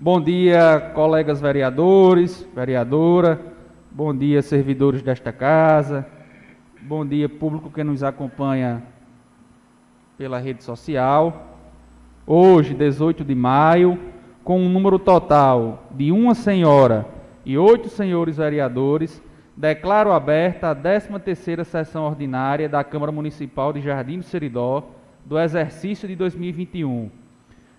Bom dia, colegas vereadores, vereadora. Bom dia, servidores desta casa. Bom dia, público que nos acompanha pela rede social. Hoje, 18 de maio, com um número total de uma senhora e oito senhores vereadores, declaro aberta a 13ª sessão ordinária da Câmara Municipal de Jardim do Seridó do exercício de 2021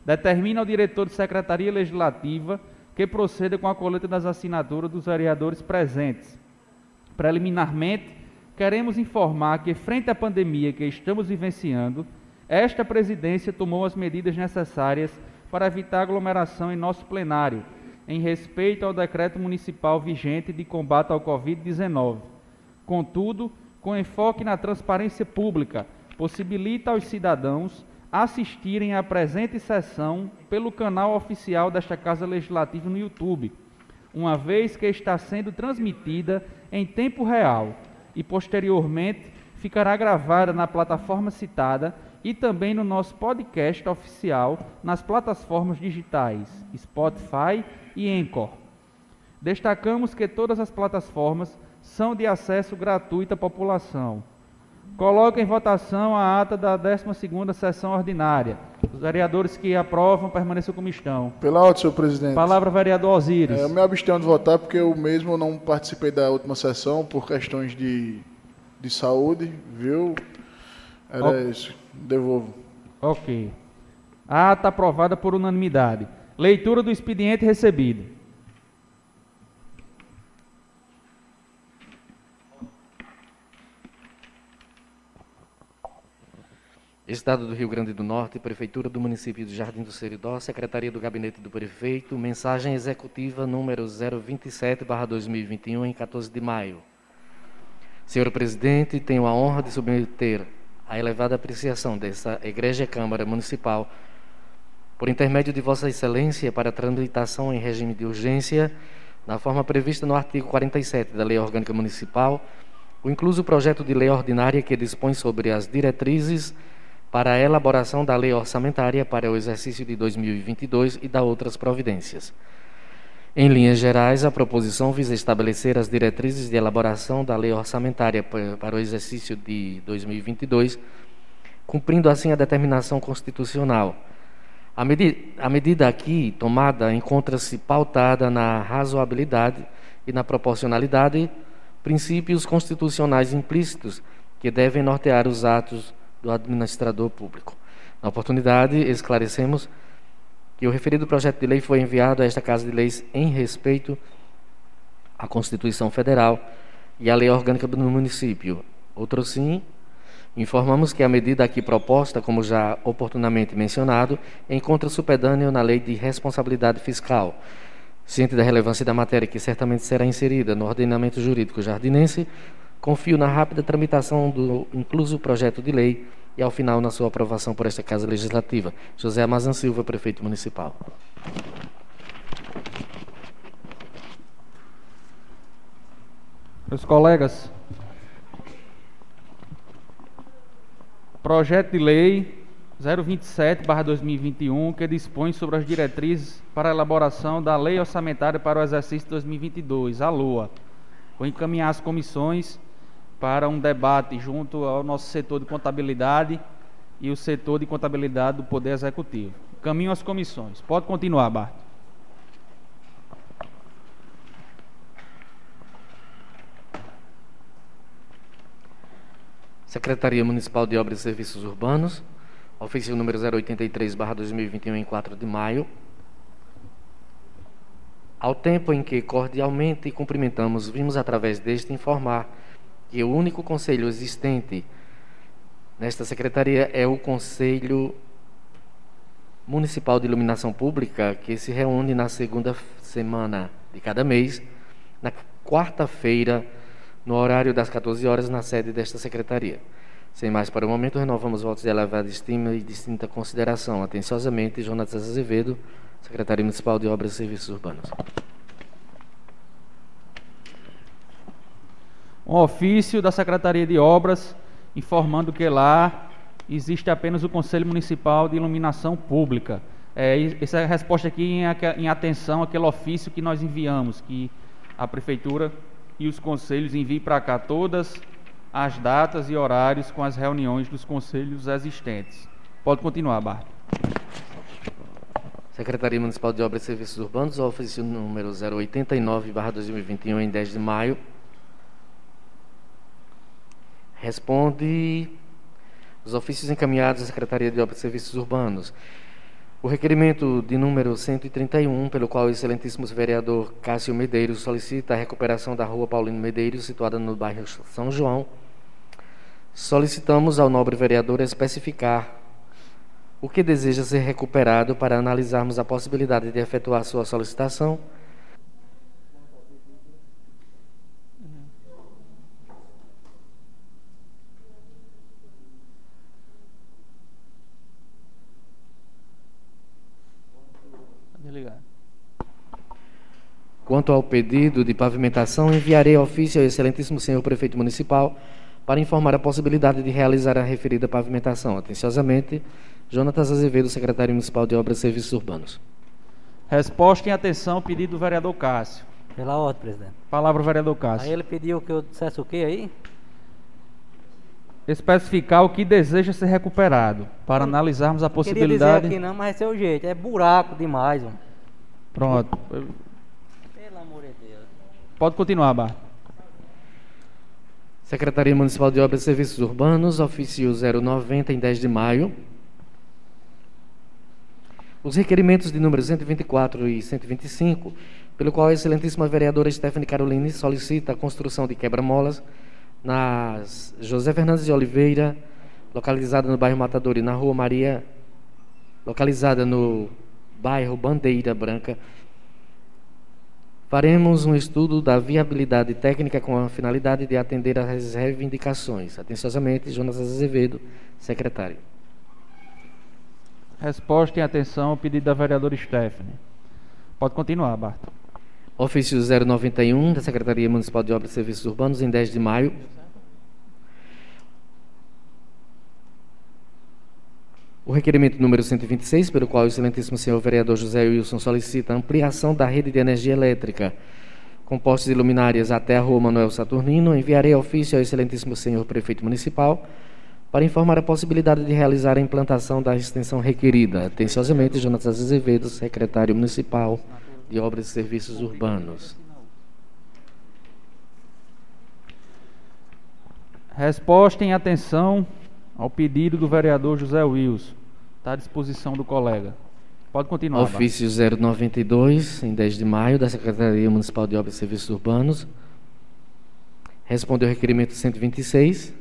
determina ao diretor de Secretaria Legislativa que proceda com a coleta das assinaturas dos vereadores presentes. Preliminarmente, queremos informar que, frente à pandemia que estamos vivenciando, esta presidência tomou as medidas necessárias para evitar aglomeração em nosso plenário, em respeito ao decreto municipal vigente de combate ao Covid-19. Contudo, com enfoque na transparência pública, possibilita aos cidadãos assistirem à presente sessão pelo canal oficial desta Casa Legislativa no YouTube, uma vez que está sendo transmitida em tempo real e posteriormente ficará gravada na plataforma citada e também no nosso podcast oficial nas plataformas digitais Spotify e Anchor. Destacamos que todas as plataformas são de acesso gratuito à população Coloco em votação a ata da 12ª sessão ordinária. Os vereadores que aprovam permaneçam como estão. Pela ordem, senhor presidente. Palavra, vereador Osíris. É, eu me abstenho de votar porque eu mesmo não participei da última sessão por questões de, de saúde, viu? Era isso. Devolvo. Ok. A ata aprovada por unanimidade. Leitura do expediente recebido. Estado do Rio Grande do Norte, Prefeitura do Município de Jardim do Seridó, Secretaria do Gabinete do Prefeito, mensagem executiva número 027-2021, em 14 de maio. Senhor Presidente, tenho a honra de submeter a elevada apreciação dessa Igreja Câmara Municipal, por intermédio de Vossa Excelência, para tramitação em regime de urgência, na forma prevista no artigo 47 da Lei Orgânica Municipal, o incluso projeto de lei ordinária que dispõe sobre as diretrizes para a elaboração da lei orçamentária para o exercício de 2022 e da outras providências. Em linhas gerais, a proposição visa estabelecer as diretrizes de elaboração da lei orçamentária para o exercício de 2022, cumprindo assim a determinação constitucional. A, medi a medida aqui tomada encontra-se pautada na razoabilidade e na proporcionalidade, princípios constitucionais implícitos que devem nortear os atos do administrador público. Na oportunidade, esclarecemos que o referido projeto de lei foi enviado a esta Casa de Leis em respeito à Constituição Federal e à Lei Orgânica do município. Outro sim, informamos que a medida aqui proposta, como já oportunamente mencionado, encontra supedâneo na Lei de Responsabilidade Fiscal. Ciente da relevância da matéria que certamente será inserida no ordenamento jurídico jardinense, Confio na rápida tramitação do incluso projeto de lei e, ao final, na sua aprovação por esta Casa Legislativa. José Amazan Silva, Prefeito Municipal. Meus colegas, projeto de lei 027/2021 que dispõe sobre as diretrizes para a elaboração da lei orçamentária para o exercício 2022, a LOA. Vou encaminhar as comissões para um debate junto ao nosso setor de contabilidade e o setor de contabilidade do Poder Executivo. Caminho às comissões. Pode continuar, Bart. Secretaria Municipal de Obras e Serviços Urbanos, ofício número 083/2021 em 4 de maio. Ao tempo em que cordialmente cumprimentamos, vimos através deste informar que o único conselho existente nesta secretaria é o Conselho Municipal de Iluminação Pública, que se reúne na segunda semana de cada mês, na quarta-feira, no horário das 14 horas, na sede desta secretaria. Sem mais para o momento, renovamos votos de elevada estima e distinta consideração. Atenciosamente, Jonas Azevedo, Secretaria Municipal de Obras e Serviços Urbanos. Um ofício da Secretaria de Obras informando que lá existe apenas o Conselho Municipal de Iluminação Pública. É, essa é resposta aqui em, em atenção àquele ofício que nós enviamos, que a prefeitura e os conselhos enviem para cá todas as datas e horários com as reuniões dos conselhos existentes. Pode continuar, Bart. Secretaria Municipal de Obras e Serviços Urbanos, ofício número 089-2021, em 10 de maio. Responde os ofícios encaminhados à Secretaria de Obras e Serviços Urbanos. O requerimento de número 131, pelo qual o excelentíssimo vereador Cássio Medeiros solicita a recuperação da rua Paulino Medeiros, situada no bairro São João, solicitamos ao nobre vereador especificar o que deseja ser recuperado para analisarmos a possibilidade de efetuar sua solicitação Quanto ao pedido de pavimentação, enviarei ofício ao excelentíssimo senhor prefeito municipal para informar a possibilidade de realizar a referida pavimentação. Atenciosamente, Jonatas Azevedo, secretário municipal de Obras e Serviços Urbanos. Resposta em atenção, pedido do vereador Cássio. Pela ordem, presidente. Palavra, vereador Cássio. Aí ele pediu que eu dissesse o que aí? Especificar o que deseja ser recuperado, para analisarmos a possibilidade. Queria dizer aqui não, mas é o jeito, é buraco demais. Mano. Pronto. Pode continuar, Bar. Secretaria Municipal de Obras e Serviços Urbanos, ofício 090, em 10 de maio. Os requerimentos de número 124 e 125, pelo qual a excelentíssima vereadora Stephanie Caroline solicita a construção de quebra-molas nas José Fernandes de Oliveira, localizada no bairro Matador e na Rua Maria, localizada no bairro Bandeira Branca, Faremos um estudo da viabilidade técnica com a finalidade de atender às reivindicações. Atenciosamente, Jonas Azevedo, secretário. Resposta em atenção ao pedido da vereadora Stephanie. Pode continuar, Bart. Ofício 091 da Secretaria Municipal de Obras e Serviços Urbanos, em 10 de maio, O requerimento número 126, pelo qual o excelentíssimo senhor vereador José Wilson solicita ampliação da rede de energia elétrica com postes de luminárias até a rua Manuel Saturnino, enviarei ofício ao excelentíssimo senhor prefeito municipal para informar a possibilidade de realizar a implantação da extensão requerida. Atenciosamente, Jonatas Azevedo, secretário municipal de Obras e Serviços Urbanos. Resposta em atenção ao pedido do vereador José Wilson. Está à disposição do colega. Pode continuar. Ofício 092, em 10 de maio, da Secretaria Municipal de Obras e Serviços Urbanos. Respondeu o requerimento 126,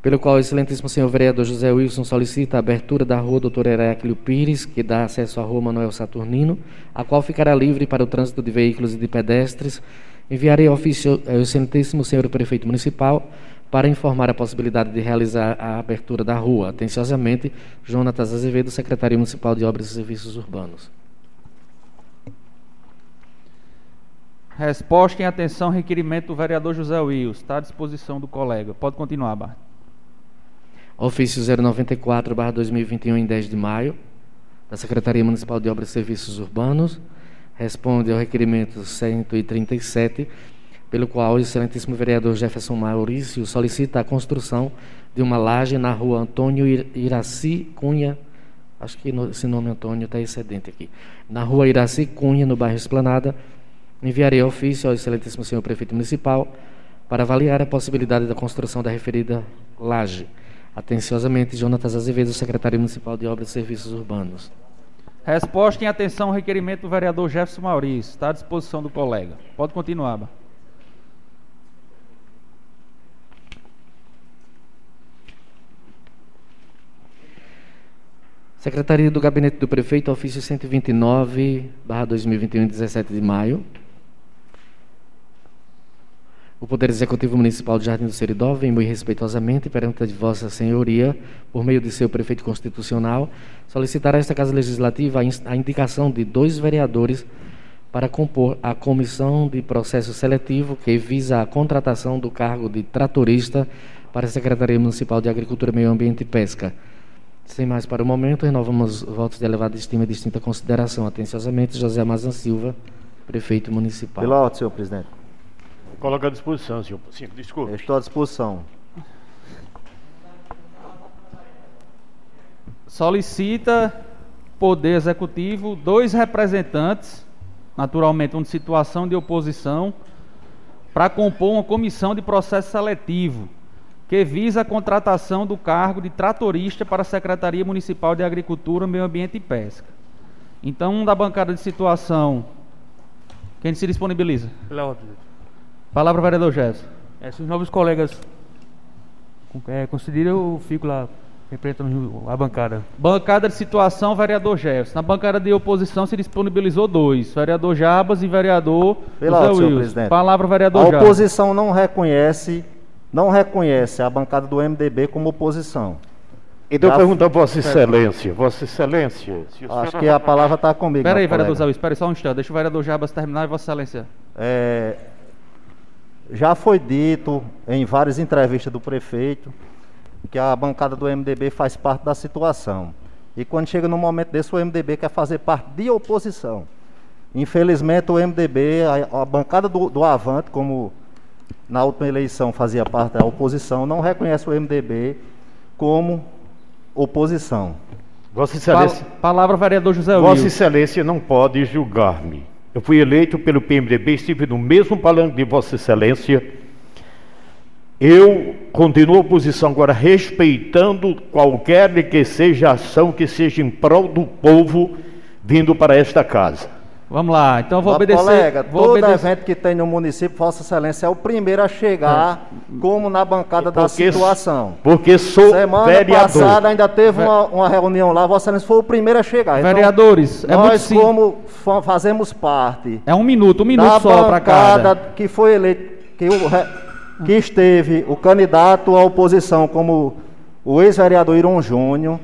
pelo qual o excelentíssimo senhor vereador José Wilson solicita a abertura da rua Doutor Heráclio Pires, que dá acesso à rua Manuel Saturnino, a qual ficará livre para o trânsito de veículos e de pedestres. Enviarei ofício ao excelentíssimo senhor prefeito municipal para informar a possibilidade de realizar a abertura da rua. Atenciosamente, Jonatas Azevedo, Secretaria Municipal de Obras e Serviços Urbanos. Resposta em atenção requerimento do vereador José Wills. Está à disposição do colega. Pode continuar, Bart. Ofício 094, barra 2021, em 10 de maio, da Secretaria Municipal de Obras e Serviços Urbanos. Responde ao requerimento 137 pelo qual o excelentíssimo vereador Jefferson Maurício solicita a construção de uma laje na rua Antônio Iraci Cunha, acho que esse nome Antônio está excedente aqui, na rua Iraci Cunha, no bairro Esplanada, enviarei ofício ao excelentíssimo senhor prefeito municipal para avaliar a possibilidade da construção da referida laje. Atenciosamente, Jonatas Azevedo, secretário municipal de Obras e Serviços Urbanos. Resposta em atenção ao requerimento do vereador Jefferson Maurício. Está à disposição do colega. Pode continuar. Secretaria do Gabinete do Prefeito, ofício 129, barra 2021, 17 de maio. O Poder Executivo Municipal de Jardim do Seridó vem muito respeitosamente perante de Vossa Senhoria, por meio de seu prefeito constitucional, solicitar a esta Casa Legislativa a indicação de dois vereadores para compor a comissão de processo seletivo que visa a contratação do cargo de tratorista para a Secretaria Municipal de Agricultura, Meio Ambiente e Pesca Sem mais para o momento, renovamos votos de elevada estima e distinta consideração. Atenciosamente, José Amazan Silva, prefeito municipal. Pela ordem, senhor presidente. Coloca à disposição, senhor. Sim, desculpe. Estou à disposição. Solicita Poder Executivo dois representantes, naturalmente, um de situação de oposição, para compor uma comissão de processo seletivo que visa a contratação do cargo de tratorista para a Secretaria Municipal de Agricultura, Meio Ambiente e Pesca. Então, um da bancada de situação, quem se disponibiliza? Presidente. Palavra, vereador Gerson. É, se os novos colegas é, consideram, eu fico lá representando a bancada. Bancada de situação, vereador Jefferson. Na bancada de oposição se disponibilizou dois, vereador Jabas e vereador Pela José Wilson. presidente. Palavra, vereador A Jabas. oposição não reconhece, não reconhece a bancada do MDB como oposição. Então Já- pergunta a Vossa Excelência. Vossa Excelência. se o Acho que a palavra está comigo. Espera aí, vereador. Zé aí só um instante. Deixa o vereador Jabas terminar e Vossa Excelência. É, já foi dito em várias entrevistas do prefeito que a bancada do MDB faz parte da situação. E quando chega no momento desse, o MDB quer fazer parte de oposição. Infelizmente, o MDB, a, a bancada do, do Avante, como na última eleição fazia parte da oposição, não reconhece o MDB como oposição. Vossa Pa- Excelência. palavra, vereador José Vossa Wilson. Excelência não pode julgar-me. Eu fui eleito pelo PMDB, estive no mesmo palanque de Vossa Excelência. Eu continuo a oposição agora respeitando qualquer que seja a ação que seja em prol do povo vindo para esta casa. Vamos lá, então eu vou obedecer. colega, vou todo obedecer. evento que tem no município, Vossa Excelência é o primeiro a chegar, como na bancada da Porque- situação. Porque sou Semana vereador. passada ainda teve uma, uma reunião lá, Vossa Excelência foi o primeiro a chegar. Então, Vereadores, é muito nós simples. como fa- fazemos parte É um minuto, um minuto da só para cada. que foi eleito, que, o que esteve o candidato à oposição como o ex-vereador Iron Júnior,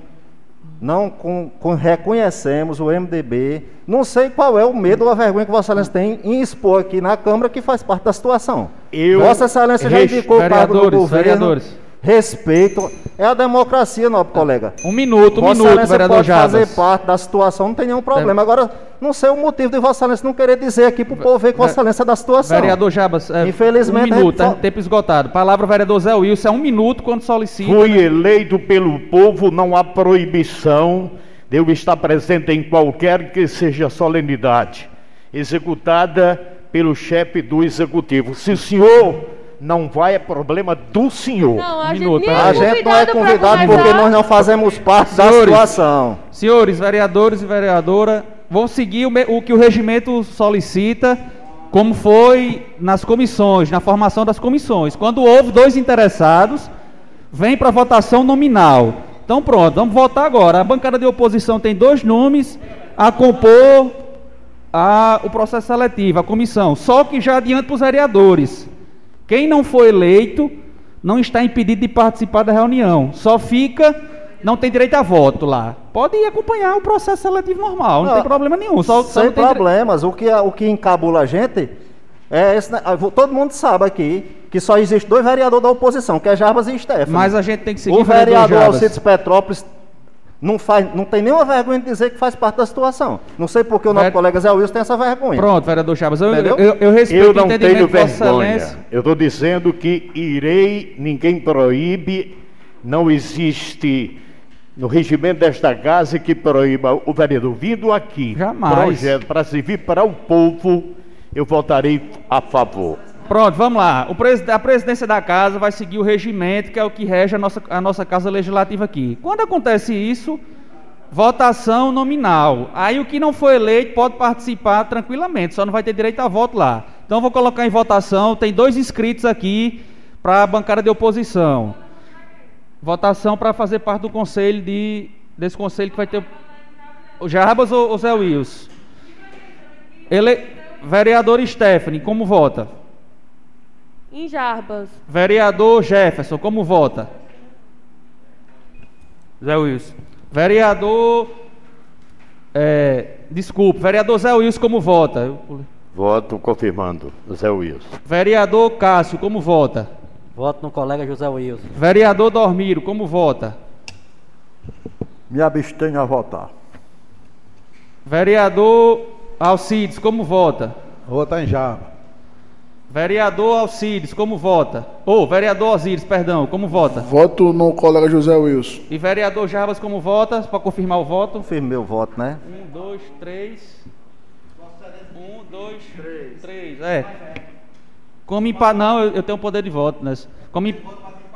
não com- com- reconhecemos o MDB. Não sei qual é o medo ou a vergonha que Vossa Excelência tem em expor aqui na Câmara que faz parte da situação. Eu Vossa Excelência já indicou o cargo do governo. vereadores. Respeito. É a democracia, nobre colega. Um minuto, um Vossa minuto, Excelência vereador pode Jabas. fazer parte da situação, não tem nenhum problema. Agora, não sei o motivo de Vossa Excelência não querer dizer aqui para o povo ver que Vossa Excelência é da situação. Vereador Jabas, é, Infelizmente, um minuto, é- é tempo esgotado. Palavra, vereador Zé Wilson, é um minuto quando solicita. Fui eleito pelo povo, não há proibição de eu estar presente em qualquer que seja a solenidade executada pelo chefe do executivo. Se o senhor não vai, é problema do senhor. Não, a Um gente, minuto, nem tá? A gente não é convidado porque nós não fazemos parte da Senhores. situação. Senhores, vereadores e vereadora, vou seguir o, o que o regimento solicita, como foi nas comissões, na formação das comissões. Quando houve dois interessados, vem para votação nominal. Então pronto, vamos votar agora. A bancada de oposição tem dois nomes a compor a- o processo seletivo, a comissão. Só que já adianta para os vereadores. Quem não foi eleito não está impedido de participar da reunião. Só fica, não tem direito a voto lá. Pode ir acompanhar o processo seletivo normal, não, Não, tem problema nenhum. Só, só Sem não tem dire- problemas. O que, o que encabula a gente é esse, né? Todo mundo sabe aqui que só existe dois vereadores da oposição, que é Jarbas e Stefano. Mas a gente tem que seguir o vereador. Alcides Petrópolis não, faz, não tem nenhuma vergonha de dizer que faz parte da situação. Não sei porque o nosso Ver- colega Zé Wilson tem essa vergonha. Pronto, vereador Chaves, eu, eu, eu, eu respeito Eu não tenho vergonha. Eu estou dizendo que irei, ninguém proíbe, não existe no regimento desta casa que proíba o vereador vindo aqui. Jamais. Projeto para servir para o povo, eu votarei a favor. Pronto, vamos lá. A presidência da casa vai seguir o regimento, que é o que rege a nossa, a nossa casa legislativa aqui. Quando acontece isso, votação nominal. Aí o que não foi eleito pode participar tranquilamente, só não vai ter direito a voto lá. Então vou colocar em votação, tem dois inscritos aqui para a bancada de oposição. Votação para fazer parte do conselho de desse conselho que vai ter o Jarbas ou o Zé Wilson? Ele, vereador Stephanie, como vota? Em Jarbas. Vereador Jefferson, como vota? Zé Wilson. Vereador. É, desculpe, vereador Zé Wilson, como vota? Voto confirmando, Zé Wilson. Vereador Cássio, como vota? Voto no colega José Wilson. Vereador Dormiro, como vota? Me abstenho a votar. Vereador Alcides, como vota? Votar em Java. Vereador Alcides, como vota? Ou, vereador Osíris, perdão, como vota? Voto no colega José Wilson. E vereador Jarbas, como vota? Para confirmar o voto? Confirme meu voto, né? Um, dois, três. Um, dois, três. três. É. Como empatou, não, eu, eu tenho poder de voto, né? Como,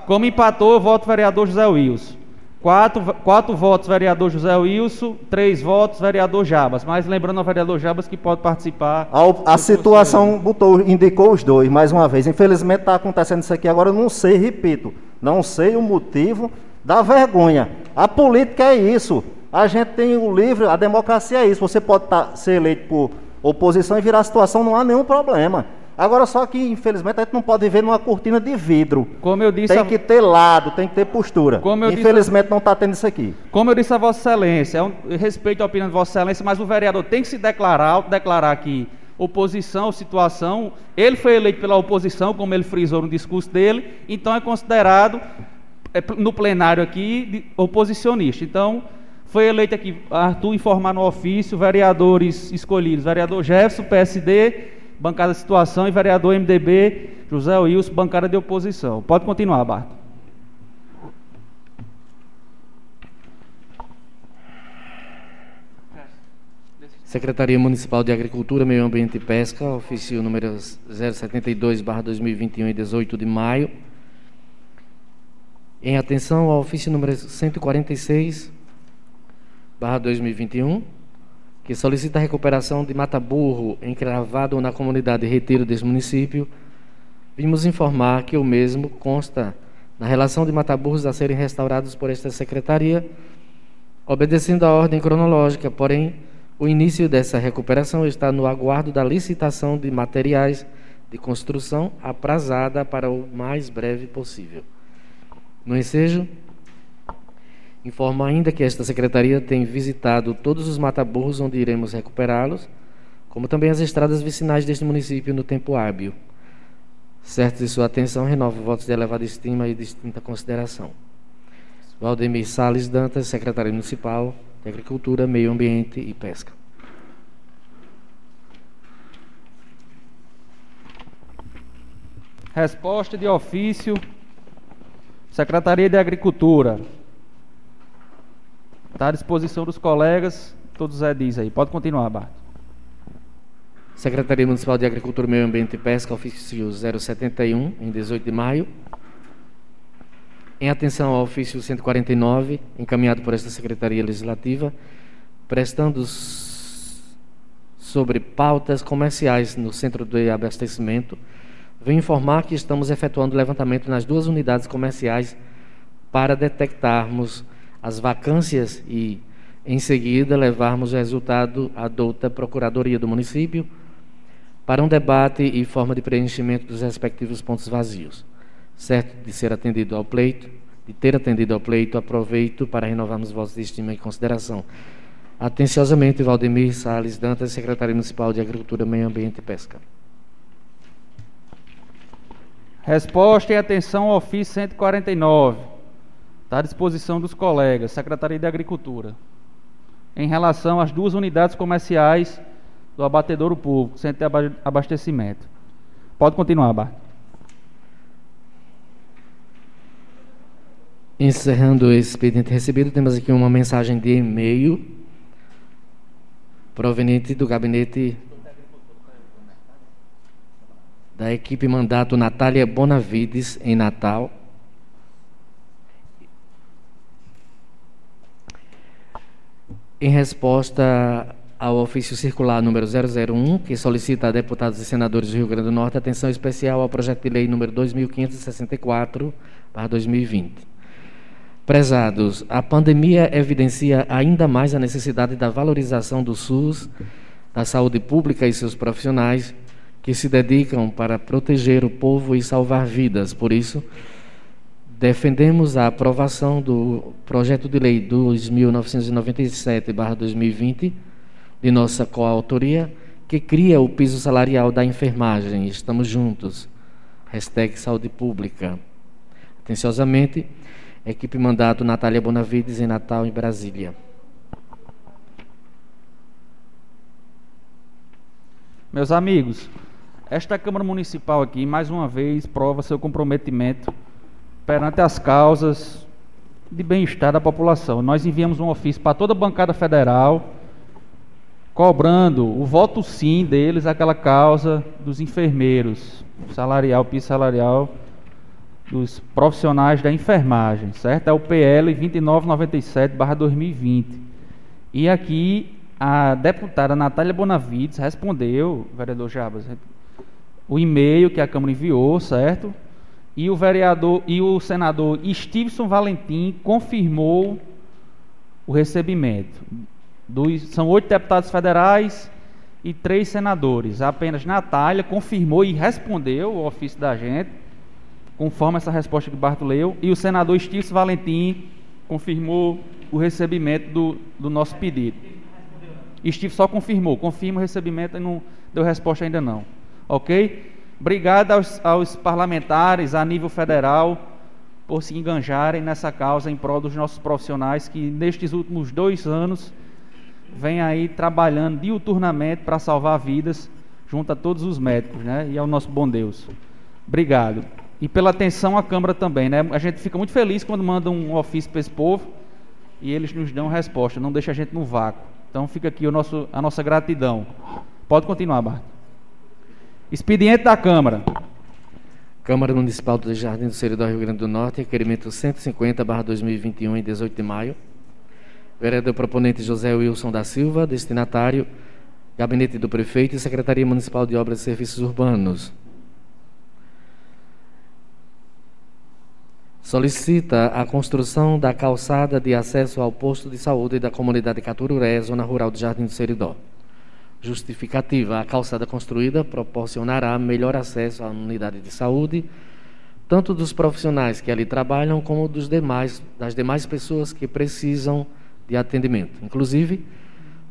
como empatou, eu voto vereador José Wilson. Quatro, quatro votos, vereador José Wilson. Três votos, vereador Jabas. Mas lembrando ao vereador Jabas que pode participar. A, a situação botou, indicou os dois, mais uma vez. Infelizmente está acontecendo isso aqui agora, eu não sei, repito, não sei o motivo da vergonha. A política é isso. A gente tem o livre, a democracia é isso. Você pode tá- ser eleito por oposição e virar situação, não há nenhum problema. Agora só que, infelizmente, a gente não pode viver numa cortina de vidro. Como eu disse, Tem a- que ter lado, tem que ter postura. Como eu disse- infelizmente não está tendo isso aqui. Como eu disse a Vossa Excelência, é eu respeito a opinião de Vossa Excelência, mas o vereador tem que se declarar, declarar que oposição, situação, ele foi eleito pela oposição, como ele frisou no discurso dele, então é considerado é, no plenário aqui oposicionista. Então, foi eleito aqui, Arthur informar no ofício, vereadores escolhidos, vereador Jefferson, PSD, bancada situação, e vereador MDB, José Wilson, bancada de oposição. Pode continuar, Barto. Secretaria Municipal de Agricultura, Meio Ambiente e Pesca, ofício número 072/2021 e 18 de maio. Em atenção ao ofício número 146/2021, que solicita a recuperação de mata-burro encravado na comunidade Retiro deste município, vimos informar que o mesmo consta na relação de mata-burros a serem restaurados por esta secretaria, obedecendo à ordem cronológica, porém, o início dessa recuperação está no aguardo da licitação de materiais de construção aprazada para o mais breve possível. No ensejo, informo ainda que esta secretaria tem visitado todos os mataburros onde iremos recuperá-los, como também as estradas vicinais deste município no tempo hábil. Certo de sua atenção, renovo votos de elevada estima e distinta consideração. Valdemir Sales Dantas, secretário municipal de Agricultura, Meio Ambiente e Pesca. Resposta de ofício, Secretaria de Agricultura. Está à disposição dos colegas, todos é diz aí. Pode continuar, Bart. Secretaria Municipal de Agricultura, Meio Ambiente e Pesca, ofício 071, em 18 de maio. Em atenção ao ofício 149, encaminhado por esta Secretaria Legislativa, prestando sobre pautas comerciais no centro de abastecimento, venho informar que estamos efetuando levantamento nas duas unidades comerciais para detectarmos as vacâncias e, em seguida, levarmos o resultado à douta Procuradoria do município para um debate e forma de preenchimento dos respectivos pontos vazios. Certo de ser atendido ao pleito, de ter atendido ao pleito, aproveito para renovarmos votos de estima e consideração. Atenciosamente, Valdemir Salles Dantas, Secretário Municipal de Agricultura, Meio Ambiente e Pesca. Resposta e atenção ao ofício 149. Está à disposição dos colegas, Secretaria de Agricultura. Em relação às duas unidades comerciais do abatedouro público, centro de aba- abastecimento. Pode continuar, Bart. Encerrando o expediente recebido, temos aqui uma mensagem de e-mail proveniente do gabinete da equipe mandato Natália Bonavides, em Natal. Em resposta ao ofício circular número 001, que solicita a deputados e senadores do Rio Grande do Norte atenção especial ao projeto de lei número 2564/2020. Prezados, a pandemia evidencia ainda mais a necessidade da valorização do SUS, da saúde pública e seus profissionais que se dedicam para proteger o povo e salvar vidas. Por isso, defendemos a aprovação do projeto de lei 2997/2020 de nossa coautoria, que cria o piso salarial da enfermagem. Estamos juntos. Hashtag saúde pública. Atenciosamente, Equipe Mandato Natália Bonavides em Natal, em Brasília. Meus amigos, esta Câmara Municipal aqui, mais uma vez, prova seu comprometimento perante as causas de bem-estar da população. Nós enviamos um ofício para toda a bancada federal, cobrando o voto sim deles àquela causa dos enfermeiros, salarial, piso salarial dos profissionais da enfermagem, certo? É o PL 2997/2020. E aqui a deputada Natália Bonavides respondeu, vereador Jabas, o e-mail que a Câmara enviou, certo? E o vereador e o senador Stevenson Valentim confirmou o recebimento. São oito deputados federais e três senadores. Apenas Natália confirmou e respondeu o ofício da gente, conforme essa resposta que Barto leu, e o senador Stevenson Valentim confirmou o recebimento do, do nosso pedido. Steve só confirmou, confirma o recebimento e não deu resposta ainda não. Ok? Obrigado aos, aos parlamentares a nível federal por se enganjarem nessa causa em prol dos nossos profissionais que nestes últimos dois anos vem aí trabalhando diuturnamente para salvar vidas junto a todos os médicos, né? E ao nosso bom Deus. Obrigado. E pela atenção à Câmara também, né? A gente fica muito feliz quando manda um ofício para esse povo e eles nos dão resposta, não deixa a gente no vácuo. Então fica aqui o nosso, a nossa gratidão. Pode continuar, Bart. Expediente da Câmara. Câmara Municipal do Jardim do Seridó, Rio Grande do Norte, requerimento 150-2021, em 18 de maio. Vereador proponente José Wilson da Silva, destinatário, Gabinete do Prefeito e Secretaria Municipal de Obras e Serviços Urbanos. Solicita a construção da calçada de acesso ao posto de saúde da comunidade Catururé, zona rural do Jardim do Seridó. Justificativa: a calçada construída proporcionará melhor acesso à unidade de saúde, tanto dos profissionais que ali trabalham, como dos demais, das demais pessoas que precisam de atendimento. Inclusive,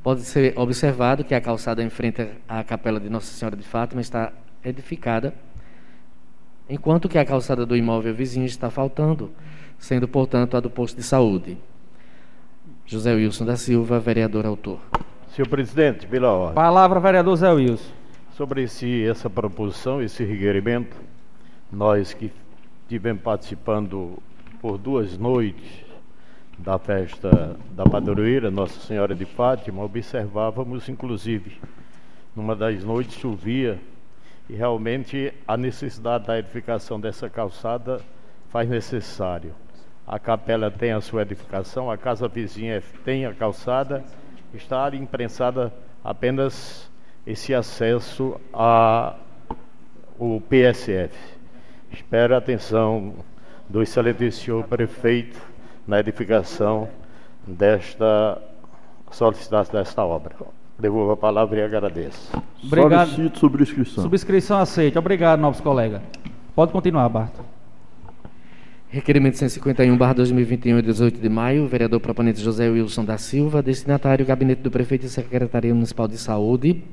pode ser observado que a calçada em frente à Capela de Nossa Senhora de Fátima está edificada enquanto que a calçada do imóvel vizinho está faltando, sendo, portanto, a do posto de saúde. José Wilson da Silva, vereador autor. Senhor presidente, pela ordem. Palavra, vereador Zé Wilson. Sobre esse, essa proposição, esse requerimento, nós que estivemos participando por duas noites da festa da padroeira Nossa Senhora de Fátima, observávamos, inclusive, numa das noites chovia e realmente a necessidade da edificação dessa calçada faz necessário. A capela tem a sua edificação, a casa vizinha tem a calçada, está imprensada apenas esse acesso ao PSF. Espero a atenção do excelente senhor prefeito na edificação desta solicitação desta obra. Devolvo a palavra e agradeço. Obrigado. Solicito subscrição. Subscrição aceita. Obrigado, novos colegas. Pode continuar, Bart. Requerimento 151, barra 2021, 18 de maio. Vereador proponente José Wilson da Silva. Destinatário, Gabinete do Prefeito e Secretaria Municipal de Saúde.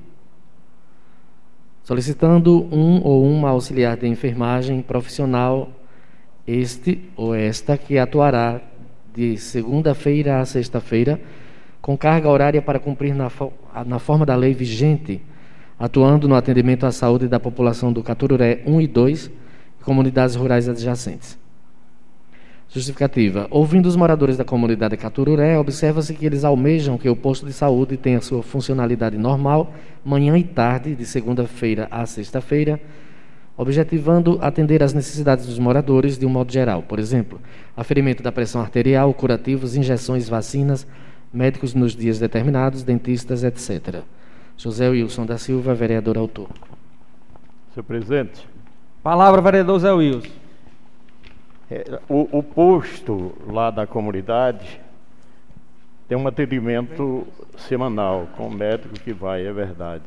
Solicitando um ou uma auxiliar de enfermagem profissional, este ou esta, que atuará de segunda-feira a sexta-feira, com carga horária para cumprir na, na forma da lei vigente, atuando no atendimento à saúde da população do Catururé 1 e 2 e comunidades rurais adjacentes. Justificativa. Ouvindo os moradores da comunidade Catururé, observa-se que eles almejam que o posto de saúde tenha sua funcionalidade normal, manhã e tarde, de segunda-feira a sexta-feira, objetivando atender às necessidades dos moradores de um modo geral. Por exemplo, aferimento da pressão arterial, curativos, injeções, vacinas, médicos nos dias determinados, dentistas, etc. José Wilson da Silva, vereador autor. Senhor presidente. Palavra, vereador Zé Wilson. É, o, o, posto lá da comunidade tem um atendimento semanal com o médico que vai, é verdade.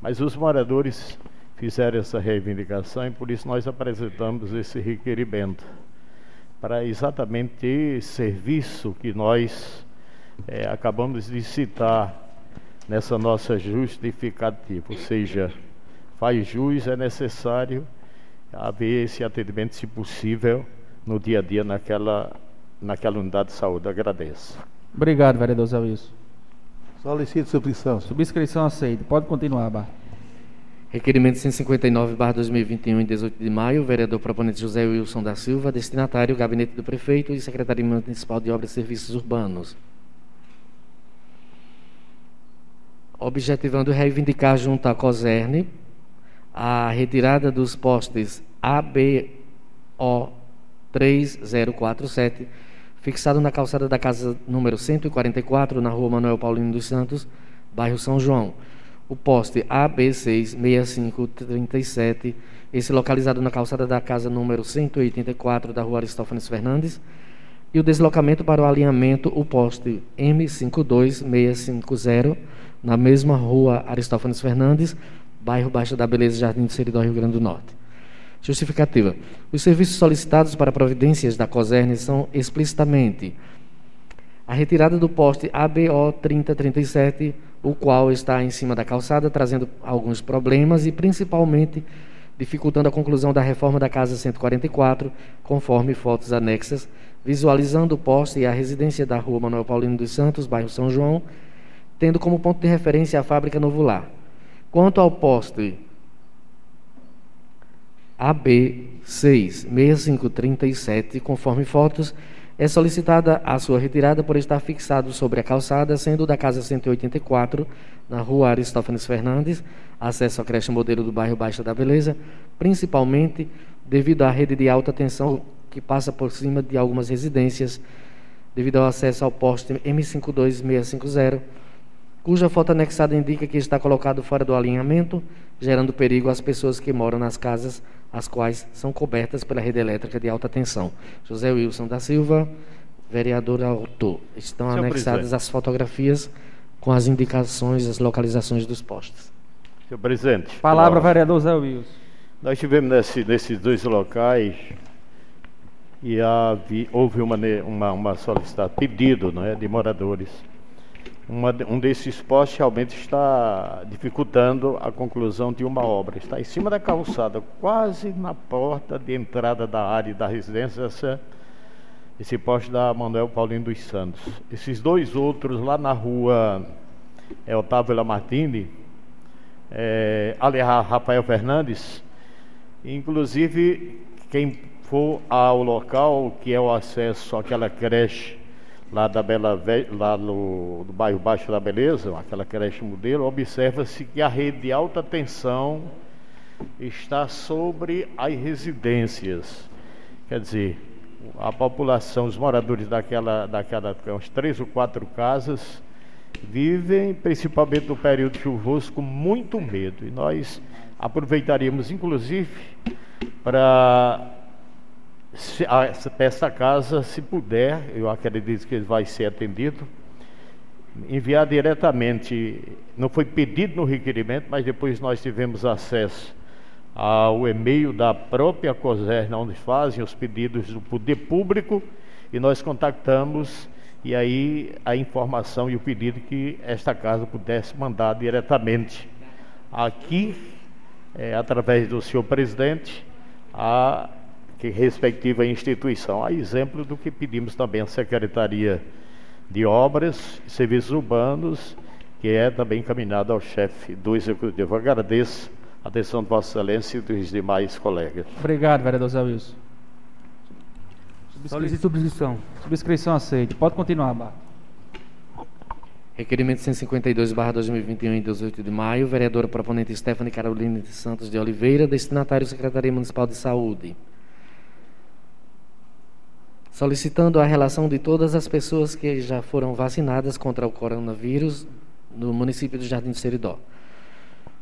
Mas os moradores fizeram essa reivindicação e por isso nós apresentamos esse requerimento para exatamente ter serviço que nós é, acabamos de citar nessa nossa justificativa, ou seja, faz jus, é necessário haver esse atendimento, se possível, no dia a dia naquela naquela unidade de saúde. Agradeço. Obrigado, vereador Zé Wilson. Solicito subscrição. Subscrição aceita. Pode continuar, Bart. Requerimento 159/2021 em 18 de maio, vereador proponente José Wilson da Silva, destinatário Gabinete do Prefeito e Secretaria Municipal de Obras e Serviços Urbanos. Objetivando reivindicar junto à COSERN a retirada dos postes ABO 3047, fixado na calçada da casa número 144, na rua Manuel Paulino dos Santos, bairro São João. O poste AB66537, esse localizado na calçada da casa número 184, da rua Aristófanes Fernandes, e o deslocamento para o alinhamento, o poste M52650, na mesma rua Aristófanes Fernandes, bairro Baixa da Beleza, Jardim do Seridó, Rio Grande do Norte. Justificativa. Os serviços solicitados para providências da COSERN são explicitamente a retirada do poste ABO 3037, o qual está em cima da calçada, trazendo alguns problemas e principalmente dificultando a conclusão da reforma da Casa 144, conforme fotos anexas, visualizando o poste e a residência da rua Manuel Paulino dos Santos, bairro São João, tendo como ponto de referência a fábrica Novo Lar. Quanto ao poste AB66537, conforme fotos, é solicitada a sua retirada por estar fixado sobre a calçada, sendo da casa 184, na rua Aristófanes Fernandes, acesso à creche modelo do bairro Baixa da Beleza, principalmente devido à rede de alta tensão que passa por cima de algumas residências, devido ao acesso ao poste M52650, cuja foto anexada indica que está colocado fora do alinhamento, gerando perigo às pessoas que moram nas casas, as quais são cobertas pela rede elétrica de alta tensão. José Wilson da Silva, vereador autor. Estão Senhor anexadas presidente. as fotografias com as indicações, as localizações dos postes. Senhor presidente. Palavra, nós- vereador Zé Wilson. Nós tivemos nesse- nesses dois locais e houve uma, uma, uma solicitação, pedido né, de moradores. Uma um desses postes realmente está dificultando a conclusão de uma obra. Está em cima da calçada, quase na porta de entrada da área da residência, essa- esse poste da Manuel Paulino dos Santos. Esses dois outros lá na rua é, Otávio Lamartine, é, ali Ra- Rafael Fernandes, inclusive quem for ao local que é o acesso àquela creche lá da Bela lá no, do bairro Baixo da Beleza, aquela creche modelo, observa-se que a rede de alta tensão está sobre as residências. Quer dizer, a população, os moradores daquela, daquela umas três ou quatro casas, vivem, principalmente no período chuvoso, com muito medo. E nós aproveitaríamos, inclusive, para se- essa- casa, se puder, eu acredito que vai ser atendido, enviar diretamente, não foi pedido no requerimento, mas depois nós tivemos acesso ao e-mail da própria COSERN, onde fazem os pedidos do poder público, e nós contactamos, e aí a informação e o pedido que esta casa pudesse mandar diretamente. Aqui, eh, através do senhor presidente, a que respectiva instituição. A exemplo do que pedimos também à Secretaria de Obras e Serviços Urbanos, que é também encaminhado ao chefe do Executivo. Agradeço a atenção de Vossa Excelência e dos demais colegas. Obrigado, vereador Zé Wilson. Solicito subscrição. Subscrição aceita. Pode continuar, Bart. Requerimento 152/2021 em 18 de maio, vereadora proponente Stephanie Caroline de Santos de Oliveira, destinatário Secretaria Municipal de Saúde. Solicitando a relação de todas as pessoas que já foram vacinadas contra o coronavírus no município do Jardim do Seridó.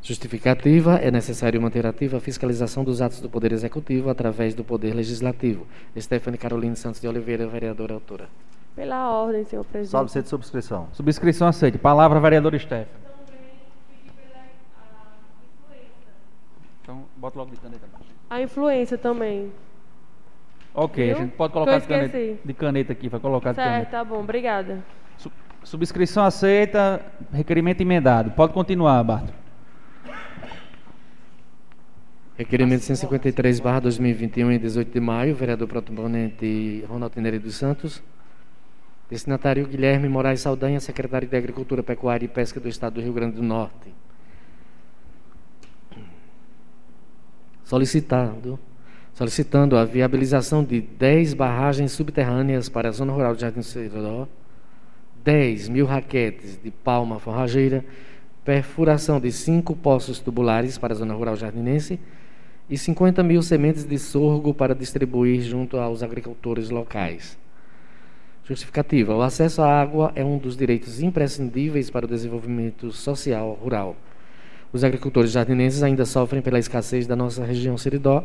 Justificativa é necessário manter ativa a fiscalização dos atos do Poder Executivo através do Poder Legislativo. Stephanie Caroline Santos de Oliveira, vereadora autora. Pela ordem, senhor presidente. Solicito subscrição. Subscrição aceita. Palavra, vereador Steph. Então, bota logo de caneta abaixo. A influência também. Ok, Viu? a gente pode colocar de caneta, de caneta aqui, vai colocar de Certo, caneta. tá bom, obrigada. Su- subscrição aceita, requerimento emendado. Pode continuar, Barto. Requerimento 153/2021 em 18 de maio, vereador proponente Ronaldo Neri dos Santos. Destinatário Guilherme Moraes Saldanha, secretário de Agricultura, Pecuária e Pesca do Estado do Rio Grande do Norte. Solicitando, solicitando a viabilização de 10 barragens subterrâneas para a zona rural de Jardim Seridó, 10 mil raquetes de palma forrageira, perfuração de 5 poços tubulares para a zona rural jardinense e 50 mil sementes de sorgo para distribuir junto aos agricultores locais. Justificativa: o acesso à água é um dos direitos imprescindíveis para o desenvolvimento social rural. Os agricultores jardinenses ainda sofrem pela escassez da nossa região Seridó,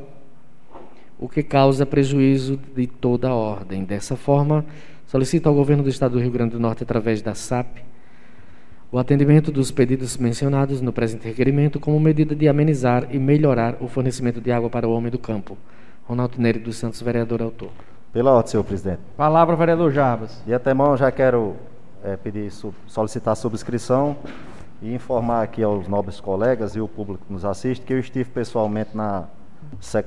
o que causa prejuízo de toda a ordem. Dessa forma, solicito ao governo do Estado do Rio Grande do Norte, através da SAP, o atendimento dos pedidos mencionados no presente requerimento como medida de amenizar e melhorar o fornecimento de água para o homem do campo. Ronaldo Nery dos Santos, vereador autor. Pela ordem, senhor presidente. Palavra, vereador Jarbas. De antemão, já quero é, pedir, solicitar a subscrição e informar aqui aos nobres colegas e o público que nos assiste que eu estive pessoalmente na,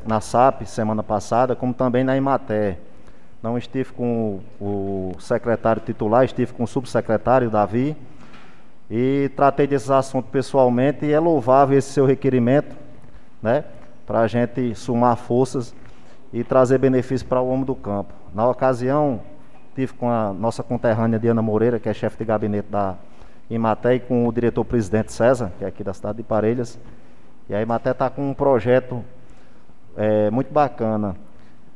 na SAP semana passada, como também na IMATER. Não estive com o, secretário titular, estive com o subsecretário Davi e tratei desses assuntos pessoalmente e é louvável esse seu requerimento, né, para a gente somar forças e trazer benefícios para o homem do campo. Na ocasião, tive com a nossa conterrânea Diana Moreira, que é chefe de gabinete da Imaté, e com o diretor-presidente César, que é aqui da cidade de Parelhas. E a Imaté está com um projeto é, muito bacana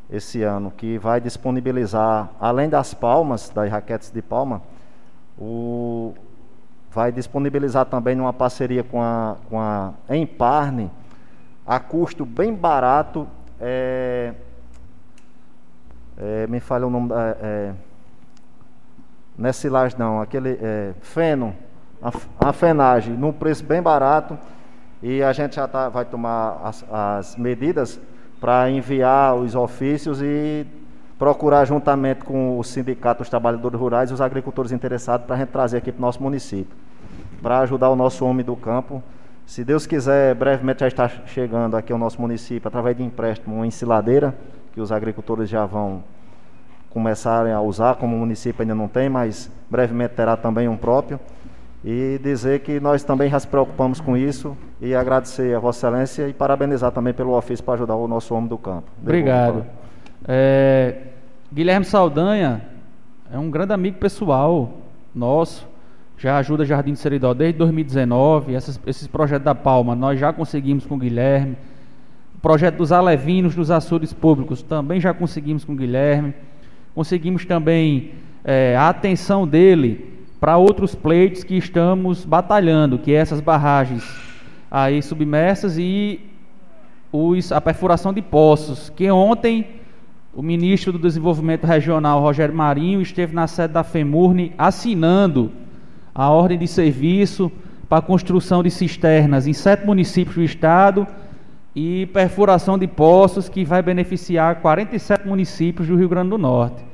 esse ano, que vai disponibilizar, além das palmas, das raquetes de palma, o, vai disponibilizar também uma parceria com a, com a Emparne, a custo bem barato. É, é, me falha o nome da. É, não é não, aquele é, feno, a, a, fenagem, num preço bem barato. E a gente já tá, vai tomar as, as medidas para enviar os ofícios e procurar juntamente com o sindicato dos trabalhadores rurais e os agricultores interessados para a gente trazer aqui para o nosso município, para ajudar o nosso homem do campo. Se Deus quiser, brevemente já está chegando aqui ao nosso município, através de empréstimo, uma ensiladeira, que os agricultores já vão começarem a usar, como o município ainda não tem, mas brevemente terá também um próprio. E dizer que nós também já se preocupamos com isso e agradecer a Vossa Excelência e parabenizar também pelo ofício para ajudar o nosso homem do campo. Obrigado. É, Guilherme Saldanha é um grande amigo pessoal nosso, já ajuda Jardim de Seridó desde 2019. Essas, esses projetos da Palma nós já conseguimos com o Guilherme. O projeto dos alevinos dos açudes públicos também já conseguimos com o Guilherme. Conseguimos também é, a atenção dele para outros pleitos que estamos batalhando, que é essas barragens aí submersas e os, a perfuração de poços, que ontem o ministro do Desenvolvimento Regional, Rogério Marinho, esteve na sede da FEMURNE assinando a ordem de serviço para a construção de cisternas em sete municípios do estado e perfuração de poços que vai beneficiar 47 municípios do Rio Grande do Norte.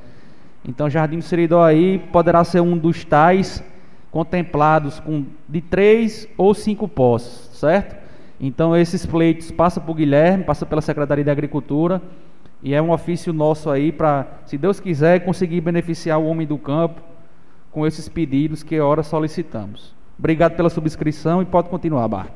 Então, Jardim do Seridó aí poderá ser um dos tais contemplados com de três ou cinco poços, certo? Então, esses pleitos passam por Guilherme, passam pela Secretaria de Agricultura e é um ofício nosso aí para, se Deus quiser, conseguir beneficiar o homem do campo com esses pedidos que ora solicitamos. Obrigado pela subscrição e pode continuar, Bart.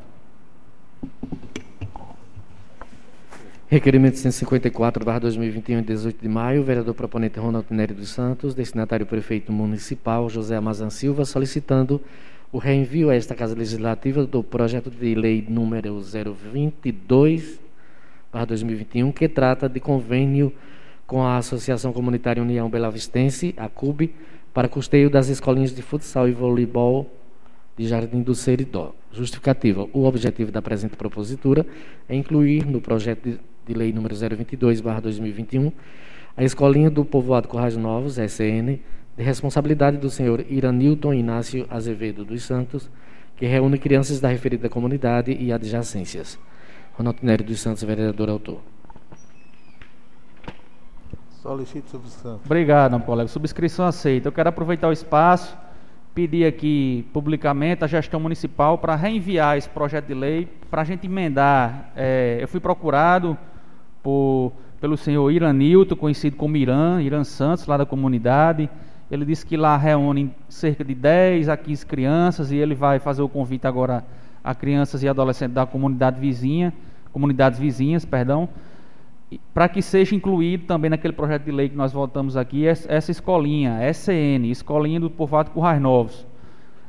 Requerimento 154, 2021, 18 de maio, vereador proponente Ronaldo Nery dos Santos, destinatário prefeito municipal José Amazan Silva, solicitando o reenvio a esta Casa Legislativa do projeto de lei número 022, 2021, que trata de convênio com a Associação Comunitária União Belavistense, a CUB, para custeio das escolinhas de futsal e voleibol de Jardim do Seridó. Justificativa. O objetivo da presente propositura é incluir no projeto de, de lei número 022/2021 a escolinha do povoado Corrais Novos, SN, de responsabilidade do senhor Iranilton Inácio Azevedo dos Santos, que reúne crianças da referida comunidade e adjacências. Ronaldo Nery dos Santos, vereador autor. Solicito subscrição. Obrigado, colega. Subscrição aceita. Eu quero aproveitar o espaço, pedir aqui publicamente a gestão municipal para reenviar esse projeto de lei para a gente emendar. É, eu fui procurado por, pelo senhor Iranilton, conhecido como Irã, Irã Santos, lá da comunidade. Ele disse que lá reúne cerca de 10 a 15 crianças e ele vai fazer o convite agora a crianças e adolescentes da comunidade vizinha, comunidades vizinhas, perdão, para que seja incluído também naquele projeto de lei que nós votamos aqui, essa escolinha, SN, Escolinha do Povoado Currais Novos.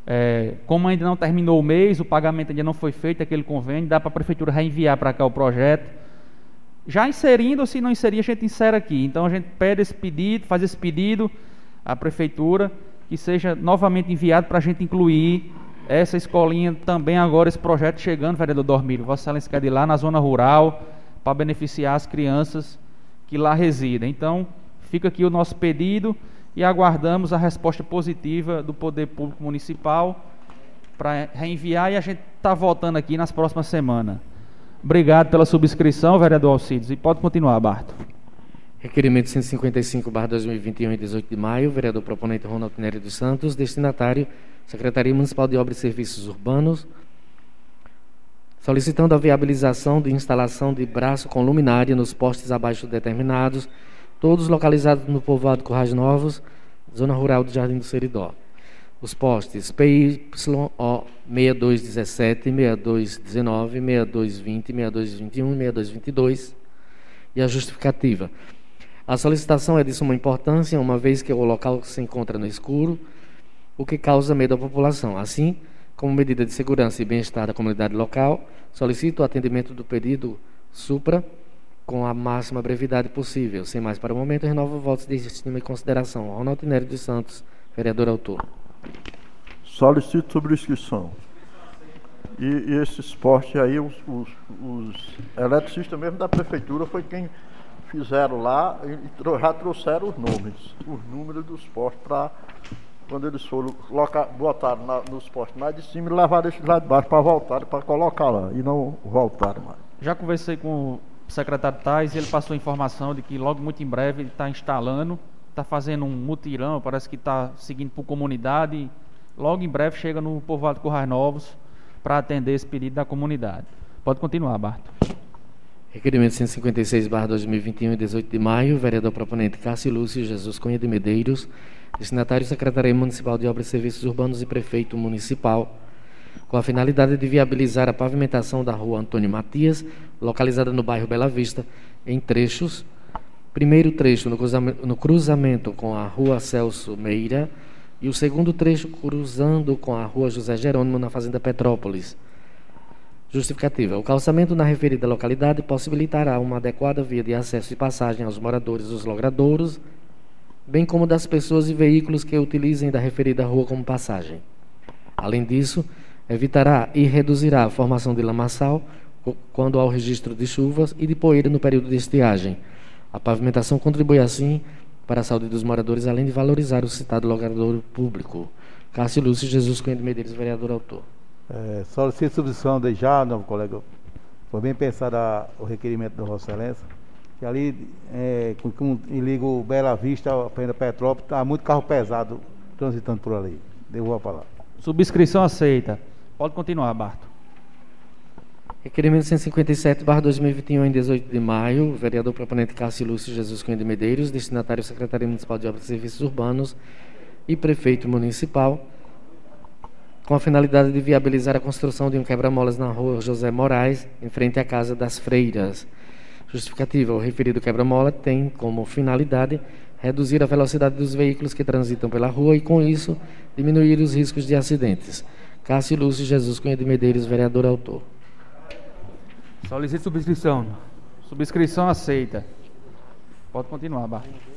É, como ainda não terminou o mês, o pagamento ainda não foi feito, aquele convênio, dá para a prefeitura reenviar para cá o projeto. Já inserindo, ou se não inserir, a gente insere aqui. Então a gente pede esse pedido, faz esse pedido à prefeitura, que seja novamente enviado para a gente incluir essa escolinha também agora, esse projeto chegando, vereador Dormílio. Vossa Excelência quer ir lá na zona rural, para beneficiar as crianças que lá residem. Então, fica aqui o nosso pedido e aguardamos a resposta positiva do Poder Público Municipal para reenviar e a gente está voltando aqui nas próximas semanas. Obrigado pela subscrição, vereador Alcides. E pode continuar, Barto. Requerimento 155, 2021, 18 de maio, vereador proponente Ronaldo Nery dos Santos, destinatário Secretaria Municipal de Obras e Serviços Urbanos, solicitando a viabilização de instalação de braço com luminária nos postes abaixo determinados, todos localizados no povoado Corrais Novos, zona rural do Jardim do Seridó. Os postes PYO 6217, 6219, 6220, 6221 e 6222 e a justificativa. A solicitação é de suma importância, uma vez que o local se encontra no escuro, o que causa medo à população. Assim, como medida de segurança e bem-estar da comunidade local, solicito o atendimento do pedido supra com a máxima brevidade possível. Sem mais para o momento, renovo votos de estima e consideração. Ronaldo Nery dos Santos, vereador autor. Solicito subscrição. E, e esse esporte aí, os, os, os eletricistas mesmo da prefeitura foi quem fizeram lá e já trouxeram os nomes, os números dos postos para quando eles foram colocar, botaram na, nos postos mais de cima e levaram esses lá de baixo para voltar, para colocar lá, e não voltaram mais. Já conversei com o secretário Tais e ele passou a informação de que logo muito em breve ele está instalando, está fazendo um mutirão, parece que está seguindo por comunidade, logo em breve chega no povoado Corrais Novos para atender esse pedido da comunidade. Pode continuar, Barto. Requerimento 156, barra 2021, 18 de maio, vereador proponente Cássio Lúcio Jesus Cunha de Medeiros, destinatário Secretaria Municipal de Obras e Serviços Urbanos e Prefeito Municipal, com a finalidade de viabilizar a pavimentação da rua Antônio Matias, localizada no bairro Bela Vista, em trechos. Primeiro trecho no cruzamento, no cruzamento com a rua Celso Meira e o segundo trecho cruzando com a rua José Jerônimo na Fazenda Petrópolis. Justificativa. O calçamento na referida localidade possibilitará uma adequada via de acesso e passagem aos moradores dos logradouros bem como das pessoas e veículos que utilizem da referida rua como passagem. Além disso, evitará e reduzirá a formação de lamaçal quando há o registro de chuvas e de poeira no período de estiagem. A pavimentação contribui assim para a saúde dos moradores, além de valorizar o citado logradouro público. Cássio Lúcio Jesus de Medeiros, vereador autor. É, solicito substituição de já, novo colega. Foi bem pensado a, o requerimento da Vossa Excelência que ali é, com, com, liga o Bela Vista para Petrópolis, está muito carro pesado transitando por ali. Devolvo a palavra. Subscrição aceita. Pode continuar, Barto. Requerimento 157, barra 2021, em 18 de maio, vereador proponente Cássio Lúcio Jesus Cunha de Medeiros, destinatário Secretaria Municipal de Obras e Serviços Urbanos e prefeito municipal, com a finalidade de viabilizar a construção de um quebra-molas na rua José Moraes, em frente à Casa das Freiras. Justificativa: o referido quebra-mola tem como finalidade reduzir a velocidade dos veículos que transitam pela rua e, com isso, diminuir os riscos de acidentes. Cássio Lúcio Jesus Cunha de Medeiros, vereador autor. Solicito subscrição. Subscrição aceita. Pode continuar, Barra.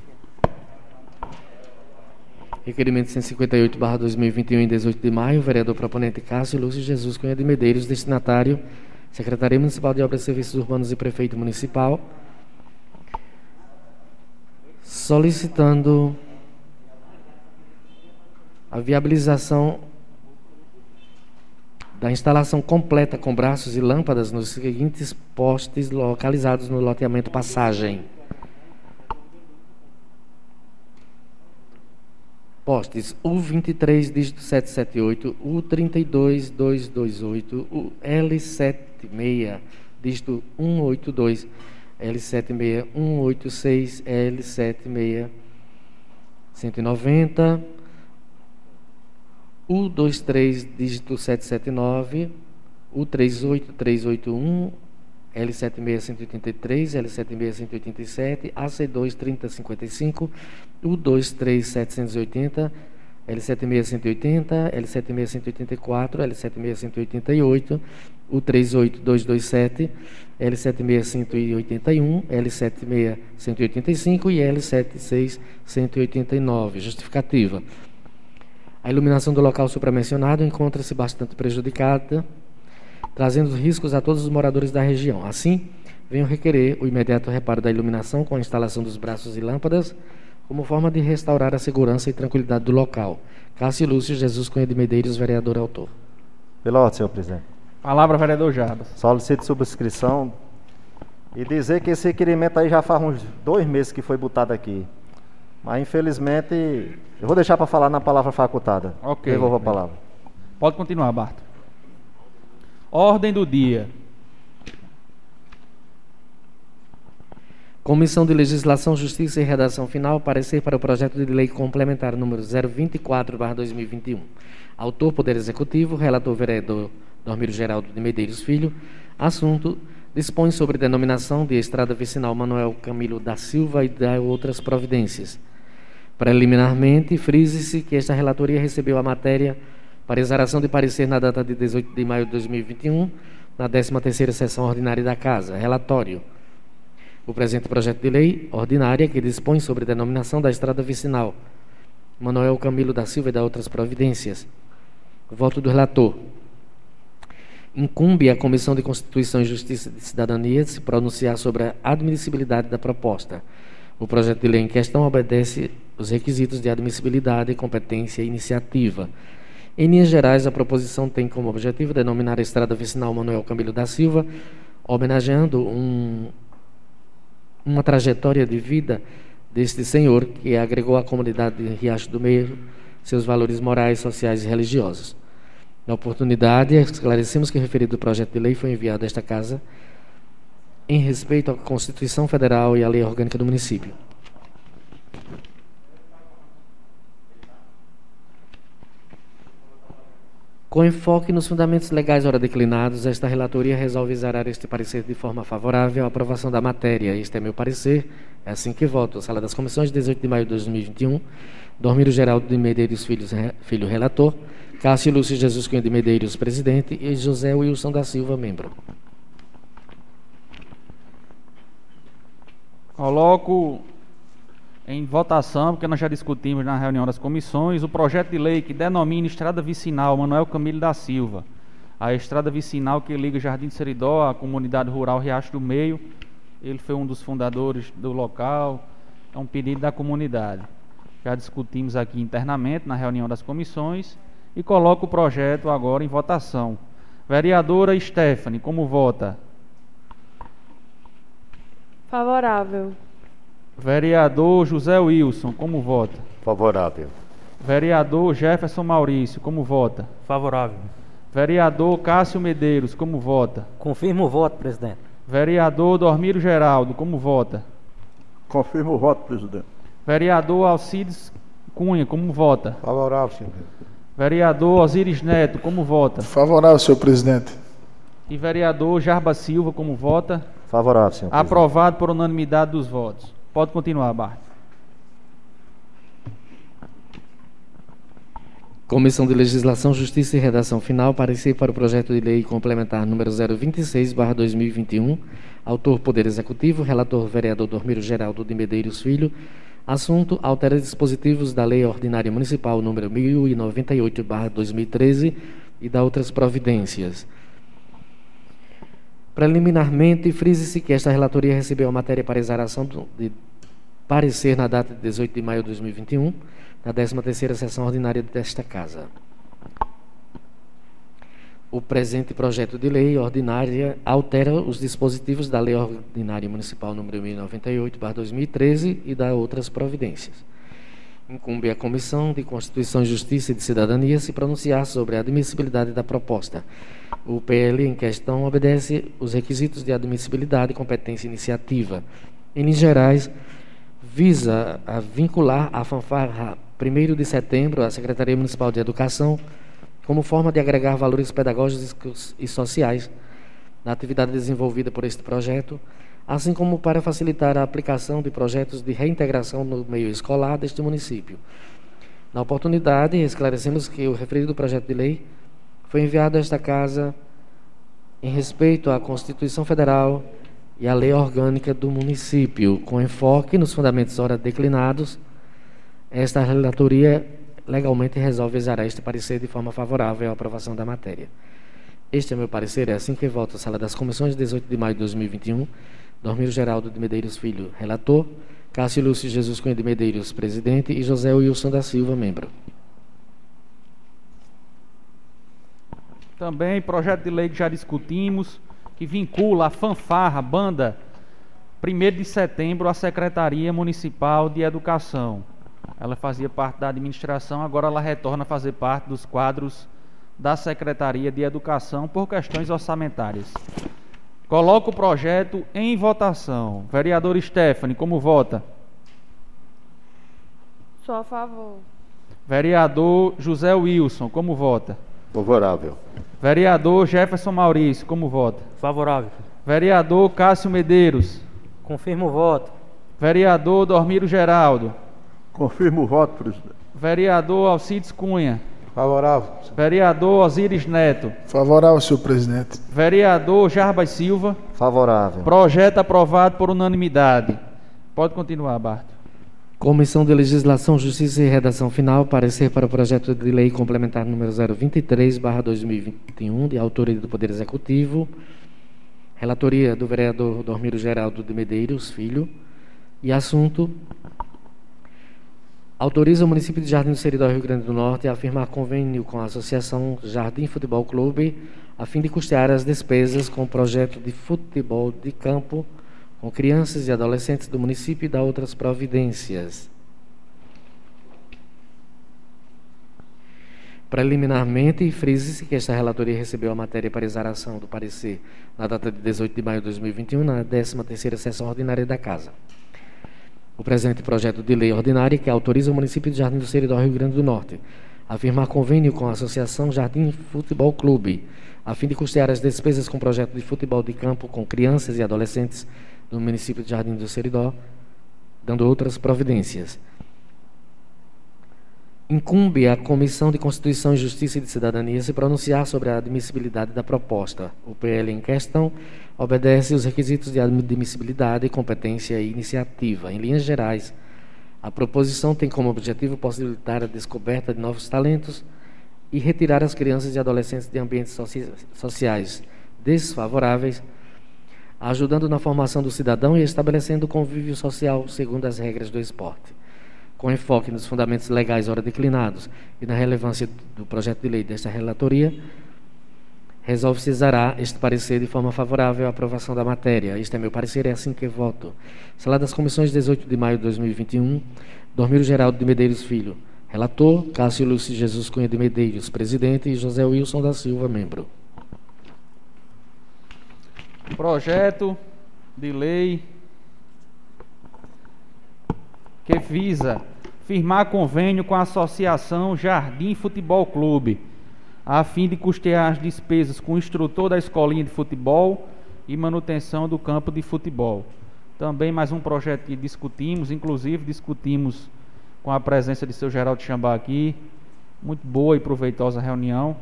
Requerimento 158, barra 2021, em 18 de maio, vereador proponente Cássio Lúcio Jesus Cunha de Medeiros, destinatário Secretaria Municipal de Obras e Serviços Urbanos e Prefeito Municipal, solicitando a viabilização da instalação completa com braços e lâmpadas nos seguintes postes localizados no loteamento Passagem. Postes U23 dígito 778, U32 228, o L76 dígito 182, L76 186, L76 190, U23 dígito 779, U38381, L76183, L76187, AC2 3055, U23780, L76180, L76184, L76188, U38227, L76181, L76185 e L76189. Justificativa. A iluminação do local supramencionado encontra-se bastante prejudicada, trazendo riscos a todos os moradores da região. Assim, venho requerer o imediato reparo da iluminação com a instalação dos braços e lâmpadas, como forma de restaurar a segurança e tranquilidade do local. Cássio Lúcio Jesus Cunha de Medeiros, vereador autor. Pela ordem, senhor presidente. Palavra, vereador Jarbas. Solicito subscrição e dizer que esse requerimento aí já faz uns dois meses que foi botado aqui. Mas infelizmente, eu vou deixar para falar na palavra facultada. Ok. Devolvo a palavra. Pode continuar, Barto. Ordem do dia. Comissão de Legislação, Justiça e Redação Final, parecer para o projeto de lei complementar número 024/2021. Autor Poder Executivo, relator vereador Dormiro Geraldo de Medeiros Filho. Assunto: dispõe sobre denominação de Estrada Vicinal Manuel Camilo da Silva e da outras providências. Preliminarmente, frise-se que esta relatoria recebeu a matéria para exaração de parecer na data de 18 de maio de 2021, na 13ª sessão ordinária da Casa. Relatório o presente projeto de lei ordinária que dispõe sobre a denominação da estrada vicinal Manuel Camilo da Silva e da outras providências. Voto do relator. Incumbe à Comissão de Constituição e Justiça de Cidadania se pronunciar sobre a admissibilidade da proposta. O projeto de lei em questão obedece os requisitos de admissibilidade, competência e iniciativa. Em linhas gerais, a proposição tem como objetivo denominar a estrada vicinal Manuel Camilo da Silva, homenageando um uma trajetória de vida deste senhor que agregou à comunidade de Riacho do Meio seus valores morais, sociais e religiosos. Na oportunidade, esclarecemos que o referido projeto de lei foi enviado a esta casa em respeito à Constituição Federal e à Lei Orgânica do Município. Com enfoque nos fundamentos legais ora declinados, esta relatoria resolve exarar este parecer de forma favorável à aprovação da matéria. Este é meu parecer. É assim que voto. Sala das Comissões, 18 de maio de 2021. Dormiro Geraldo de Medeiros Filho, filho relator. Cássio Lúcio Jesus Cunha de Medeiros, presidente. E José Wilson da Silva, membro. Coloco em votação, porque nós já discutimos na reunião das comissões, o projeto de lei que denomina Estrada Vicinal Manuel Camilo da Silva. A estrada vicinal que liga Jardim de Seridó à comunidade rural Riacho do Meio. Ele foi um dos fundadores do local. É um pedido da comunidade. Já discutimos aqui internamente na reunião das comissões e coloco o projeto agora em votação. Vereadora Stephanie, como vota? Favorável. Vereador José Wilson, como vota? Favorável. Vereador Jefferson Maurício, como vota? Favorável. Vereador Cássio Medeiros, como vota? Confirmo o voto, presidente. Vereador Dormiro Geraldo, como vota? Confirmo o voto, presidente. Vereador Alcides Cunha, como vota? Favorável, senhor. Vereador Osiris Neto, como vota? Favorável, senhor presidente. E vereador Jarba Silva, como vota? Favorável, senhor presidente. Aprovado por unanimidade dos votos. Pode continuar, Bart. Comissão de Legislação, Justiça e Redação Final, parecer para o projeto de lei complementar número 026/2021, autor Poder Executivo, relator vereador Dormiro Geraldo de Medeiros Filho. Assunto: altera dispositivos da Lei Ordinária Municipal número 1098/2013 e da outras providências. Preliminarmente, frise-se que esta relatoria recebeu a matéria para exaração de parecer na data de 18 de maio de 2021, na 13ª sessão ordinária desta Casa. O presente projeto de lei ordinária altera os dispositivos da Lei Ordinária Municipal número 1098/2013 e da outras providências. Incumbe à Comissão de Constituição, Justiça e de Cidadania se pronunciar sobre a admissibilidade da proposta. O PL em questão obedece os requisitos de admissibilidade, competência e iniciativa. Em linhas gerais, visa a vincular a fanfarra 1 de setembro à Secretaria Municipal de Educação como forma de agregar valores pedagógicos e sociais na atividade desenvolvida por este projeto, assim como para facilitar a aplicação de projetos de reintegração no meio escolar deste município. Na oportunidade, esclarecemos que o referido projeto de lei foi enviado a esta Casa em respeito à Constituição Federal e à Lei Orgânica do município, com enfoque nos fundamentos ora declinados. Esta relatoria legalmente resolve exarar este parecer de forma favorável à aprovação da matéria. Este é meu parecer, é assim que voto a Sala das Comissões, 18 de maio de 2021. Dormir Geraldo de Medeiros Filho, relator. Cássio Lúcio Jesus Cunha de Medeiros, presidente. E José Wilson da Silva, membro. Também projeto de lei que já discutimos, que vincula a fanfarra, banda, 1 de setembro, à Secretaria Municipal de Educação. Ela fazia parte da administração, agora ela retorna a fazer parte dos quadros da Secretaria de Educação por questões orçamentárias. Coloco o projeto em votação. Vereador Stephanie, como vota? Sou a favor. Vereador José Wilson, como vota? Favorável. Vereador Jefferson Maurício, como vota? Favorável. Vereador Cássio Medeiros. Confirmo o voto. Vereador Dormiro Geraldo. Confirmo o voto, presidente. Vereador Alcides Cunha. Favorável. Vereador Osiris Neto. Favorável, senhor presidente. Vereador Jarbas Silva. Favorável. Projeto aprovado por unanimidade. Pode continuar, Barto. Comissão de Legislação, Justiça e Redação Final, parecer para o projeto de lei complementar número 023/2021, de autoria do Poder Executivo. Relatoria do vereador Dormiro Geraldo de Medeiros, filho. E assunto autoriza o município de Jardim do Seridó, Rio Grande do Norte, a firmar convênio com a Associação Jardim Futebol Clube, a fim de custear as despesas com o projeto de futebol de campo com crianças e adolescentes do município e da outras providências. Preliminarmente, frise-se que esta relatoria recebeu a matéria para exaração do parecer na data de 18 de maio de 2021, na 13ª sessão ordinária da Casa o presente projeto de lei ordinária que autoriza o município de Jardim do Seridó, Rio Grande do Norte, a firmar convênio com a Associação Jardim Futebol Clube, a fim de custear as despesas com projeto de futebol de campo com crianças e adolescentes do município de Jardim do Seridó, dando outras providências. Incumbe à Comissão de Constituição e Justiça e de Cidadania se pronunciar sobre a admissibilidade da proposta. O PL em questão obedece os requisitos de admissibilidade, competência e iniciativa. Em linhas gerais, a proposição tem como objetivo possibilitar a descoberta de novos talentos e retirar as crianças e adolescentes de ambientes soci sociais desfavoráveis, ajudando na formação do cidadão e estabelecendo o convívio social segundo as regras do esporte. Com enfoque nos fundamentos legais ora declinados e na relevância do projeto de lei desta relatoria, resolve-se exarar este parecer de forma favorável à aprovação da matéria. Este é meu parecer, é assim que voto. Sala das Comissões, 18 de maio de 2021. Dormiro Geraldo de Medeiros Filho. Relator, Cássio Lúcio Jesus Cunha de Medeiros, presidente, e José Wilson da Silva, membro. Projeto de lei que visa firmar convênio com a Associação Jardim Futebol Clube a fim de custear as despesas com o instrutor da escolinha de futebol e manutenção do campo de futebol. Também mais um projeto que discutimos, inclusive discutimos com a presença de seu Geraldo Chambá aqui. Muito boa e proveitosa reunião.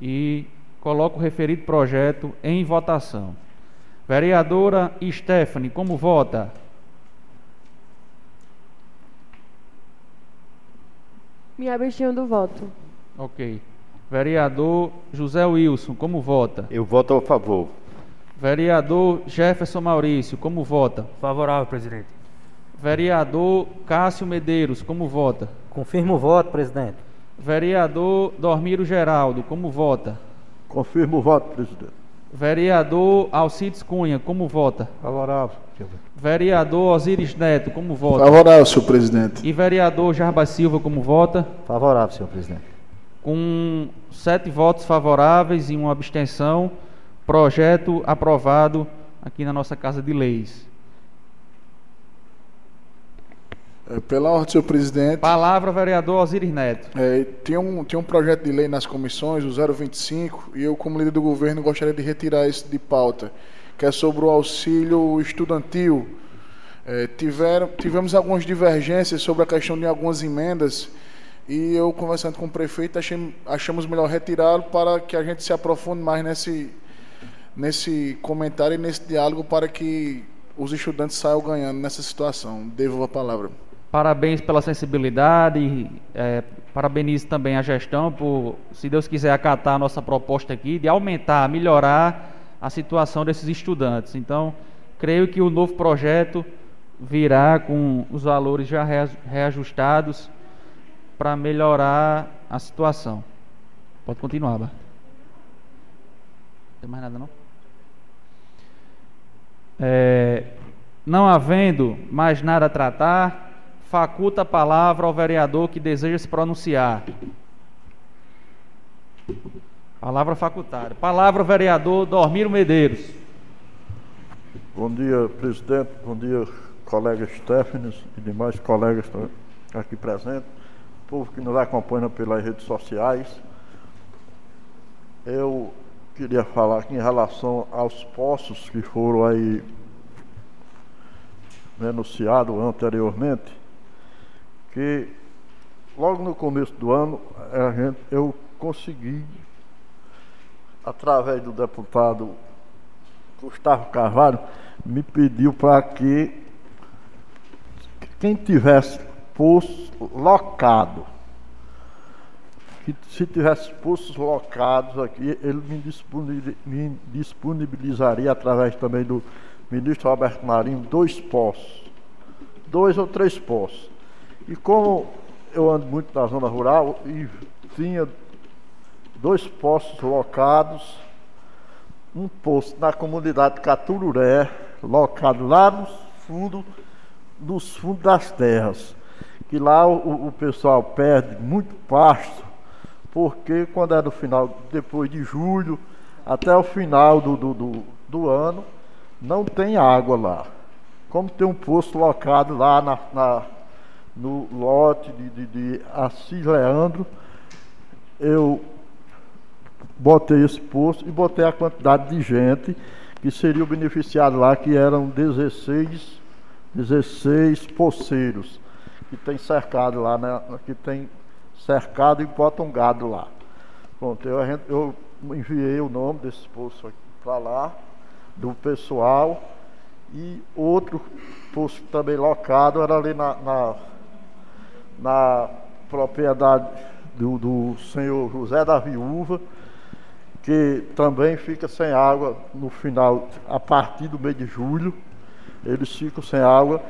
E coloco o referido projeto em votação. Vereadora Stephanie, como vota? Me abstenho do voto. Ok. Vereador José Wilson, como vota? Eu voto a favor. Vereador Jefferson Maurício, como vota? Favorável, presidente. Vereador Cássio Medeiros, como vota? Confirmo o voto, presidente. Vereador Dormiro Geraldo, como vota? Confirmo o voto, presidente. Vereador Alcides Cunha, como vota? Favorável. Vereador Osiris Neto, como vota? Favorável, senhor presidente. E vereador Jarbas Silva, como vota? Favorável, senhor presidente. Com sete votos favoráveis e uma abstenção, projeto aprovado aqui na nossa Casa de Leis. É, pela ordem senhor presidente. Palavra, vereador Osiris Neto. É, tinha, um, tinha um projeto de lei nas comissões, o 025, e eu, como líder do governo, gostaria de retirar esse de pauta, que é sobre o auxílio estudantil. É, tiveram, tivemos algumas divergências sobre a questão de algumas emendas, e eu, conversando com o prefeito, achei, achamos melhor retirá-lo para que a gente se aprofunde mais nesse, nesse comentário e nesse diálogo para que os estudantes saiam ganhando nessa situação. Devo a palavra. Parabéns pela sensibilidade, é, parabenizo também a gestão por, se Deus quiser, acatar a nossa proposta aqui de aumentar, melhorar a situação desses estudantes. Então, creio que o novo projeto virá com os valores já reajustados para melhorar a situação. Pode continuar, Bar. Não tem mais nada não? É, não havendo mais nada a tratar, faculta a palavra ao vereador que deseja se pronunciar. Palavra facultada. Palavra vereador Dormiro Medeiros. Bom dia, presidente. Bom dia, colegas Stephens e demais colegas aqui presentes. Povo que nos acompanha pelas redes sociais. Eu queria falar aqui em relação aos postos que foram aí denunciados anteriormente que logo no começo do ano gente, eu consegui, através do deputado Gustavo Carvalho, me pediu para que quem tivesse posto locado, que se tivesse postos locados aqui, ele me disponibilizaria através também do ministro Roberto Marinho dois postos, dois ou três postos e como eu ando muito na zona rural e tinha dois postos locados, um posto na comunidade Catururé, locado lá no fundo, nos fundos das terras. Que lá o, o pessoal perde muito pasto, porque quando é no final, depois de julho, até o final do, do, do, do ano, não tem água lá. Como tem um posto locado lá na, na no lote de, de, de Assis Leandro, eu botei esse posto e botei a quantidade de gente que seria beneficiado lá, que eram 16, 16 poceiros, que tem cercado lá, né, que tem cercado e botam gado lá. Pronto, eu, eu enviei o nome desse posto para lá, do pessoal, e outro posto também locado era ali na, na na propriedade do, do senhor José da Viúva, que também fica sem água no final, a partir do mês de julho, eles ficam sem água.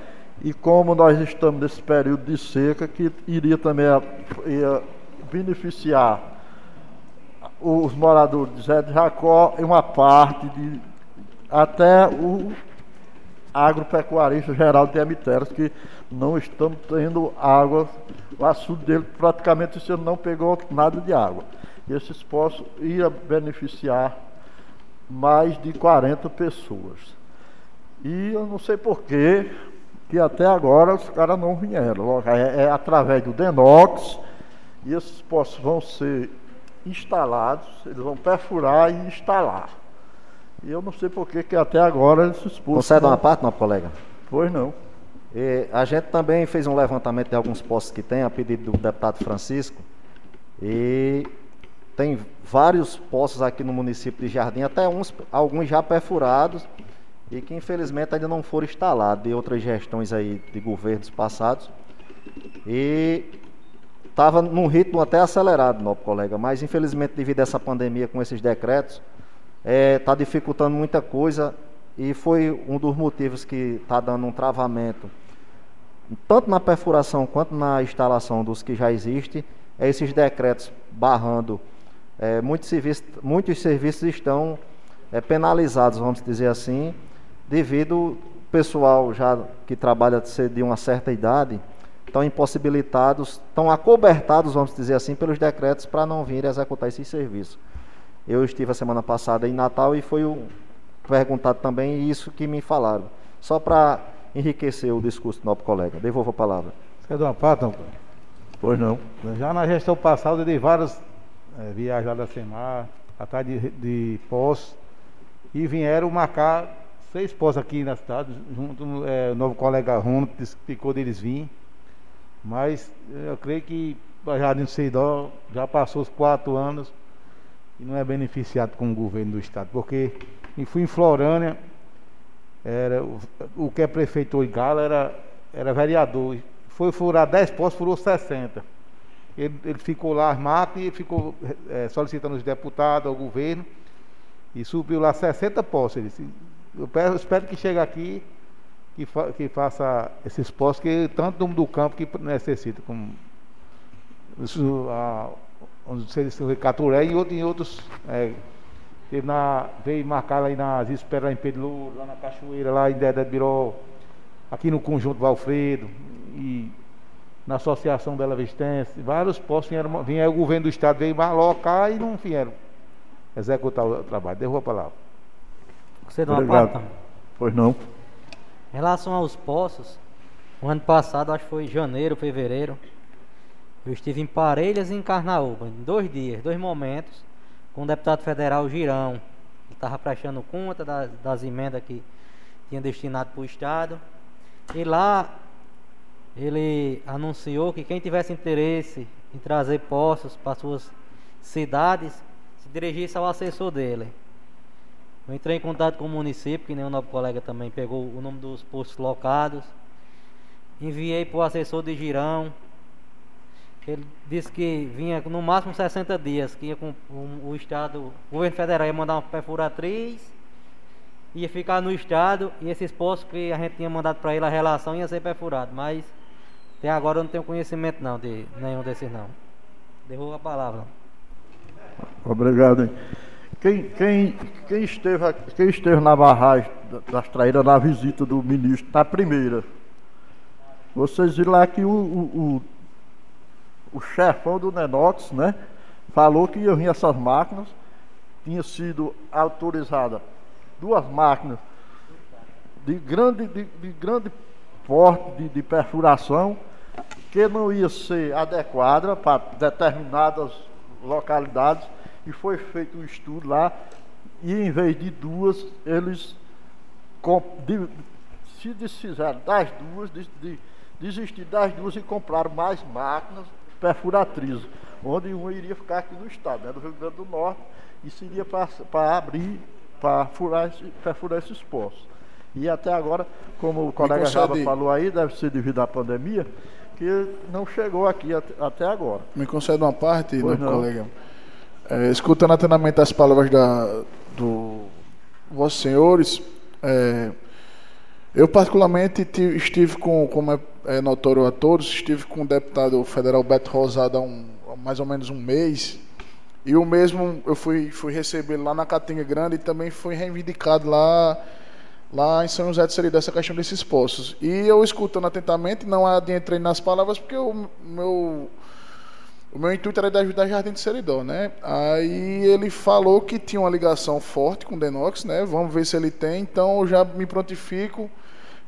E como nós estamos nesse período de seca, que iria também ia beneficiar os moradores de Zé de Jacó em uma parte de até o agropecuarista geral de Emitérios, que não estamos tendo água. O açude dele praticamente esse ano não pegou nada de água. E esses poços iam beneficiar mais de 40 pessoas. E eu não sei porquê que até agora os caras não vieram. É, é através do Denox e esses poços vão ser instalados, eles vão perfurar e instalar. E eu não sei por que até agora esses poços. Concede não... uma parte, não, colega? Pois não. E a gente também fez um levantamento de alguns postos que tem, a pedido do deputado Francisco. E tem vários postos aqui no município de Jardim, até uns, alguns já perfurados, e que infelizmente ainda não foram instalados, de outras gestões aí de governos passados. E estava num ritmo até acelerado, nosso colega, mas infelizmente devido a essa pandemia com esses decretos, está é, tá dificultando muita coisa e foi um dos motivos que está dando um travamento tanto na perfuração quanto na instalação dos que já existem, é esses decretos barrando. É, muitos, serviços, muitos serviços estão é, penalizados, vamos dizer assim, devido pessoal já que trabalha de uma certa idade estão impossibilitados, estão acobertados, vamos dizer assim, pelos decretos para não vir executar esses serviços. Eu estive a semana passada em Natal e foi o, perguntado também isso que me falaram. Só para enriquecer o discurso do nosso colega. Devolvo a palavra. Você quer dar uma não? Pois não. Já na gestão passada eu dei várias é, viagens lá da Semar, atrás de, de postos, e vieram marcar seis postos aqui na cidade, junto é, o novo colega Rono, ficou deles vir. Mas eu creio que o Jardim Seidó já passou os quatro anos e não é beneficiado com o governo do estado, porque fui em Florânia, era, o, o que é prefeitor de Gala era, era vereador. Foi furar 10 postos, furou 60. Ele, ele ficou lá armado e ficou é, solicitando os deputados, ao governo, e subiu lá 60 postos. Ele disse, eu, espero que chegue aqui que, fa, que faça esses postos, que tanto do campo que necessita, como isso, a, onde se Caturé e em outros. É, teve na, veio marcar aí nas esperas em Pedro lá na Cachoeira, lá em Dedé de Biró, aqui no Conjunto Valfredo, e na Associação Bela Vistense, vários postos vieram, o governo do estado, veio alocar e não vieram executar o trabalho. Derruba a palavra. Você dá uma parte? Pois não. Em relação aos postos, o ano passado, acho que foi janeiro, fevereiro, eu estive em Parelhas e em Carnaúba, em dois dias, dois momentos, com o deputado federal Girão, que estava prestando conta das, das emendas que tinha destinado para o Estado. E lá ele anunciou que quem tivesse interesse em trazer postos para suas cidades, se dirigisse ao assessor dele. Eu entrei em contato com o município, que nem o novo colega também pegou o nome dos postos locados. Enviei para o assessor de Girão, ele disse que vinha no máximo 60 dias, que ia com o, Estado, o governo federal ia mandar uma perfuratriz, ia ficar no Estado e esses postos que a gente tinha mandado para ele a relação ia ser perfurado. Mas até agora eu não tenho conhecimento não de nenhum desses não. Derruba a palavra. Obrigado. Hein? Quem, quem, quem, esteve, quem esteve na barragem das traíras na visita do ministro, na primeira, vocês viram lá que o, o, o o chefão do Nenox, né? Falou que ia vir essas máquinas, tinha sido autorizada duas máquinas de grande, de, de grande porte de, de, perfuração, que não ia ser adequada para determinadas localidades, e foi feito um estudo lá, e em vez de duas, eles se desfizeram das duas, de, de, desistir das duas e compraram mais máquinas perfuratriz, onde uma iria ficar aqui no estado, né, do Rio Grande do Norte, e seria para abrir, para furar, perfurar esses poços. E até agora, como o colega Java falou aí, deve ser devido à pandemia, que não chegou aqui até, agora. Me concede uma parte, né, colega? É, escutando atentamente as palavras da, do vossos senhores, é, eu particularmente estive com, como é é notório a todos, estive com o deputado federal Beto Rosado há, um, há mais ou menos um mês, e o mesmo eu fui, fui receber lá na Catinga Grande e também foi reivindicado lá, lá em São José de Seridó essa questão desses postos. E eu escutando atentamente, não adentrei nas palavras, porque o meu, o meu intuito era de ajudar Jardim de Seridó, né? Aí ele falou que tinha uma ligação forte com o Denox, né? Vamos ver se ele tem, então eu já me prontifico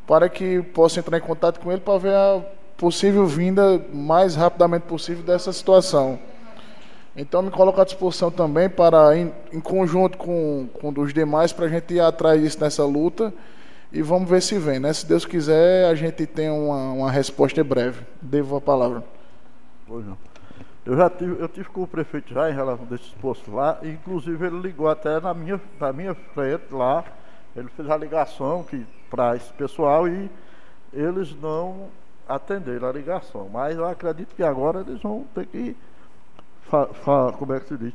para que possa entrar em contato com ele para ver a possível vinda mais rapidamente possível dessa situação. Então me coloco à disposição também para, em, em conjunto com, com os demais, para a gente ir atrás disso nessa luta e vamos ver se vem. Né? Se Deus quiser, a gente tem uma, uma resposta breve. Devo a palavra. Pois não. Eu já tive, eu tive com o prefeito já em relação desses postos lá, inclusive ele ligou até na minha, na minha frente lá, ele fez a ligação que para esse pessoal e eles não atenderam a ligação. Mas eu acredito que agora eles vão ter que. como é que se diz?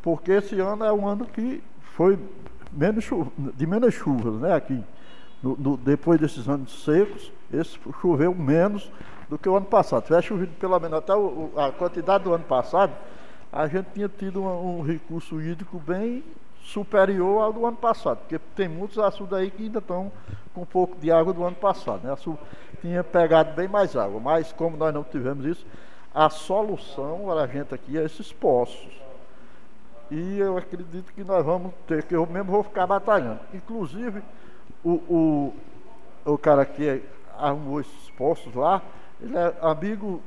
Porque esse ano é um ano que foi menos chuva, de menos chuvas, né? Aqui. No, no, depois desses anos secos, esse choveu menos do que o ano passado. Se tivesse chovido pelo menos até o, a quantidade do ano passado, a gente tinha tido um, um recurso hídrico bem superior ao do ano passado, porque tem muitos açudes aí que ainda estão com um pouco de água do ano passado. Né? Açude tinha pegado bem mais água, mas como nós não tivemos isso, a solução para a gente aqui é esses poços. E eu acredito que nós vamos ter, que eu mesmo vou ficar batalhando. Inclusive, o, o o cara que arrumou esses postos lá, ele é amigo,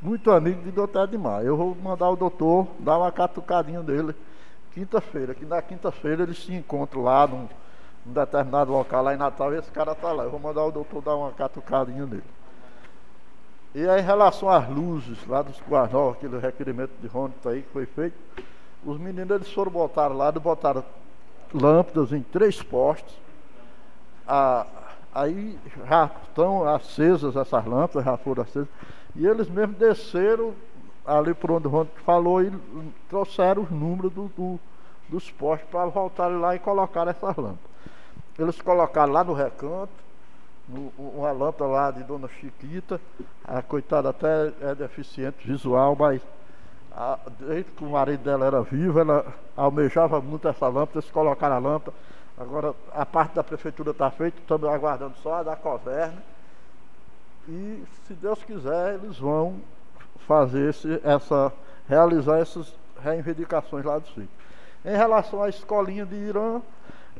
muito amigo de doutor Edmar. Eu vou mandar o doutor dar uma catucadinha dele quinta-feira, que na quinta-feira eles se encontram lá num, num determinado local lá em Natal esse cara tá lá. Eu vou mandar o doutor dar uma catucadinha nele. E aí, em relação às luzes lá dos Guarnol, aquele requerimento de Rônito aí que foi feito, os meninos eles foram botar lá, botaram lâmpadas em três postes. A, aí já estão acesas essas lâmpadas, já foram acesas. E eles mesmos desceram ali por onde o Rônito falou e trouxeram os números do, do, dos postes para voltarem lá e colocar essas lâmpadas. Eles colocaram lá no recanto, no, uma lâmpada lá de Dona Chiquita, a coitada até é deficiente visual, mas a, desde que o marido dela era vivo, ela almejava muito essa lâmpada, eles colocaram a lâmpada. Agora a parte da prefeitura está feita, estamos aguardando só a da Coverna. E se Deus quiser, eles vão fazer esse, essa, realizar essas reivindicações lá do sítio. Em relação à escolinha de Irã,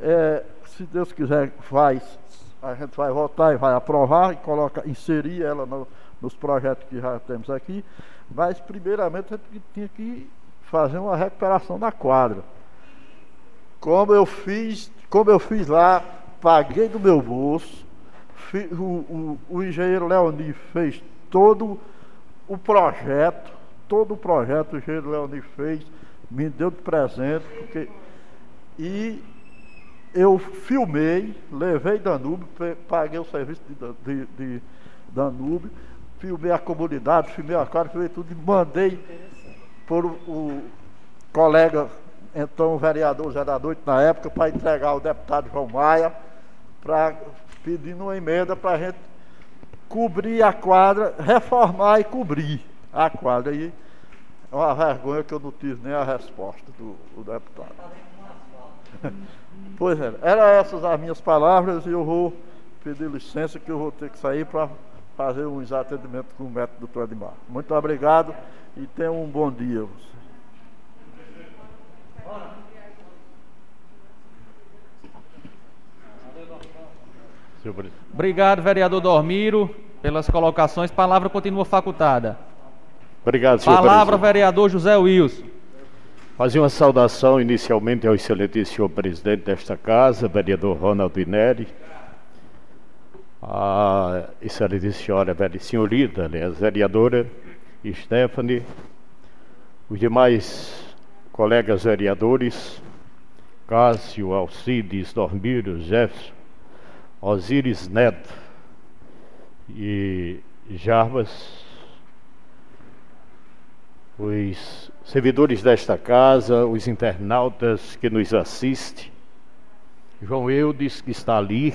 é, se Deus quiser, vai, a gente vai votar e vai aprovar e coloca, inserir ela no, nos projetos que já temos aqui, mas primeiramente a gente tinha que fazer uma recuperação da quadra. Como eu fiz, como eu fiz lá, paguei do meu bolso, o, o, o engenheiro Leoni fez todo o projeto, todo o projeto o engenheiro Leoni fez, me deu de presente, porque, e eu filmei, levei Danúbio, paguei o serviço de, de, de Danúbio, filmei a comunidade, filmei a cara, filmei tudo e mandei por o colega, então o vereador Zé da Noite na época, para entregar ao deputado João Maia, para pedindo uma emenda para a gente cobrir a quadra, reformar e cobrir a quadra. E é uma vergonha que eu não tive nem a resposta do, do deputado. Pois é, eram essas as minhas palavras e eu vou pedir licença que eu vou ter que sair para fazer um atendimento com o método doutor Edmar. Muito obrigado e tenham um bom dia. Obrigado, vereador Dormiro, pelas colocações. Palavra continua facultada. Obrigado, senhor Palavra, presidente. vereador José Wilson. Fazer uma saudação inicialmente ao excelente senhor presidente desta casa, vereador Ronaldo Ineri, a excelente senhora, senhorita, aliás, vereadora Stephanie, os demais colegas vereadores, Cássio, Alcides, Dormiro, Jefferson, Osíris Neto e Jarbas, os servidores desta casa, os internautas que nos assistem, João Eudes, que está ali,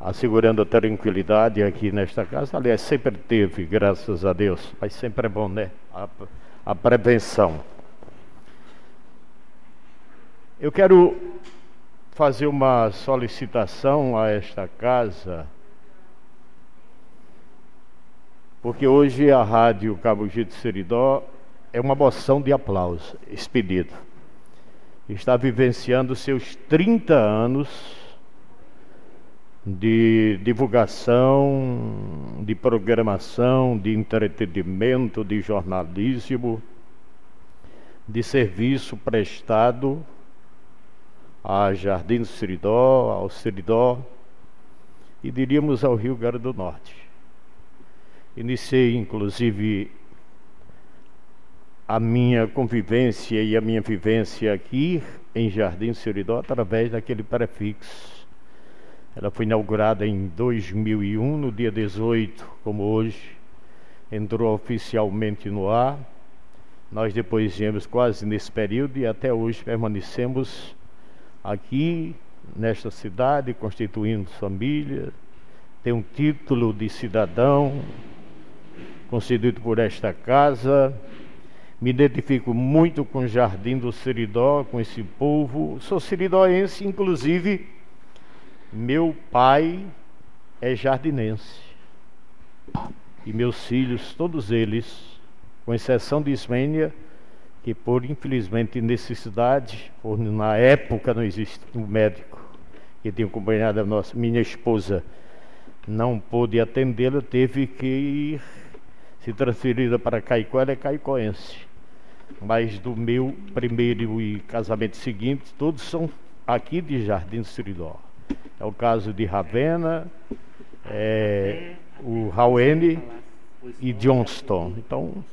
assegurando a tranquilidade aqui nesta casa. Aliás, sempre teve, graças a Deus, mas sempre é bom, né? A, prevenção. Eu quero fazer uma solicitação a esta casa porque hoje a Rádio Cabo Gito Seridó é uma moção de aplauso expedida. Está vivenciando seus 30 anos de divulgação, de programação, de entretenimento, de jornalismo, de serviço prestado a Jardim Seridó, ao Seridó e diríamos ao Rio Grande do Norte. Iniciei, inclusive, a minha convivência e a minha vivência aqui em Jardim Seridó através daquele prefixo. Ela foi inaugurada em 2001, no dia 18, como hoje, entrou oficialmente no ar. Nós depois viemos quase nesse período e até hoje permanecemos aqui nesta cidade, constituindo família, tem um título de cidadão, concedido por esta casa. Me identifico muito com o Jardim do Seridó, com esse povo. Sou seridóense, inclusive, meu pai é jardinense. E meus filhos, todos eles, com exceção de Ismênia, que por infelizmente necessidade, por na época não existe um médico que tinha acompanhado a nossa, minha esposa, não pôde atendê-la, teve que ir se transferida para Caicó, ela é caicoense. Mas do meu primeiro e casamento seguinte, todos são aqui de Jardim do Seridó. É o caso de Ravena, é, o Rauene e Johnston. Então,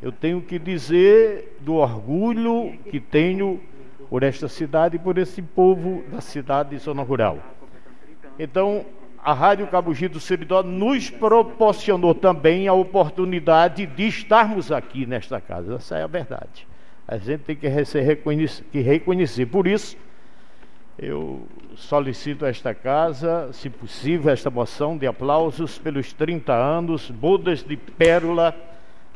eu tenho que dizer do orgulho que tenho por esta cidade e por esse povo da cidade e zona rural. Então, a Rádio Cabugi do Seridó nos proporcionou também a oportunidade de estarmos aqui nesta casa. Essa é a verdade. A gente tem que reconhecer, que reconhecer. Por isso, eu solicito a esta casa, se possível, esta moção de aplausos pelos 30 anos, bodas de pérola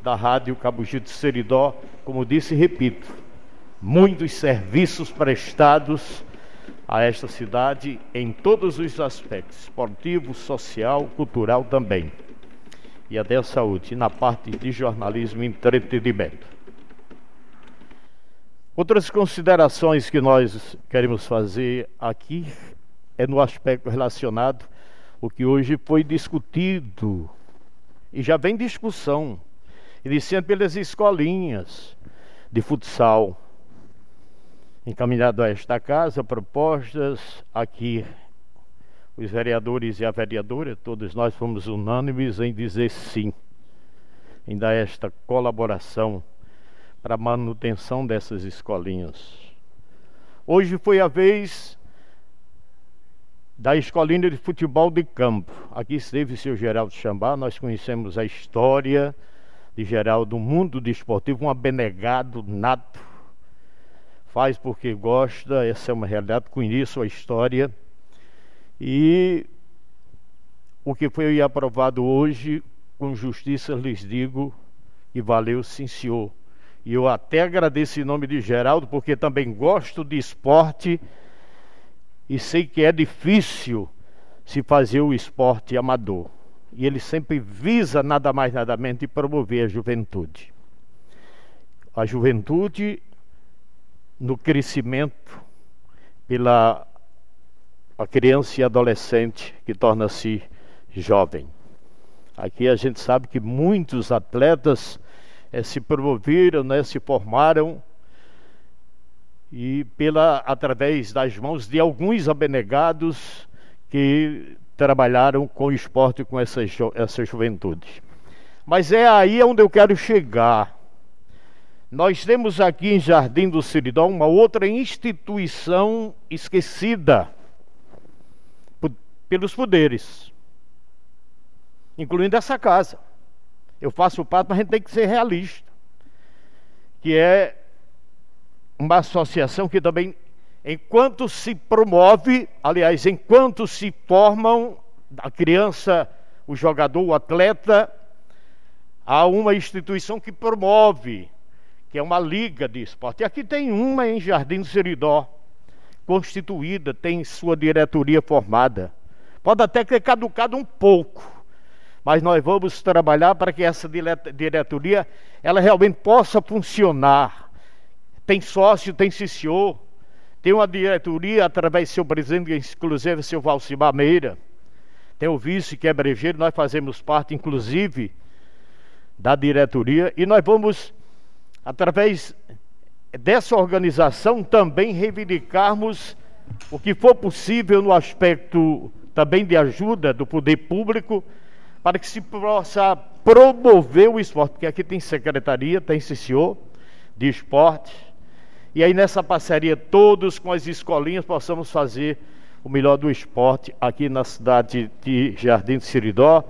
da Rádio Cabugi do Seridó. Como disse e repito, muitos serviços prestados a esta cidade em todos os aspectos, esportivo, social, cultural também. E a saúde, e na parte de jornalismo e entretenimento. Outras considerações que nós queremos fazer aqui é no aspecto relacionado o que hoje foi discutido e já vem discussão, iniciando pelas escolinhas de futsal, encaminhado a esta casa propostas aqui. Os vereadores e a vereadora, todos nós fomos unânimes em dizer sim, em dar esta colaboração para a manutenção dessas escolinhas. Hoje foi a vez da escolinha de futebol de campo. Aqui esteve o seu Geraldo Chambá, nós conhecemos a história de Geraldo, mundo desportivo, um abnegado nato faz porque gosta, essa é uma realidade, conheço a história. E o que foi aprovado hoje, com justiça lhes digo que valeu sim, senhor. E eu até agradeço em nome de Geraldo, porque também gosto de esporte e sei que é difícil se fazer o esporte amador. E ele sempre visa nada mais nada menos de promover a juventude. A juventude no crescimento pela a criança e adolescente que torna-se jovem. Aqui a gente sabe que muitos atletas é, se promoveram, né, se formaram e pela através das mãos de alguns abnegados que trabalharam com o esporte com essa, essa juventude. Mas é aí onde eu quero chegar. Nós temos aqui em Jardim do Siridó uma outra instituição esquecida pelos poderes, incluindo essa casa. Eu faço parte, mas a gente tem que ser realista. Que é uma associação que também, enquanto se promove, aliás, enquanto se formam a criança, o jogador, o atleta, há uma instituição que promove que é uma liga de esporte. E aqui tem uma em Jardim do Seridó, constituída, tem sua diretoria formada. Pode até ter caducado um pouco, mas nós vamos trabalhar para que essa diretoria ela realmente possa funcionar. Tem sócio, tem CCO, tem uma diretoria através do seu presidente, inclusive seu Valcimar Meira. Tem o vice, que é brejeiro, nós fazemos parte, inclusive, da diretoria, e nós vamos através dessa organização, também reivindicarmos o que for possível no aspecto também de ajuda do poder público, para que se possa promover o esporte, porque aqui tem secretaria, tem CCO de esporte, e aí nessa parceria todos com as escolinhas possamos fazer o melhor do esporte aqui na cidade de Jardim de Siridó,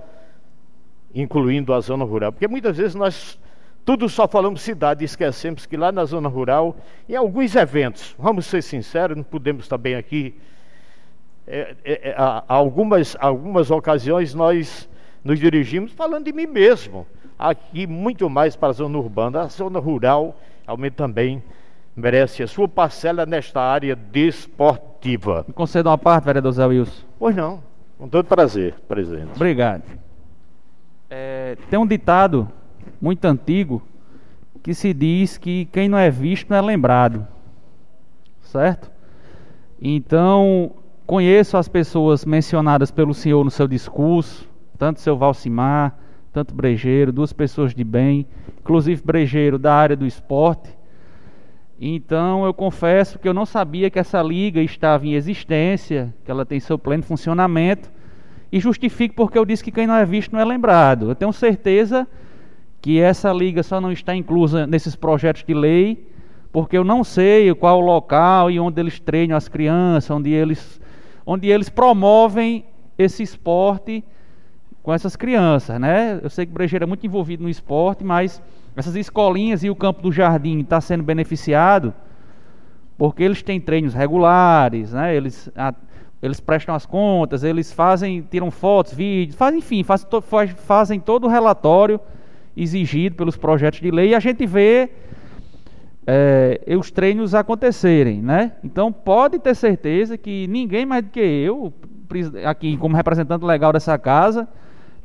incluindo a zona rural, porque muitas vezes nós tudo só falamos cidade, esquecemos que lá na zona rural, em alguns eventos, vamos ser sinceros, não podemos também aqui, é, é, é, algumas, algumas ocasiões nós nos dirigimos falando de mim mesmo, aqui muito mais para a zona urbana, a zona rural realmente também merece a sua parcela nesta área desportiva. Me conceda uma parte, vereador Zé Wilson. Pois não, com todo prazer, presidente. Obrigado. É, tem um ditado muito antigo que se diz que quem não é visto não é lembrado. Certo? Então, conheço as pessoas mencionadas pelo senhor no seu discurso, tanto seu Valcimar, tanto Brejeiro, duas pessoas de bem, inclusive Brejeiro da área do esporte. Então eu confesso que eu não sabia que essa liga estava em existência, que ela tem seu pleno funcionamento, e justifico porque eu disse que quem não é visto não é lembrado. Eu tenho certeza que essa liga só não está inclusa nesses projetos de lei, porque eu não sei qual o local e onde eles treinam as crianças, onde eles, onde eles promovem esse esporte com essas crianças, né? Eu sei que o Brejeiro é muito envolvido no esporte, mas essas escolinhas e o campo do jardim está sendo beneficiado porque eles têm treinos regulares, né? Eles, a, eles prestam as contas, eles fazem, tiram fotos, vídeos, fazem, enfim, fazem, to, faz, fazem todo o relatório exigido pelos projetos de lei e a gente vê é, os treinos acontecerem, né? Então pode ter certeza que ninguém mais do que eu, aqui como representante legal dessa casa,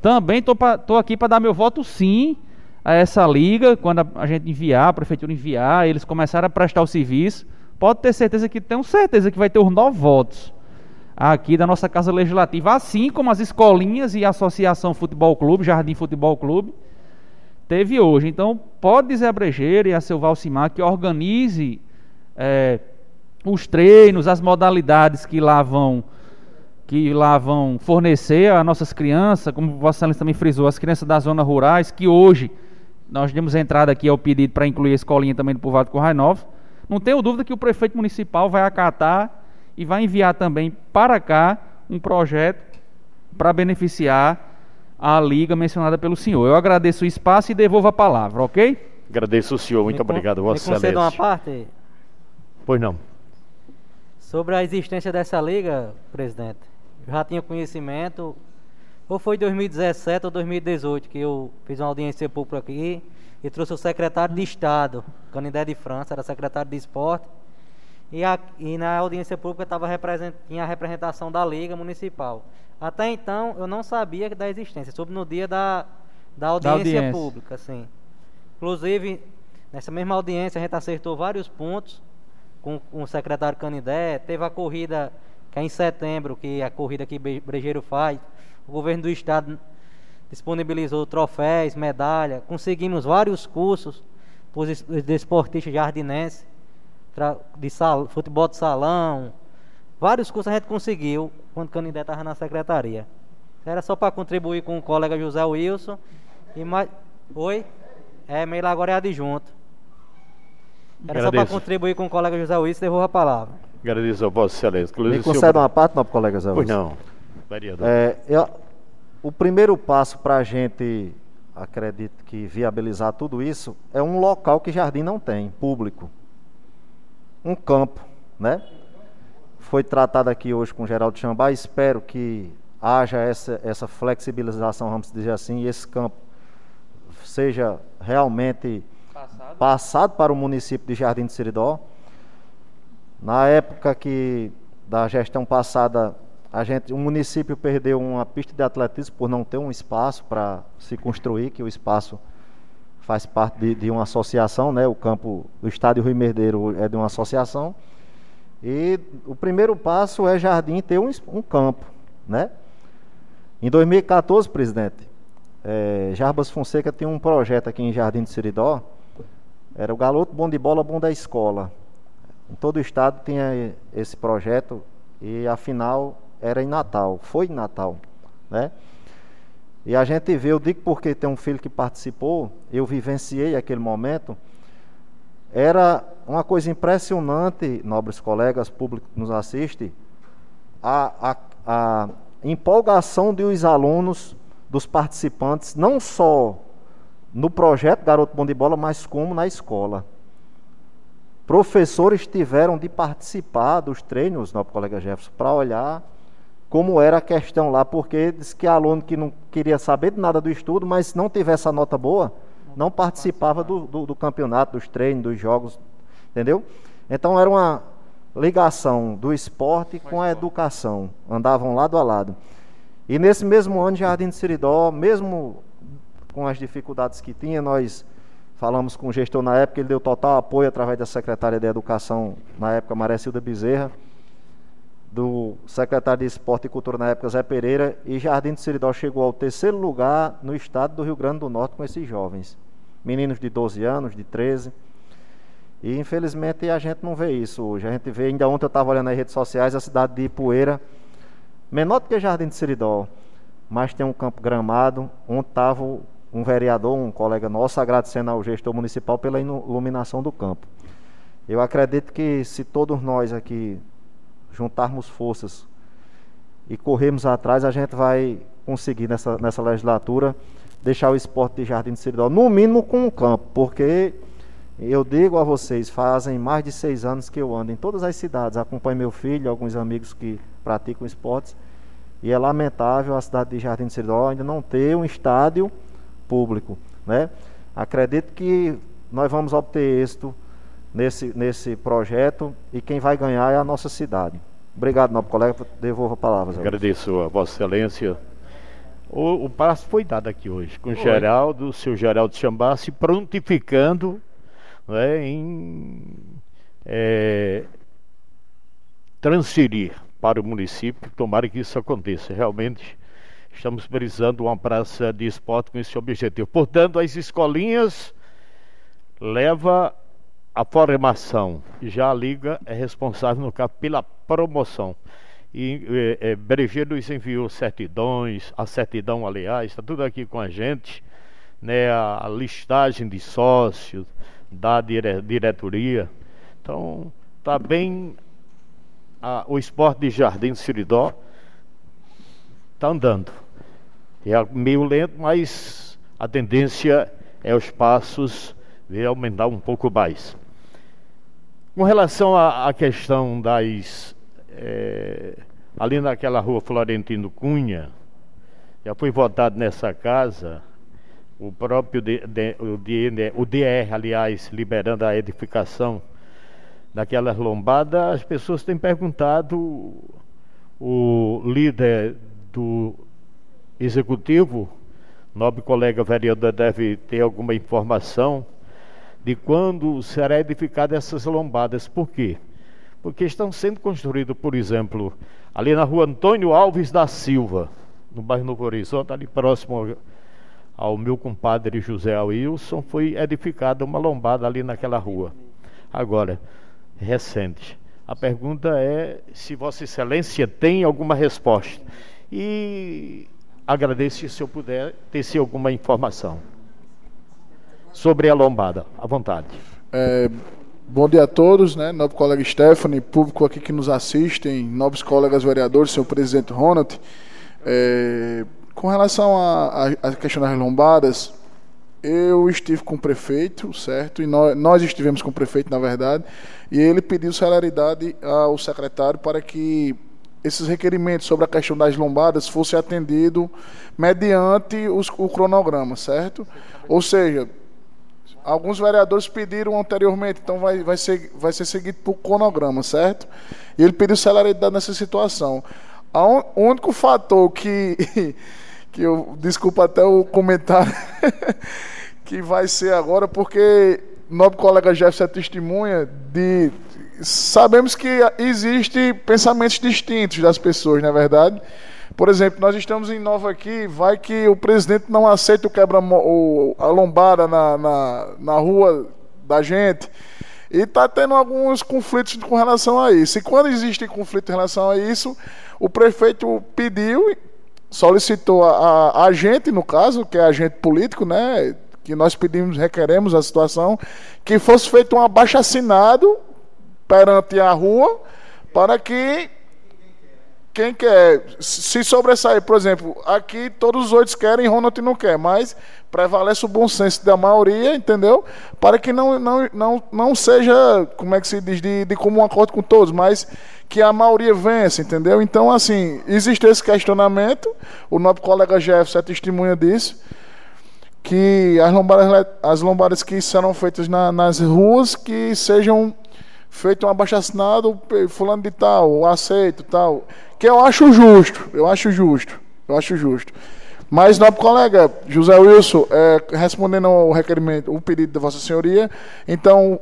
também estou aqui para dar meu voto sim a essa liga, quando a, a, gente enviar, a prefeitura enviar, eles começarem a prestar o serviço, pode ter certeza que tenho certeza que vai ter os nove votos aqui da nossa Casa Legislativa, assim como as escolinhas e a Associação Futebol Clube, Jardim Futebol Clube, teve hoje. Então, pode dizer a Brejeira e a seu Valcimar que organize é, os treinos, as modalidades que lá vão que lá vão fornecer a nossas crianças, como Vossa Excelência também frisou, as crianças das zonas rurais, que hoje nós demos entrada aqui ao pedido para incluir a escolinha também do povoado Corrai Novo. Não tenho dúvida que o prefeito municipal vai acatar e vai enviar também para cá um projeto para beneficiar a liga mencionada pelo senhor. Eu agradeço o espaço e devolvo a palavra, ok? Agradeço o senhor, muito me obrigado, Vossa Excelência. uma parte? Pois não. Sobre a existência dessa liga, presidente, já tinha conhecimento, ou foi 2017 ou 2018 que eu fiz uma audiência pública aqui e trouxe o secretário de Estado, Canindé de França, era secretário de Esporte, e, a, e na audiência pública tava represent, tinha a representação da Liga Municipal. Até então eu não sabia da existência, soube no dia da, da, audiência, da audiência pública, sim. Inclusive, nessa mesma audiência a gente acertou vários pontos com, com o secretário Canindé, teve a corrida que é em setembro, que a corrida que Brejeiro faz, o governo do estado disponibilizou troféus, medalha, conseguimos vários cursos para os desportistas jardinenses de sal, futebol de salão, vários cursos a gente conseguiu quando o Canindé estava na secretaria. Era só para contribuir com o colega José Wilson e mais. Oi? É, Meila agora é adjunto. Era Agradeço. só para contribuir com o colega José Wilson devolvo a palavra. Agradeço a Vossa Excelência. Me concede uma parte, não, colega Wilson? Pois não, vereador. É, eu, o primeiro passo para a gente, acredito que viabilizar tudo isso, é um local que Jardim não tem, público um campo, né? Foi tratado aqui hoje com o Geraldo Chambá, espero que haja essa, essa flexibilização, vamos dizer assim, e esse campo seja realmente passado. passado para o município de Jardim de Seridó. Na época que da gestão passada, a gente, o município perdeu uma pista de atletismo por não ter um espaço para se construir, que o espaço faz parte de, de, uma associação, né? O campo do Estádio Rui Merdeiro é de uma associação. E o primeiro passo é Jardim ter um, um campo, né? Em 2014, presidente, é, Jarbas Fonseca tinha um projeto aqui em Jardim de Seridó. Era o Galoto Bom de Bola Bom da Escola. Em todo o estado tinha esse projeto e a final era em Natal, foi em Natal, né? E a gente vê, eu digo porque tem um filho que participou, eu vivenciei aquele momento. Era uma coisa impressionante, nobres colegas, público que nos assiste, a, a, a empolgação dos alunos, dos participantes, não só no projeto Garoto Bom de Bola, mas como na escola. Professores tiveram de participar dos treinos, nosso colega Jefferson, para olhar como era a questão lá, porque diz que aluno que não queria saber de nada do estudo, mas não tivesse a nota boa, não participava do, do, do campeonato, dos treinos, dos jogos, entendeu? Então era uma ligação do esporte com a educação, andavam lado a lado. E nesse mesmo ano, Jardim de Siridó, mesmo com as dificuldades que tinha, nós falamos com o gestor na época, ele deu total apoio através da secretária de Educação, na época, Maria Silda Bezerra, do secretário de Esporte e Cultura na época, Zé Pereira, e Jardim do Seridó chegou ao terceiro lugar no estado do Rio Grande do Norte com esses jovens. Meninos de 12 anos, de 13. E infelizmente a gente não vê isso hoje. A gente vê, ainda ontem eu estava olhando nas redes sociais, a cidade de Ipueira, menor do que Jardim de Seridó, mas tem um campo gramado, onde estava um vereador, um colega nosso, agradecendo ao gestor municipal pela iluminação do campo. Eu acredito que se todos nós aqui juntarmos forças e corrermos atrás, a gente vai conseguir nessa, nessa legislatura deixar o esporte de Jardim de Seridó, no mínimo com um campo, porque eu digo a vocês, fazem mais de seis anos que eu ando em todas as cidades, acompanho meu filho, alguns amigos que praticam esportes, e é lamentável a cidade de Jardim de Seridó ainda não ter um estádio público. Né? Acredito que nós vamos obter êxito nesse, nesse projeto e quem vai ganhar é a nossa cidade. Obrigado, nobre colega, devolvo a palavra. Agradeço a Vossa Excelência. O, o passo foi dado aqui hoje, com o Geraldo, o seu Geraldo Chambassi, prontificando né, em é, transferir para o município, tomara que isso aconteça. Realmente estamos precisando de uma praça de esporte com esse objetivo. Portanto, as escolinhas leva a formação, já a Liga é responsável, no caso, pela promoção. E é, é, nos enviou certidões, a certidão, aliás, está tudo aqui com a gente, né, a, a listagem de sócios da dire, diretoria. Então, está bem a, o esporte de Jardim Siridó está andando. É meio lento, mas a tendência é os passos de aumentar um pouco mais. Com relação à, questão das. É, ali naquela rua Florentino Cunha, já foi votado nessa casa, o próprio o, D, o DR, aliás, liberando a edificação daquelas lombadas, as pessoas têm perguntado o líder do executivo, nobre colega vereador deve ter alguma informação de quando será edificada essas lombadas. Por quê? Porque estão sendo construídos, por exemplo, ali na rua Antônio Alves da Silva, no bairro Novo Horizonte, ali próximo ao meu compadre José Wilson, foi edificada uma lombada ali naquela rua. Agora, recente. A pergunta é se Vossa Excelência tem alguma resposta. E agradeço se eu puder se alguma informação sobre a lombada. À vontade. É, bom dia a todos, né? Nobre colega Stephanie, público aqui que nos assistem, nobres colegas vereadores, senhor presidente Ronald. É, com relação à questão das lombadas, eu estive com o prefeito, certo? E nós, nós estivemos com o prefeito, na verdade, e ele pediu celeridade ao secretário para que esses requerimentos sobre a questão das lombadas fossem atendidos mediante os, o cronograma, certo? Ou seja, alguns vereadores pediram anteriormente, então vai, vai, ser, vai ser seguido por cronograma, certo? E ele pediu celeridade nessa situação. o único fator que, que eu, desculpa até o comentário, que vai ser agora, porque nobre colega Jefferson é testemunha de. Sabemos que existe pensamentos distintos das pessoas, não é verdade? Por exemplo, nós estamos em Nova aqui, vai que o presidente não aceita o quebra o, a lombada na, na, na rua da gente. E está tendo alguns conflitos com relação a isso. E quando existe conflito em relação a isso, o prefeito pediu, solicitou a, a, a gente, no caso, que é agente político, né? Que nós pedimos, requeremos a situação, que fosse feito um abaixo assinado perante a rua para que quem quer se sobressair, por exemplo, aqui todos os outros querem, Ronald não quer, mas prevalece o bom senso da maioria, entendeu? Para que não, não, não, não seja, como é que se diz, de, de comum acordo com todos, mas que a maioria vença, entendeu? Então, assim, existe esse questionamento, o nosso colega Jefferson é testemunha disso, que as lombadas, as lombadas que serão feitas na, nas ruas que sejam feito um abaixo-assinado, fulano de tal, aceito, tal. Que eu acho justo, eu acho justo, eu acho justo. Mas, nobre colega José Wilson, é, respondendo ao requerimento, o pedido da Vossa Senhoria, então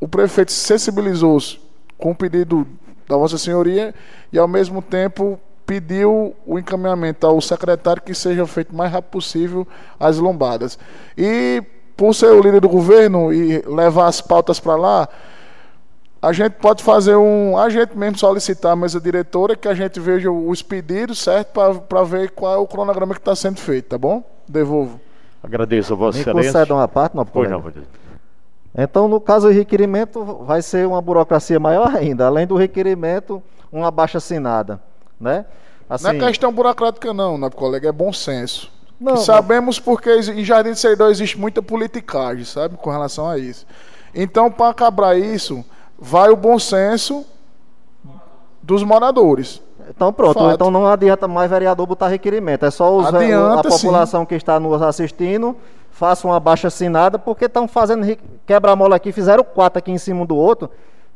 o prefeito sensibilizou-se com o pedido da Vossa Senhoria e, ao mesmo tempo, pediu o encaminhamento ao secretário que seja feito o mais rápido possível as lombadas. E, por ser o líder do governo e levar as pautas para lá, a gente pode fazer um. A gente mesmo solicitar a mesa diretora que a gente veja os pedidos, certo? Para ver qual é o cronograma que está sendo feito, tá bom? Devolvo. Agradeço a Vossa Me Excelência. concede uma parte, não, Pois não, não. Então, no caso do requerimento, vai ser uma burocracia maior ainda. Além do requerimento, uma baixa assinada, né? Não é questão burocrática, não, né, colega? É bom senso. Não, E sabemos porque em Jardim de Seridó existe muita politicagem, sabe, com relação a isso. Então, para acabar isso, vai o bom senso dos moradores. Então pronto, Fato. então não adianta mais vereador botar requerimento, é só os, Adianta, a população que está nos assistindo faça uma baixa assinada, porque estão fazendo quebra-mola aqui, fizeram quatro aqui em cima do outro,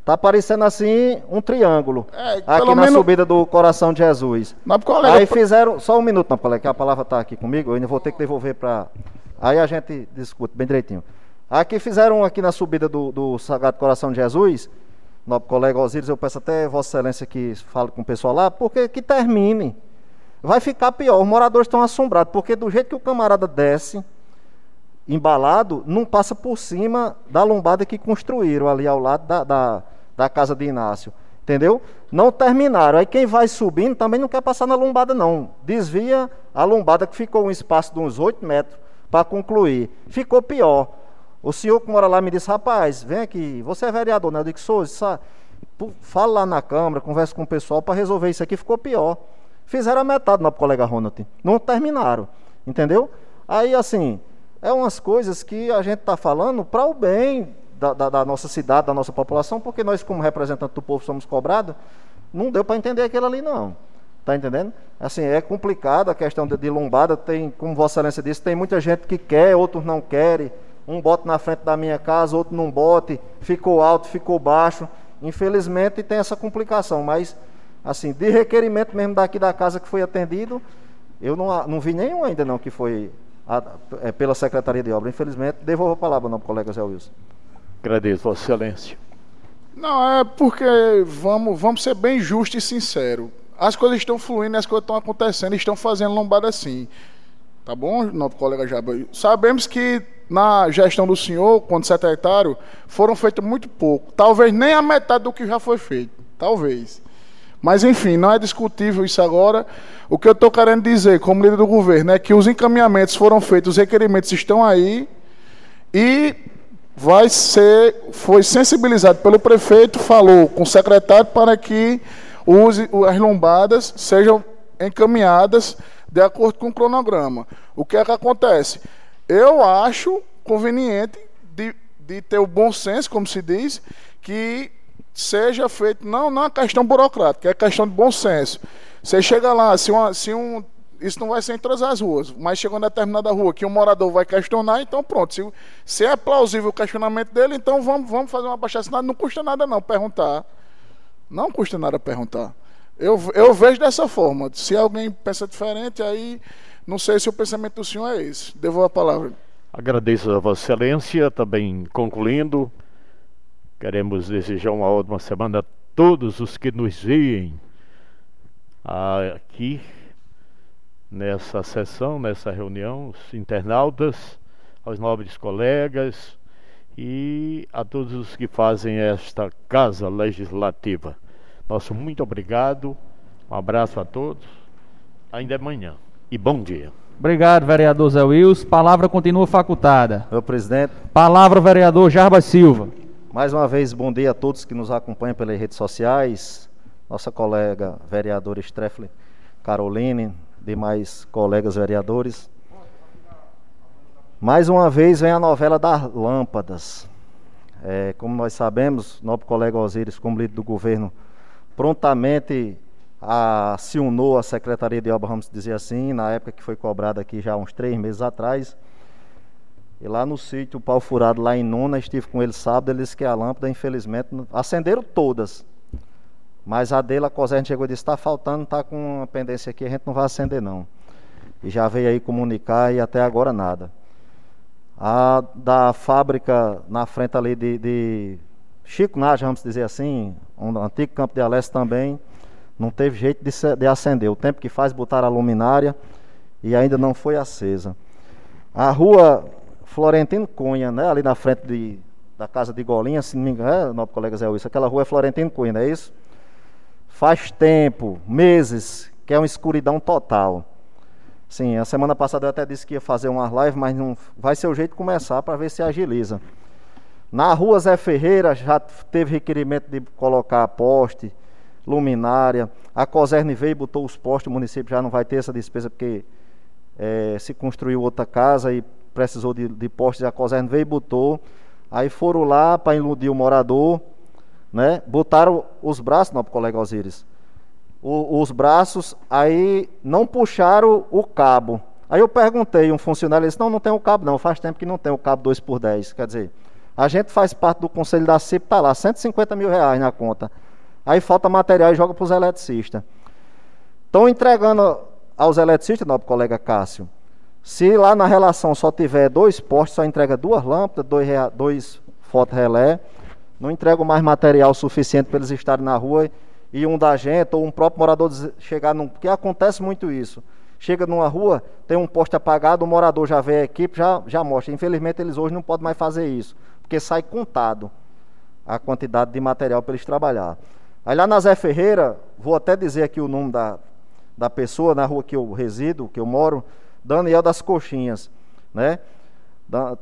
tá parecendo assim um triângulo, É, aqui na menos- subida do Coração de Jesus. Mas, colega, Aí fizeram, só um minuto, não, colega, que a palavra está aqui comigo, eu ainda vou ter que devolver para... Aí a gente discute bem direitinho. Aqui fizeram aqui na subida do, do Sagrado Coração de Jesus, nobre colega Osíris, eu peço até Vossa Excelência que fale com o pessoal lá, porque que termine. Vai ficar pior, os moradores estão assombrados, porque do jeito que o camarada desce, embalado, não passa por cima da lombada que construíram ali ao lado da, da, da casa de Inácio. Entendeu? Não terminaram. Aí quem vai subindo também não quer passar na lombada, não. Desvia a lombada que ficou um espaço de uns 8 metros para concluir. Ficou pior. O senhor que mora lá me disse, rapaz, vem aqui, você é vereador, né? Eu digo, sou, fala lá na Câmara, conversa com o pessoal para resolver isso aqui, ficou pior. Fizeram a metade, não, colega Ronald. Não terminaram. Entendeu? Aí, assim, é umas coisas que a gente está falando para o bem da, da- da nossa cidade, da nossa população, porque nós, como representantes do povo, somos cobrados. Não deu para entender aquilo ali, não. Tá entendendo? Assim, é complicado a questão de, de lombada. Tem, como Vossa Excelência disse, tem muita gente que quer, outros não querem. Um bote na frente da minha casa, outro não bote. Ficou alto, ficou baixo. Infelizmente tem essa complicação. Mas, assim, de requerimento mesmo daqui da casa que foi atendido, eu não, não vi nenhum ainda não que foi a- é, pela Secretaria de Obra. Infelizmente, devolvo a palavra ao colega Zé Wilson. Agradeço, Vossa Excelência. Não, é porque vamos, vamos ser bem justos e sinceros. As coisas estão fluindo, as coisas estão acontecendo, estão fazendo lombada assim. Tá bom, nosso colega Jaba? Sabemos que na gestão do senhor, quando secretário, foram feitos muito pouco. Talvez nem a metade do que já foi feito. Talvez. Mas enfim, não é discutível isso agora. O que eu estou querendo dizer, como líder do governo, é que os encaminhamentos foram feitos, os requerimentos estão aí e vai ser, foi sensibilizado pelo prefeito, falou com o secretário para que use, as lombadas sejam encaminhadas de acordo com o cronograma. O que é que acontece? Eu acho conveniente de, de ter o bom senso, como se diz, que seja feito, não, não é questão burocrática, é questão de bom senso. Você chega lá, se, uma, se um. Isso não vai ser em todas as ruas, mas chegou em determinada rua que um morador vai questionar, então pronto. Se, se é plausível o questionamento dele, então vamos, vamos fazer uma baixa assinada. Não custa nada não perguntar. Não custa nada perguntar. Eu, eu vejo dessa forma. Se alguém pensa diferente, aí não sei se o pensamento do senhor é esse. Devolvo a palavra. Agradeço a Vossa Excelência, também concluindo, queremos desejar uma ótima semana a todos os que nos veem aqui nessa sessão, nessa reunião, os internautas, aos nobres colegas e a todos os que fazem esta casa legislativa. Nosso muito obrigado, um abraço a todos, ainda é manhã e bom dia. Obrigado, vereador Zé Wilson. Palavra continua facultada. Meu presidente, Palavra, vereador Jarbas Silva. mais uma vez, bom dia a todos que nos acompanham pelas redes sociais. Nossa colega vereadora Streffler Caroline, demais colegas vereadores. Mais uma vez vem a novela das lâmpadas. É, como nós sabemos, nosso colega Osíris, como líder do governo, prontamente a, se unou à Secretaria de Obras, vamos dizer assim, na época que foi cobrada aqui já uns três meses atrás. E lá no sítio o Pau Furado, lá em Nona, estive com ele sábado, ele disse que a lâmpada, infelizmente, acenderam todas. Mas a dele, a Coserne chegou e disse, está faltando, está com uma pendência aqui, a gente não vai acender não. E já veio aí comunicar e até agora nada. A da fábrica na frente ali de, de Chico Naja, vamos dizer assim, um antigo campo de Aleste também, não teve jeito de, de acender. O tempo que faz botar a luminária e ainda não foi acesa. A rua Florentino Cunha, né, ali na frente de, da casa de Golinha, se não me engano, é, nobre colega Zé Wilson, aquela rua é Florentino Cunha, não é isso? Faz tempo, meses, que é uma escuridão total. Sim, a semana passada eu até disse que ia fazer umas lives, mas não vai ser o jeito de começar para ver se agiliza. Na rua Zé Ferreira já teve requerimento de colocar poste, luminária. A Coserne veio e botou os postes, o município já não vai ter essa despesa porque eh, se construiu outra casa e precisou de, de postes, a Coserne veio e botou. Aí foram lá para iludir o morador, né? Botaram os braços, não, colega Osíris. O- os braços, aí não puxaram o cabo. Aí eu perguntei, um funcionário ele disse, não, não tem o cabo não, faz tempo que não tem o cabo 2 por 10 Quer dizer, a gente faz parte do conselho da CIP, tá lá, 150 mil reais na conta. Aí falta material e joga para os eletricistas. Estão entregando aos eletricistas, nobre colega Cássio. Se lá na relação só tiver dois postes, só entrega duas lâmpadas, dois, dois foto-relé, não entrega mais material suficiente para eles estarem na rua e um da gente ou um próprio morador chegar num. Porque acontece muito isso. Chega numa rua, tem um poste apagado, o morador já vê a equipe, já, já mostra. Infelizmente eles hoje não podem mais fazer isso, porque sai contado a quantidade de material para eles trabalhar. Aí lá na Zé Ferreira, vou até dizer aqui o nome da, da pessoa na rua que eu resido, que eu moro, Daniel das Coxinhas, né?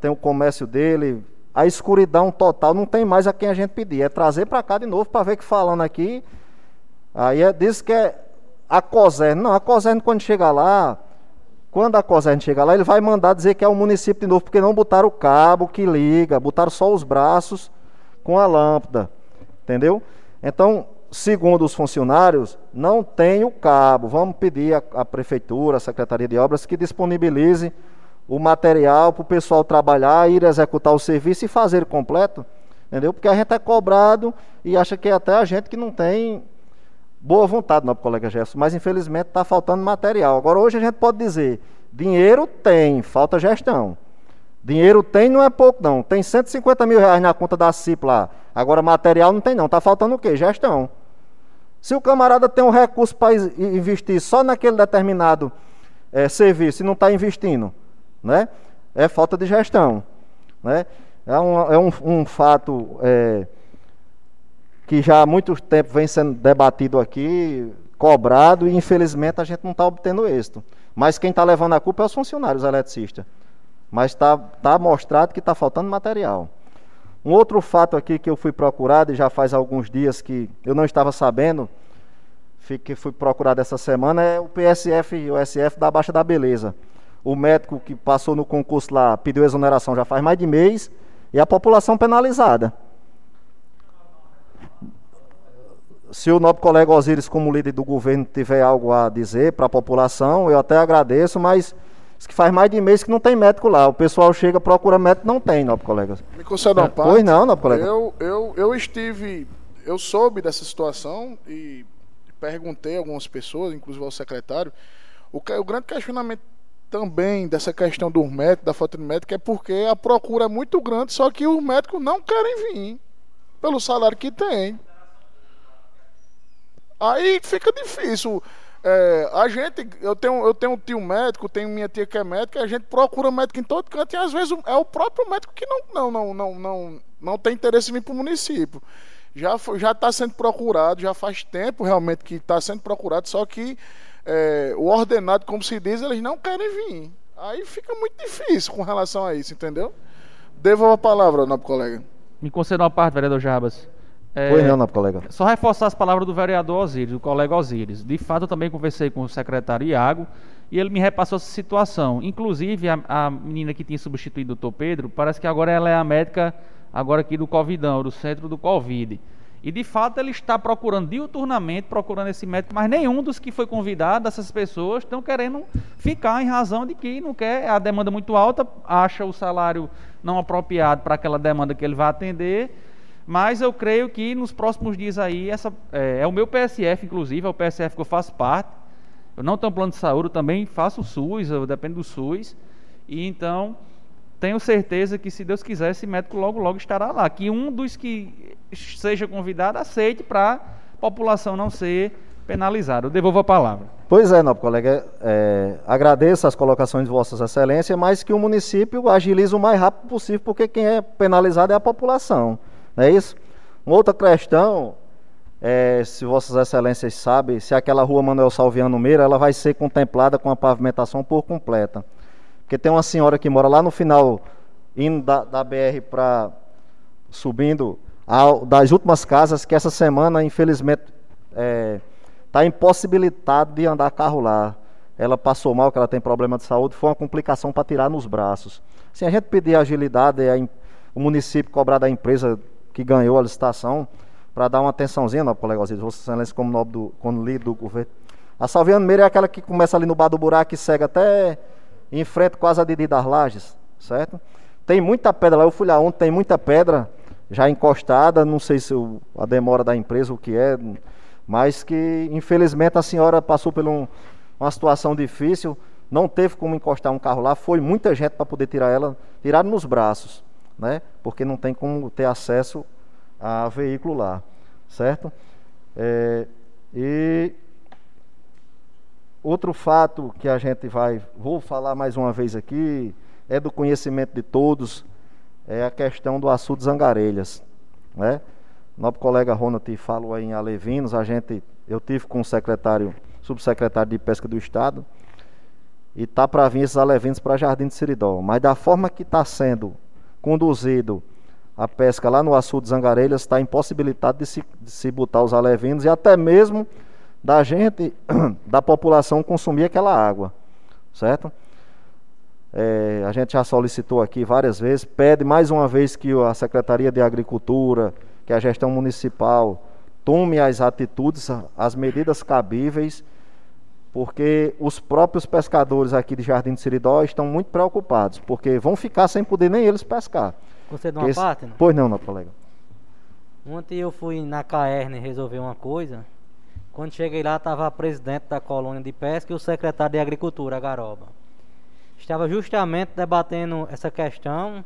Tem o comércio dele, a escuridão total, não tem mais a quem a gente pedir, é trazer para cá de novo para ver que falando aqui, aí é, diz que é a Coserne, não, a Coserne quando chega lá, quando a Coserne chegar lá, ele vai mandar dizer que é o município de novo, porque não botaram o cabo que liga, botaram só os braços com a lâmpada, entendeu? Então, segundo os funcionários, não tem o cabo. Vamos pedir à prefeitura, à secretaria de obras que disponibilize o material para o pessoal trabalhar, ir executar o serviço e fazer completo, entendeu? Porque a gente é cobrado e acha que é até a gente que não tem boa vontade, não, colega Gerson, mas infelizmente está faltando material. Agora hoje a gente pode dizer, dinheiro tem, falta gestão. Dinheiro tem, não é pouco não. Tem 150 mil reais na conta da CIP lá. Agora material não tem não. Está faltando o quê? Gestão. Se o camarada tem um recurso para investir só naquele determinado eh, serviço e não está investindo, né? É falta de gestão, né? É um, é um, um fato eh, que já há muito tempo vem sendo debatido aqui, cobrado e infelizmente a gente não está obtendo êxito. Mas quem está levando a culpa é os funcionários eletricistas. Mas está tá mostrado que está faltando material. Um outro fato aqui que eu fui procurado e já faz alguns dias que eu não estava sabendo, que fui procurado essa semana, é o PSF e o SF da Baixa da Beleza. O médico que passou no concurso lá pediu exoneração já faz mais de mês e a população penalizada. Se o nobre colega Osíris, como líder do governo, tiver algo a dizer para a população, eu até agradeço, mas que faz mais de mês que não tem médico lá. O pessoal chega, procura médico, não tem, nobre colega. Me concede uma parte. Pois não, nobre colega. Eu, eu, eu estive, eu soube dessa situação e perguntei a algumas pessoas, inclusive ao secretário, o, o grande questionamento também dessa questão dos médicos, da falta de médico, é porque a procura é muito grande, só que os médicos não querem vir pelo salário que tem. Aí fica difícil. É, a gente, eu tenho, eu tenho um tio médico, tenho minha tia que é médica, a gente procura médico em todo canto e às vezes é o próprio médico que não, não, não, não, não, não tem interesse em vir para o município. Já está sendo procurado, já faz tempo realmente que está sendo procurado, só que é, o ordenado, como se diz, eles não querem vir. Aí fica muito difícil com relação a isso, entendeu? Devolvo a palavra, nobre colega. Me conceda uma parte, vereador Jabas. É, Pois não, nobre colega. Só reforçar as palavras do vereador Osíris, do colega Osíris. De fato, eu também conversei com o secretário Iago e ele me repassou essa situação. Inclusive, a, a menina que tinha substituído o doutor Pedro, parece que agora ela é a médica agora aqui do Covidão, do centro do Covid. E de fato ele está procurando diuturnamente, procurando esse médico, mas nenhum dos que foi convidado, dessas pessoas, estão querendo ficar em razão de que não quer, a demanda muito alta, acha o salário não apropriado para aquela demanda que ele vai atender. Mas eu creio que nos próximos dias aí, essa, é, é o meu PSF, inclusive, é o PSF que eu faço parte. Eu não tenho plano de saúde, eu também faço o SUS, eu dependo do SUS. E então, tenho certeza que, se Deus quiser, esse médico logo, logo estará lá. Que um dos que seja convidado, aceite para a população não ser penalizada. Eu devolvo a palavra. Pois é, nobre colega, é, agradeço as colocações de Vossas Excelências, mas que o município agilize o mais rápido possível, porque quem é penalizado é a população, não é isso? Uma outra questão, é, se Vossas Excelências sabem, se aquela rua Manuel Salviano Meira, ela vai ser contemplada com a pavimentação por completa. Porque tem uma senhora que mora lá no final, indo da, da BR para subindo ao, das últimas casas, que essa semana, infelizmente, está é, tá impossibilitado de andar carro lá. Ela passou mal, que ela tem problema de saúde, foi uma complicação para tirar nos braços. Se a gente pedir agilidade, a, o município cobrar da empresa que ganhou a licitação, para dar uma atençãozinha, colega Osíris, Vossa Excelência, como nobre do, como líder do governo. A Salviano Meira é aquela que começa ali no bar do buraco e segue até em frente quase a Didi das Lages, certo? Tem muita pedra lá, eu fui lá ontem, tem muita pedra já encostada, não sei se o, a demora da empresa, o que é, mas que infelizmente a senhora passou por um, uma situação difícil, não teve como encostar um carro lá, foi muita gente para poder tirar ela, tirar nos braços, né? Porque não tem como ter acesso a veículo lá, certo? É, e outro fato que a gente vai, vou falar mais uma vez aqui, é do conhecimento de todos, é a questão do açude Zangarelhas, né? Nosso colega Ronald falou aí em Alevinos, a gente, eu tive com o secretário, subsecretário de Pesca do Estado, e tá para vir esses alevinos para Jardim de Siridó, mas da forma que está sendo conduzido a pesca lá no açude Zangarelhas, está impossibilitado de se, de se botar os alevinos e até mesmo da gente, da população consumir aquela água, certo? É, a gente já solicitou aqui várias vezes, pede mais uma vez que a Secretaria de Agricultura, que a gestão municipal tome as atitudes, as medidas cabíveis, porque os próprios pescadores aqui de Jardim de Siridó estão muito preocupados, porque vão ficar sem poder nem eles pescar. Você de uma Esse... parte? Não? Pois não, não, colega. Ontem eu fui na Caerne resolver uma coisa. Quando cheguei lá, estava a presidente da colônia de pesca e o secretário de agricultura, a Garoba estava justamente debatendo essa questão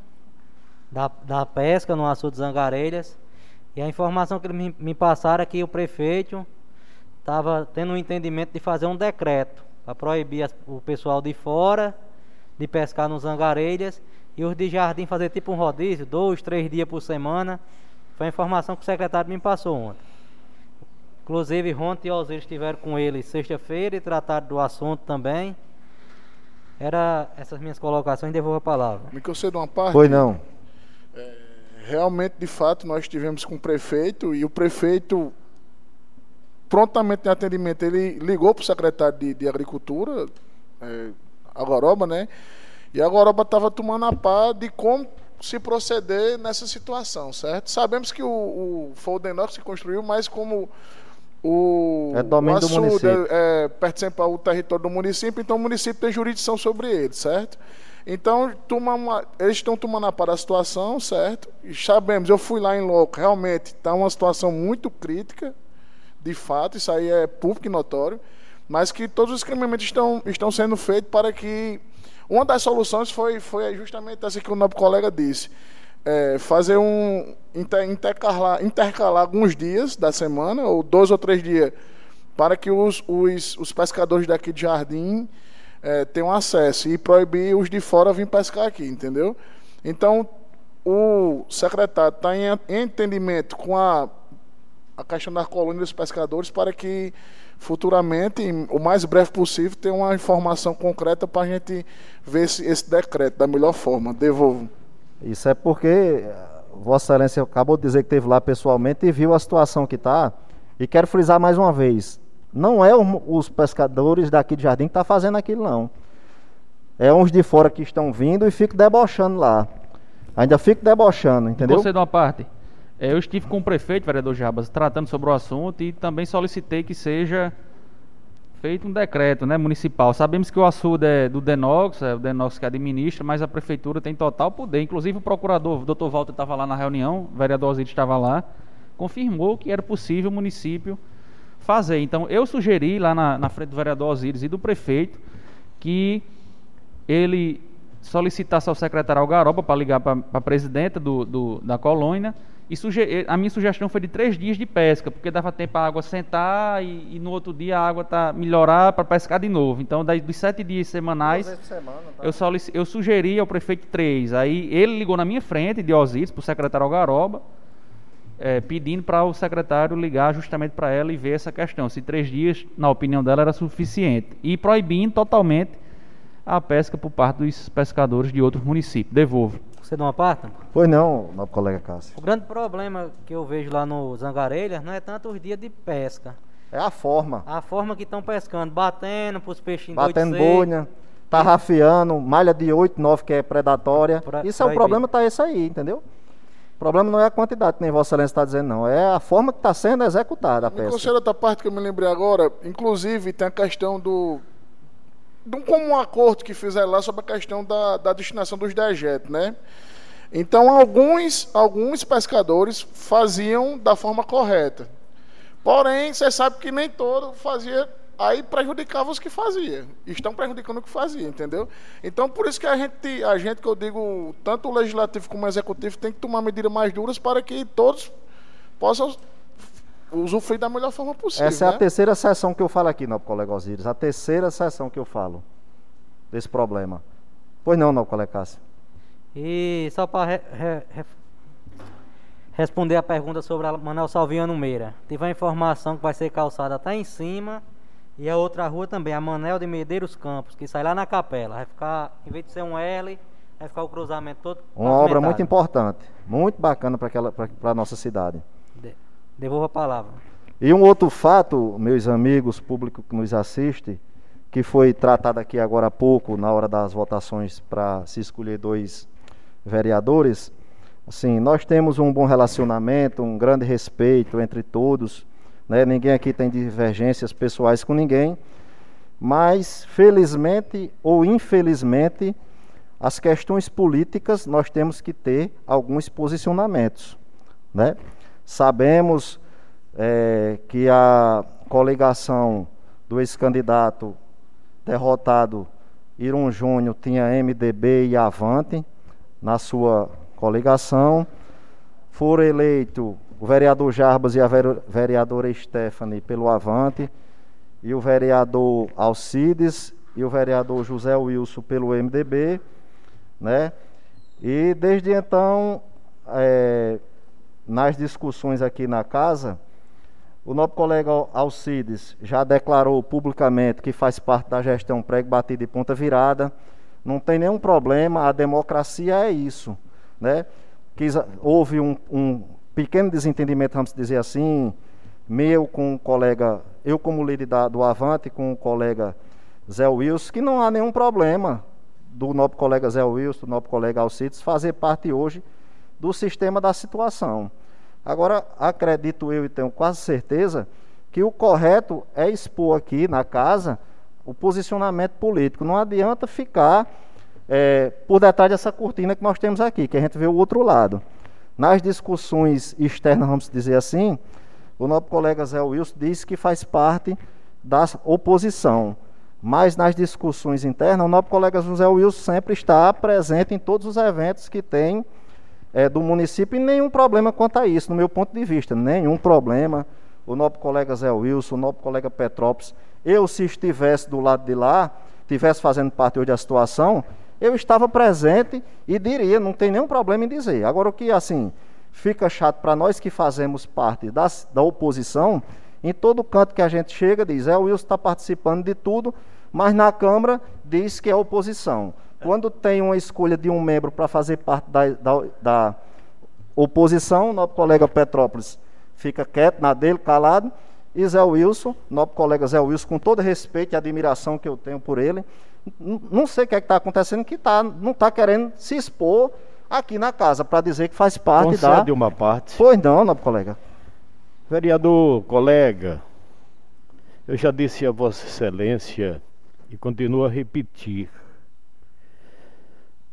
da, da pesca no açude Zangarelhas. E a informação que eles me, me passaram é que o prefeito estava tendo um entendimento de fazer um decreto para proibir as, o pessoal de fora de pescar nos Zangarelhas e os de jardim fazer tipo um rodízio, dois, três dias por semana. Foi a informação que o secretário me passou ontem. Inclusive, Ronte e Osiris estiveram com ele sexta-feira e trataram do assunto também. Era essas minhas colocações, devolvo a palavra. Me concedo uma parte? Foi não. É, realmente, de fato, nós estivemos com o prefeito e o prefeito, prontamente em atendimento, ele ligou para o secretário de, de Agricultura, é, Agoroba, né? E a Agoroba estava tomando a par de como se proceder nessa situação, certo? Sabemos que o, o foi o Denox que construiu, mas como o, é domínio o do município. É, é, pertence ao território do município, então o município tem jurisdição sobre ele, certo? Então, uma, eles estão tomando a par da situação, certo? E sabemos, eu fui lá em loco, realmente está uma situação muito crítica, de fato, isso aí é público e notório, mas que todos os escrevamentos estão, estão sendo feitos para que. Uma das soluções foi, foi justamente essa que o nosso colega disse é, fazer um inter, intercalar, intercalar alguns dias da semana, ou dois ou três dias, para que os, os, os pescadores daqui de Jardim é, tenham acesso e proibir os de fora vir pescar aqui, entendeu? Então, o secretário está em entendimento com a, a questão da colônia dos pescadores para que futuramente, o mais breve possível, tenha uma informação concreta para a gente ver esse, esse decreto da melhor forma. Devolvo. Isso é porque eh, Vossa Excelência acabou de dizer que esteve lá pessoalmente e viu a situação que está. E quero frisar mais uma vez: não é os pescadores daqui de Jardim que estão tá fazendo aquilo, não. É uns de fora que estão vindo e ficam debochando lá. Ainda fico debochando, entendeu? Você de uma parte. É, eu estive com o prefeito, vereador Jabas, tratando sobre o assunto e também solicitei que seja feito um decreto né, municipal. Sabemos que o açude é do Denox, é o Denox que administra, mas a prefeitura tem total poder. Inclusive o procurador, o doutor Walter estava lá na reunião, o vereador Osiris estava lá, confirmou que era possível o município fazer. Então eu sugeri lá na, na frente do vereador Osiris e do prefeito que ele solicitasse ao secretário Algaroba para ligar para a presidenta do, do, da colônia E suge- a minha sugestão foi de três dias de pesca, porque dava tempo a água sentar e, e no outro dia a água tá melhorar para pescar de novo. Então, daí, dos sete dias semanais, semana, tá? eu, solici- eu sugeri ao prefeito três. Aí ele ligou na minha frente, de Osíris, para o secretário Algaroba, eh, pedindo para o secretário ligar justamente para ela e ver essa questão. Se três dias, na opinião dela, era suficiente. E proibindo totalmente a pesca por parte dos pescadores de outros municípios. Devolvo. Você não aparta? Pois não, nosso colega Cássio. O grande problema que eu vejo lá no Zangarelhas não é tanto os dias de pesca. É a forma. A forma que estão pescando, batendo pros peixinhos doidos Batendo boina, tarrafiando, malha de 8, 9 que é predatória. Pra- Isso é o problema, tá esse aí, entendeu? O problema não é a quantidade, que nem Vossa Excelência está dizendo, não. É a forma que está sendo executada a pesca. considera outra parte que eu me lembrei agora, inclusive tem a questão do. De um comum acordo que fizeram lá sobre a questão da, da destinação dos dejetos, né? Então alguns, alguns pescadores faziam da forma correta. Porém, você sabe que nem todo fazia, aí prejudicava os que fazia. Estão prejudicando o que fazia, entendeu? Então por isso que a gente, a gente que eu digo, tanto o legislativo como o executivo tem que tomar medidas mais duras para que todos possam usufruir da melhor forma possível. Essa é a né? terceira sessão que eu falo aqui, nosso colega Osíris. A terceira sessão que eu falo desse problema. Pois não, nosso colega Cássio. E só para responder a pergunta sobre a Manuel Salviano Meira. Tive a informação que vai ser calçada até em cima e a outra rua também, a Manel de Medeiros Campos, que sai lá na capela. Vai ficar, em vez de ser um L, vai ficar o cruzamento todo Uma obra muito importante, muito bacana para a nossa cidade. De- Devolvo a palavra. E um outro fato, meus amigos, público que nos assiste, que foi tratado aqui agora há pouco, na hora das votações para se escolher dois vereadores, assim, nós temos um bom relacionamento, um grande respeito entre todos, né? ninguém aqui tem divergências pessoais com ninguém, mas felizmente ou infelizmente, as questões políticas nós temos que ter alguns posicionamentos, né? Sabemos eh, que a coligação do ex-candidato derrotado Iron Júnior tinha MDB e Avante na sua coligação. Foram eleitos o vereador Jarbas e a vereadora Stephanie pelo Avante, e o vereador Alcides e o vereador José Wilson pelo MDB, né? E desde então, eh, nas discussões aqui na casa, o nosso colega Alcides já declarou publicamente que faz parte da gestão prego batida e ponta virada. Não tem nenhum problema, a democracia é isso. Né? Quis- houve um, um pequeno desentendimento, vamos dizer assim, meu com o colega, eu como líder da- do Avante, com o colega Zé Wilson, que não há nenhum problema do nosso colega Zé Wilson, do nosso colega Alcides, fazer parte hoje do sistema da situação. Agora, acredito eu e tenho quase certeza que o correto é expor aqui na casa o posicionamento político. Não adianta ficar eh, por detrás dessa cortina que nós temos aqui, que a gente vê o outro lado. Nas discussões externas, vamos dizer assim, o nosso colega Zé Wilson disse que faz parte da oposição. Mas nas discussões internas, o nosso colega José Wilson sempre está presente em todos os eventos que tem é, do município e nenhum problema quanto a isso, no meu ponto de vista, nenhum problema. O nosso colega Zé Wilson, o nosso colega Petrópolis, eu se estivesse do lado de lá, estivesse fazendo parte hoje da situação, eu estava presente e diria, não tem nenhum problema em dizer. Agora o que assim fica chato para nós que fazemos parte das, da oposição, em todo canto que a gente chega diz, é o Wilson está participando de tudo, mas na Câmara diz que é oposição. Quando tem uma escolha de um membro para fazer parte da, da, da oposição, nosso colega Petrópolis fica quieto na dele, calado, e Zé Wilson, nosso colega Zé Wilson, com todo respeito e admiração que eu tenho por ele, não sei o que é está acontecendo, que tá, não está querendo se expor aqui na casa para dizer que faz parte da. Concede uma parte. Pois não, nosso colega. Vereador, colega, eu já disse a Vossa Excelência e continuo a repetir: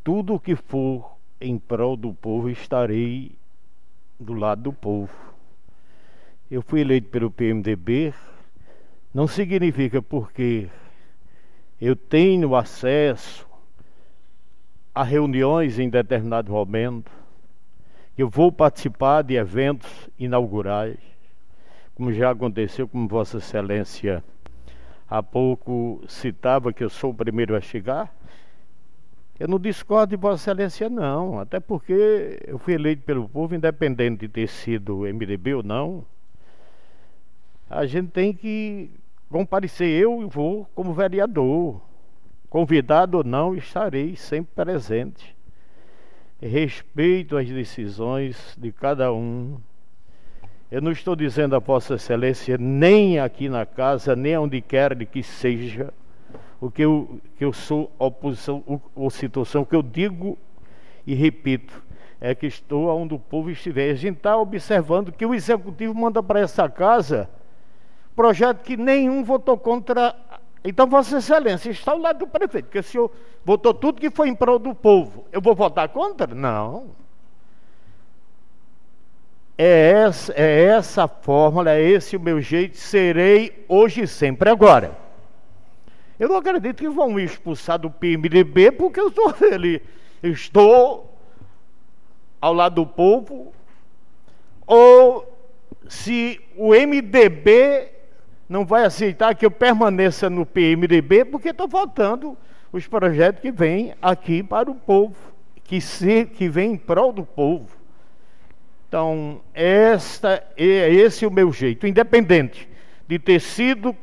tudo o que for em prol do povo, estarei do lado do povo. Eu fui eleito pelo PMDB, não significa porque eu tenho acesso a reuniões em determinado momento, Eu vou participar de eventos inaugurais, como já aconteceu, como Vossa Excelência há pouco citava que eu sou o primeiro a chegar. Eu não discordo de Vossa Excelência, não, até porque eu fui eleito pelo povo, independente de ter sido MDB ou não. A gente tem que comparecer. Eu vou como vereador, convidado ou não, estarei sempre presente. Respeito as decisões de cada um. Eu não estou dizendo a Vossa Excelência, nem aqui na casa, nem onde quer que seja, o que eu, que eu sou oposição ou situação, o que eu digo e repito, é que estou onde o povo estiver. A gente está observando que o executivo manda para essa casa projeto que nenhum votou contra. Então, Vossa Excelência, está ao lado do prefeito, porque o senhor votou tudo que foi em prol do povo. Eu vou votar contra? Não. É essa, é essa a fórmula, é esse o meu jeito, serei hoje e sempre. Agora, eu não acredito que vão me expulsar do PMDB porque eu sou ele. Estou ao lado do povo, ou se o MDB não vai aceitar que eu permaneça no PMDB porque estou votando os projetos que vêm aqui para o povo, que, se, que vêm em prol do povo. Então, esta, é esse o meu jeito, independente de ter sido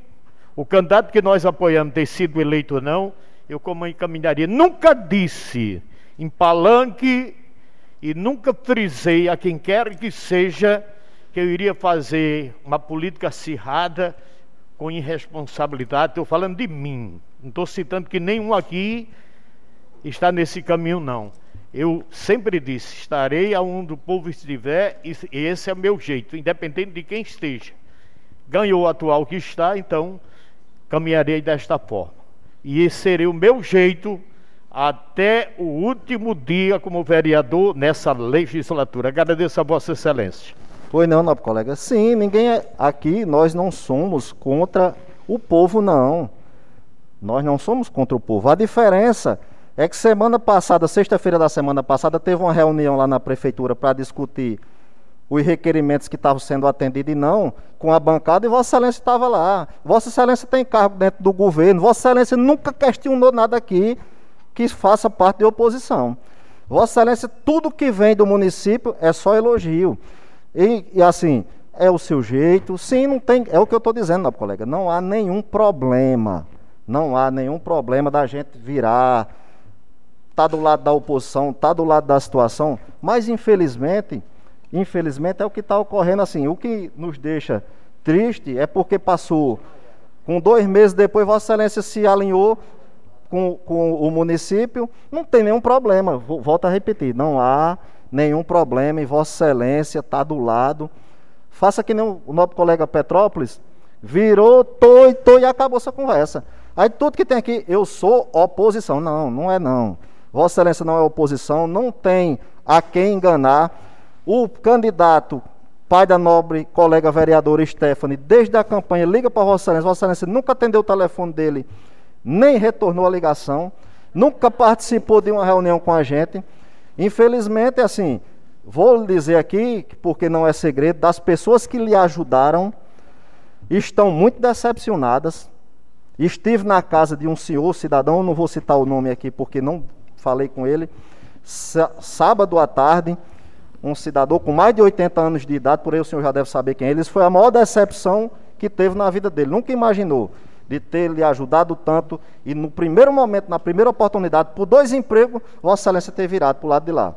o candidato que nós apoiamos ter sido eleito ou não, eu como encaminharia. Nunca disse em palanque e nunca frisei a quem quer que seja que eu iria fazer uma política acirrada com irresponsabilidade. Estou falando de mim. Não estou citando que nenhum aqui está nesse caminho, não. Eu sempre disse: estarei aonde o povo estiver, e esse é o meu jeito, independente de quem esteja. Ganhou o atual que está, então caminharei desta forma. E esse será o meu jeito até o último dia como vereador nessa legislatura. Agradeço a Vossa Excelência. Pois não, nobre colega. Sim, ninguém é aqui, nós não somos contra o povo, não. Nós não somos contra o povo. A diferença é que semana passada, sexta-feira da semana passada, teve uma reunião lá na prefeitura para discutir os requerimentos que estavam sendo atendidos e não com a bancada, e Vossa Excelência estava lá. Vossa Excelência tem cargo dentro do governo, Vossa Excelência nunca questionou nada aqui que faça parte de oposição. Vossa Excelência, tudo que vem do município é só elogio. E, e assim, é o seu jeito. Sim, não tem. É o que eu estou dizendo, meu colega. Não há nenhum problema. Não há nenhum problema da gente virar, tá do lado da oposição, tá do lado da situação. Mas infelizmente Infelizmente é o que está ocorrendo assim. O que nos deixa triste é porque passou, com dois meses depois, Vossa Excelência se alinhou com, com o município, não tem nenhum problema. Volto a repetir, não há nenhum problema e Vossa Excelência está do lado. Faça que nem o nosso colega Petrópolis, virou, toi, toi e acabou essa conversa. Aí tudo que tem aqui, eu sou oposição. Não, não é não. Vossa Excelência não é oposição, não tem a quem enganar. O candidato, pai da nobre colega vereadora Stephanie, desde a campanha, liga para. Vossa Excelência nunca atendeu o telefone dele, nem retornou a ligação, nunca participou de uma reunião com a gente. Infelizmente, assim, vou dizer aqui, porque não é segredo, das pessoas que lhe ajudaram, estão muito decepcionadas. Estive na casa de um senhor, cidadão, não vou citar o nome aqui porque não falei com ele, sábado à tarde um cidadão com mais de 80 anos de idade, por aí o senhor já deve saber quem é ele, foi a maior decepção que teve na vida dele. Nunca imaginou de ter lhe ajudado tanto e no primeiro momento, na primeira oportunidade, por dois empregos, Vossa Excelência ter virado para o lado de lá.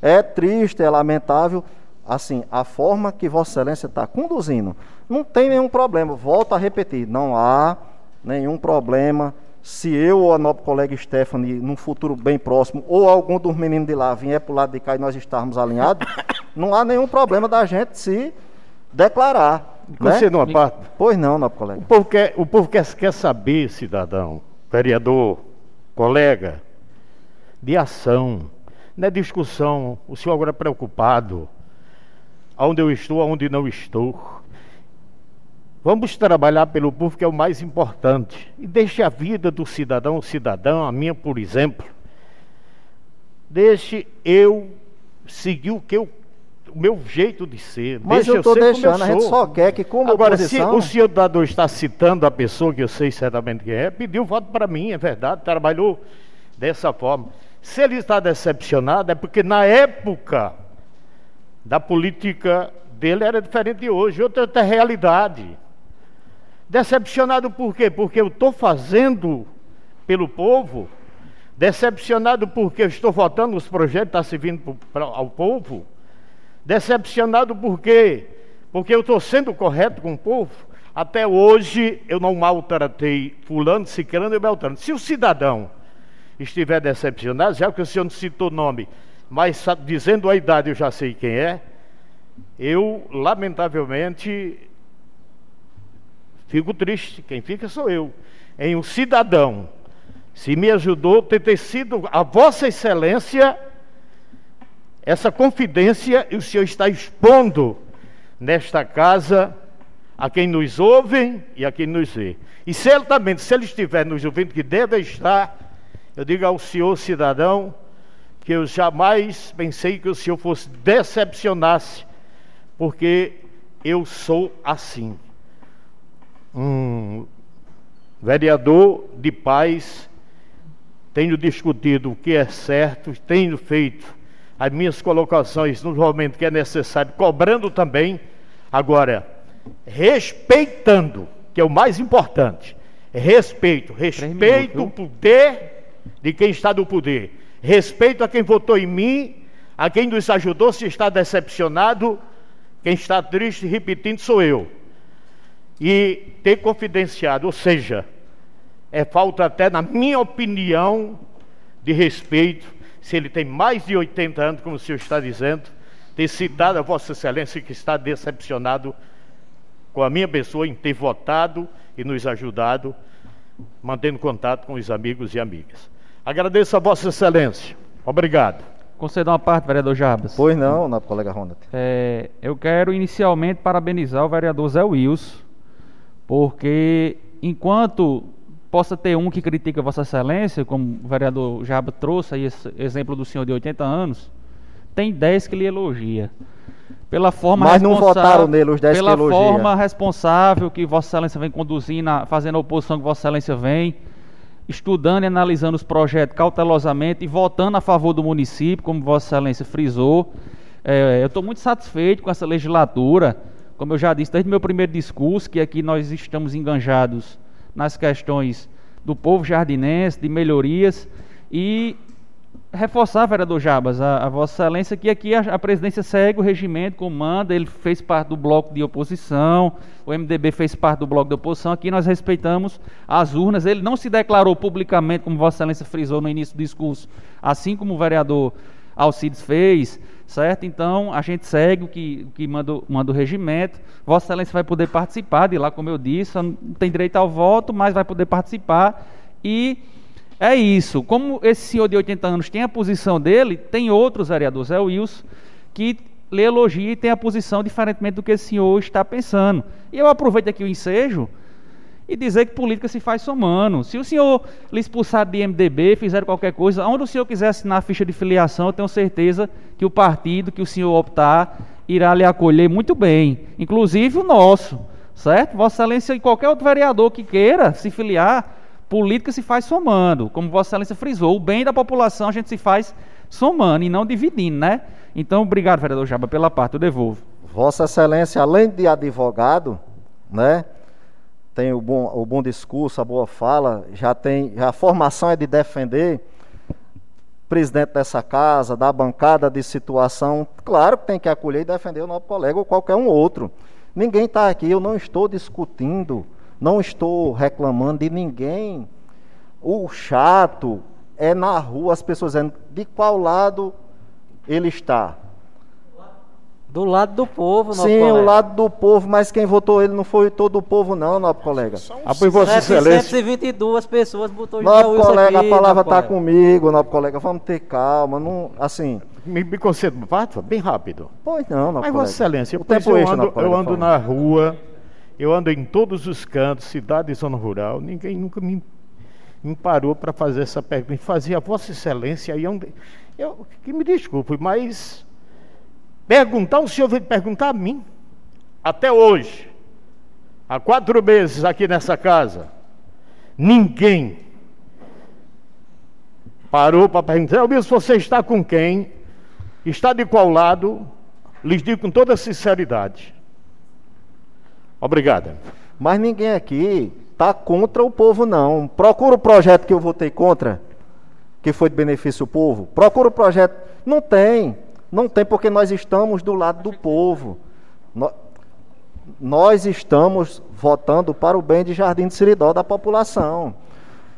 É triste, é lamentável, assim, a forma que Vossa Excelência está conduzindo. Não tem nenhum problema, volto a repetir, não há nenhum problema se eu ou a nobre colega Stephanie, num futuro bem próximo, ou algum dos meninos de lá vier para o lado de cá e nós estarmos alinhados, não há nenhum problema da gente se declarar. Você né? não parte? Pois não, nobre colega. O povo, quer, o povo quer, quer saber, cidadão, vereador, colega, de ação, não é discussão. O senhor agora é preocupado. Aonde eu estou, aonde não estou. Vamos trabalhar pelo povo, que é o mais importante. E deixe a vida do cidadão, cidadão, a minha, por exemplo. Deixe eu seguir o que eu, o meu jeito de ser. Mas Deixa eu estou deixando, a gente só quer que como Agora, oposição... se o senhor dador está citando a pessoa que eu sei certamente quem é, pediu voto para mim, é verdade, trabalhou dessa forma. Se ele está decepcionado, é porque na época da política dele era diferente de hoje, outra, outra realidade. Decepcionado por quê? Porque eu estou fazendo pelo povo, decepcionado porque eu estou votando os projetos, está servindo pro- ao povo, decepcionado por quê? Porque eu estou sendo correto com o povo. Até hoje eu não maltratei fulano, ciclano e beltrano. Se o cidadão estiver decepcionado, já que o senhor não citou nome, mas dizendo a idade eu já sei quem é, eu, lamentavelmente, fico triste. Quem fica sou eu. Em um cidadão, se me ajudou, ter, sido a Vossa Excelência essa confidência e o senhor está expondo nesta casa a quem nos ouve e a quem nos vê. E certamente, se ele estiver nos ouvindo, que deve estar, eu digo ao senhor cidadão que eu jamais pensei que o senhor fosse decepcionar-se, porque eu sou assim. Um vereador de paz, tenho discutido o que é certo, tenho feito as minhas colocações no momento que é necessário, cobrando também, agora, respeitando, que é o mais importante. Respeito, respeito o poder de quem está no poder. Respeito a quem votou em mim, a quem nos ajudou, se está decepcionado, quem está triste, repetindo, sou eu. E ter confidenciado, ou seja, é falta até, na minha opinião, de respeito, se ele tem mais de 80 anos, como o senhor está dizendo, ter citado a Vossa Excelência que está decepcionado com a minha pessoa em ter votado e nos ajudado, mantendo contato com os amigos e amigas. Agradeço a Vossa Excelência. Obrigado. Conceder uma parte, vereador Jabas. Pois não, nosso colega Ronald. É, eu quero inicialmente parabenizar o vereador Zé Wilson, porque enquanto possa ter um que critica Vossa Excelência, como o vereador Jaba trouxe aí esse exemplo do senhor de 80 anos, tem 10 que lhe elogia. Pela forma Mas não votaram nele os 10 que Pela elogia. forma responsável que Vossa Excelência vem conduzindo, fazendo a oposição que Vossa Excelência vem, estudando e analisando os projetos cautelosamente e votando a favor do município, como Vossa Excelência frisou. É, eu estou muito satisfeito com essa legislatura. Como eu já disse desde meu primeiro discurso, que aqui nós estamos enganjados nas questões do povo jardinense, de melhorias e reforçar, vereador Jabas, a, a Vossa Excelência, que aqui a, a presidência segue o regimento, comanda, ele fez parte do bloco de oposição, o MDB fez parte do bloco de oposição, aqui nós respeitamos as urnas, ele não se declarou publicamente, como Vossa Excelência frisou no início do discurso, assim como o vereador Alcides fez, certo? Então, a gente segue o que, o que manda, manda o regimento, Vossa Excelência vai poder participar de lá, como eu disse, não tem direito ao voto, mas vai poder participar e... É isso. Como esse senhor de 80 anos tem a posição dele, tem outros vereadores, é o Wilson, que lhe elogia e tem a posição diferentemente do que esse senhor está pensando. E eu aproveito aqui o ensejo e dizer que política se faz somando. Se o senhor lhe expulsar de MDB, fizer qualquer coisa, onde o senhor quiser assinar a ficha de filiação, eu tenho certeza que o partido que o senhor optar irá lhe acolher muito bem, inclusive o nosso, certo? Vossa Excelência e qualquer outro vereador que queira se filiar, política se faz somando, como Vossa Excelência frisou, o bem da população a gente se faz somando e não dividindo, né? Então, obrigado, vereador Jaba, pela parte, eu devolvo. Vossa Excelência, além de advogado, né, tem o bom, o bom discurso, a boa fala, já tem, a formação é de defender presidente dessa casa, da bancada de situação, claro que tem que acolher e defender o nosso colega ou qualquer um outro. Ninguém está aqui, eu não estou discutindo, não estou reclamando de ninguém. O chato é na rua as pessoas dizendo de qual lado ele está. Do lado do povo, nosso Sim, colega. o lado do povo, mas quem votou ele não foi todo o povo, não, nosso colega. Ah, pois Vossa Excelência. 722 pessoas botou Nosso Wilson colega, aqui, a palavra está comigo, nosso colega. Vamos ter calma, não, assim. Me, me parte, bem rápido. Pois não, nosso Mas, colega. Vossa Excelência, o pois tempo eu extra, ando, colega, eu ando na rua, eu ando em todos os cantos, cidade e zona rural, ninguém nunca me, me parou para fazer essa pergunta. Me fazia Vossa Excelência aí onde. Eu, que me desculpe, mas Perguntar, o senhor veio perguntar a mim. Até hoje, há quatro meses aqui nessa casa, ninguém parou para perguntar, Wilson, você está com quem? Está de qual lado? Lhes digo com toda sinceridade. Obrigado. Mas ninguém aqui está contra o povo, não. Procura o projeto que eu votei contra, que foi de benefício ao povo. Procura o projeto. Não tem. Não tem, porque nós estamos do lado do povo. Nós estamos votando para o bem de Jardim de Siridó da população.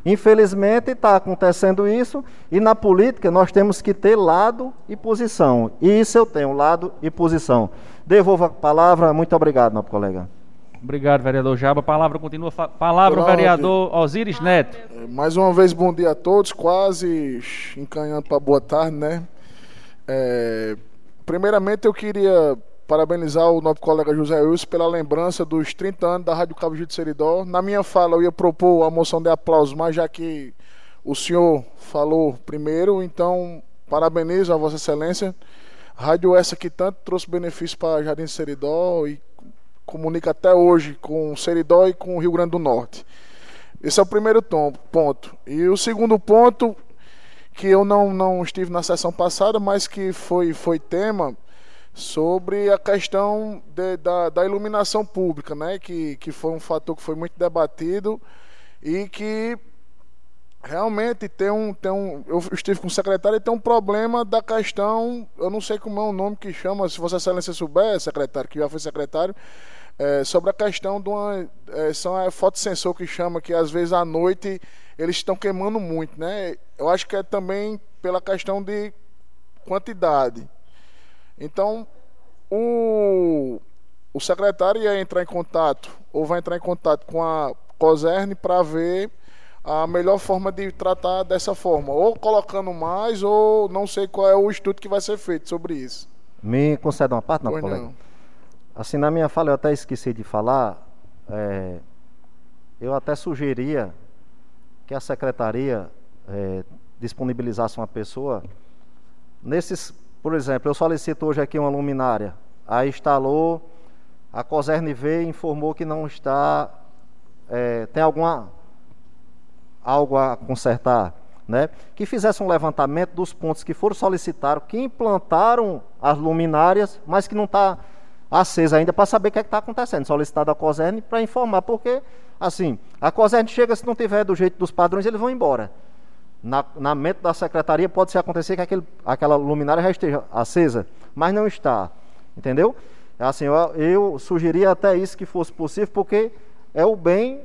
Infelizmente está acontecendo isso, e na política nós temos que ter lado e posição. E isso eu tenho, lado e posição. Devolvo a palavra, muito obrigado, meu colega. Obrigado, vereador Jaba. A palavra continua. Palavra, Pronto. vereador Osiris Neto. Mais uma vez, bom dia a todos. Quase encaminhando para boa tarde, né? É, primeiramente, eu queria parabenizar o nosso colega José Wilson pela lembrança dos 30 anos da Rádio Cabo de Seridó. Na minha fala, eu ia propor a moção de aplausos, mas já que o senhor falou primeiro, então parabenizo a Vossa Excelência. Rádio essa que tanto trouxe benefícios para Jardim de Seridó e comunica até hoje com Seridó e com o Rio Grande do Norte. Esse é o primeiro tom, ponto. E o segundo ponto, que eu não, não estive na sessão passada, mas que foi, foi tema, sobre a questão de, da, da, iluminação pública, né? que, que foi um fator que foi muito debatido e que realmente tem um, tem um. Eu estive com o secretário e tem um problema da questão. Eu não sei como é o nome que chama, se Vossa Excelência souber, secretário, que já foi secretário, é, sobre a questão de uma. É, são a fotossensor que chama, que às vezes à noite eles estão queimando muito, né? Eu acho que é também pela questão de quantidade. Então, o, o secretário ia entrar em contato, ou vai entrar em contato com a COSERN para ver a melhor forma de tratar dessa forma, ou colocando mais, ou não sei qual é o estudo que vai ser feito sobre isso. Me concede uma parte, não, pois colega? Não. Assim, na minha fala, eu até esqueci de falar, é, eu até sugeria que a secretaria é, disponibilizasse uma pessoa nesses por exemplo, eu solicito hoje aqui uma luminária. Aí instalou, a Coserne veio e informou que não está. É, tem alguma algo a consertar, né? Que fizesse um levantamento dos pontos que foram solicitados, que implantaram as luminárias, mas que não está acesa ainda para saber o que é está acontecendo. Solicitado a Coserne para informar, porque assim, a Coserne chega se não tiver do jeito dos padrões, eles vão embora na, na mente da secretaria pode ser acontecer que aquele, aquela luminária já esteja acesa, mas não está. Entendeu? Assim, eu, eu sugeria até isso que fosse possível, porque é o bem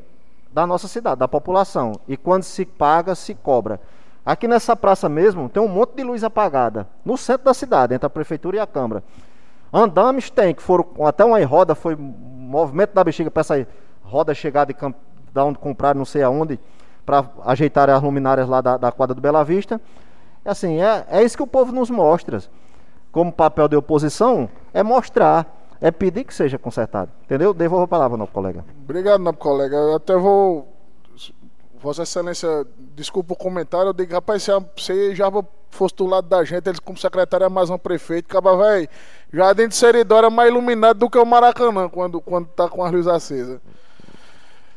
da nossa cidade, da população. E quando se paga, se cobra. Aqui nessa praça mesmo tem um monte de luz apagada, no centro da cidade, entre a prefeitura e a Câmara. Andames tem, que foram até uma roda, foi movimento da bexiga para essa roda chegar de, de onde comprar, não sei aonde para ajeitar as luminárias lá da, da quadra do Bela Vista. Assim, é, é isso que o povo nos mostra. Como papel de oposição, é mostrar, é pedir que seja consertado. Entendeu? Devolvo a palavra, novo colega. Obrigado, novo colega. Eu até vou. Vossa Excelência, desculpa o comentário. Eu digo, rapaz, se você já fosse do lado da gente, eles como secretário é mais um prefeito, acaba, velho. Jardim de Seridó é mais iluminado do que o Maracanã quando, quando tá com as luzes acesas.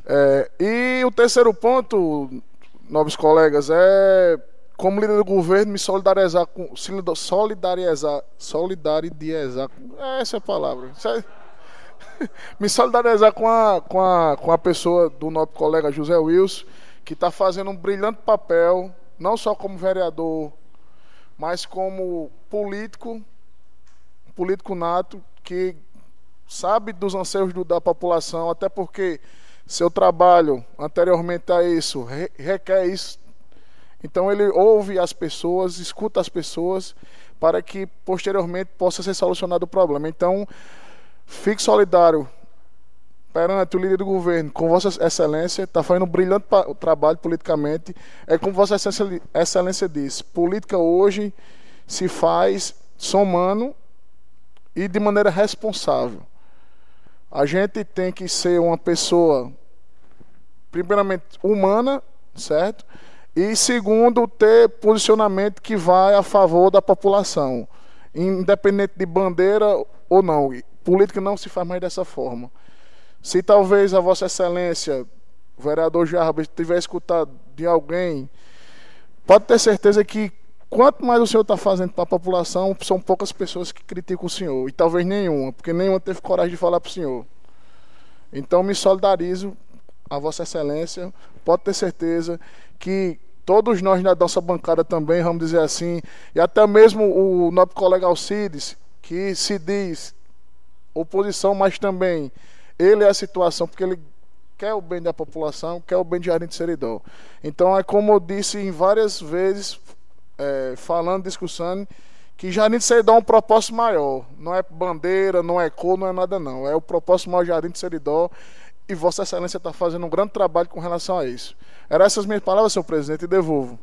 É, e o terceiro ponto, nobres colegas, é como líder do governo me solidarizar com solidarizar solidarizar essa é a palavra me solidarizar com a, com a, com a pessoa do nosso colega José Wilson que está fazendo um brilhante papel não só como vereador mas como político político nato que sabe dos anseios do, da população até porque seu trabalho anteriormente a isso requer isso. Então ele ouve as pessoas, escuta as pessoas, para que posteriormente possa ser solucionado o problema. Então, fique solidário perante o líder do governo, com Vossa Excelência, está fazendo um brilhante trabalho politicamente. É como Vossa Excelência disse: política hoje se faz somando e de maneira responsável. A gente tem que ser uma pessoa primeiramente, humana, certo? E segundo, ter posicionamento que vai a favor da população. independente de bandeira ou não. Política não se faz mais dessa forma. Se talvez a Vossa Excelência, o vereador Jarbas, tiver escutado de alguém, pode ter certeza que quanto mais o senhor está fazendo para a população, são poucas pessoas que criticam o senhor, e talvez nenhuma, porque nenhuma teve coragem de falar para o senhor. Então me solidarizo a Vossa Excelência, pode ter certeza que todos nós na nossa bancada também, vamos dizer assim, e até mesmo o nosso colega Alcides, que se diz oposição, mas também ele é a situação, porque ele quer o bem da população, quer o bem de Jardim de Seridó. Então é como eu disse em várias vezes, é, falando, discussando, que Jardim de Seridó é um propósito maior. Não é bandeira, não é cor, não é nada não. É o propósito maior de Jardim de Seridó e Vossa Excelência está fazendo um grande trabalho com relação a isso. Eram essas minhas palavras, senhor presidente, e devolvo.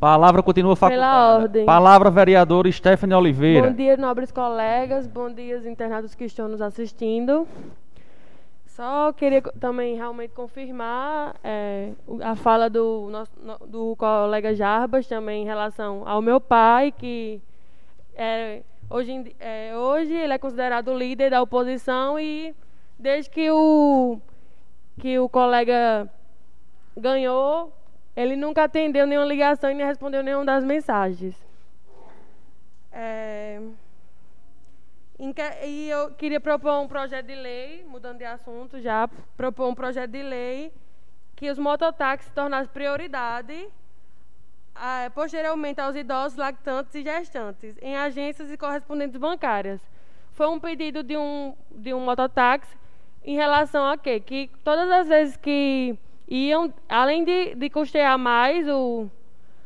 Palavra continua facultada. Pela ordem. Palavra vereador Stephanie Oliveira. Bom dia, nobres colegas. Bom dia, os internados que estão nos assistindo. Só queria também realmente confirmar é, a fala do, nosso, no- do colega Jarbas também em relação ao meu pai, que é, hoje, é, hoje ele é considerado líder da oposição e desde que o, que o colega ganhou, ele nunca atendeu nenhuma ligação e nem respondeu nenhuma das mensagens. É, E eu queria propor um projeto de lei, mudando de assunto já, propor um projeto de lei que os mototáxis se tornassem prioridade ah, posteriormente aos idosos, lactantes e gestantes, em agências e correspondentes bancárias. Foi um pedido de um, de um mototáxi em relação a quê? Que todas as vezes que iam, além de, de custear mais o,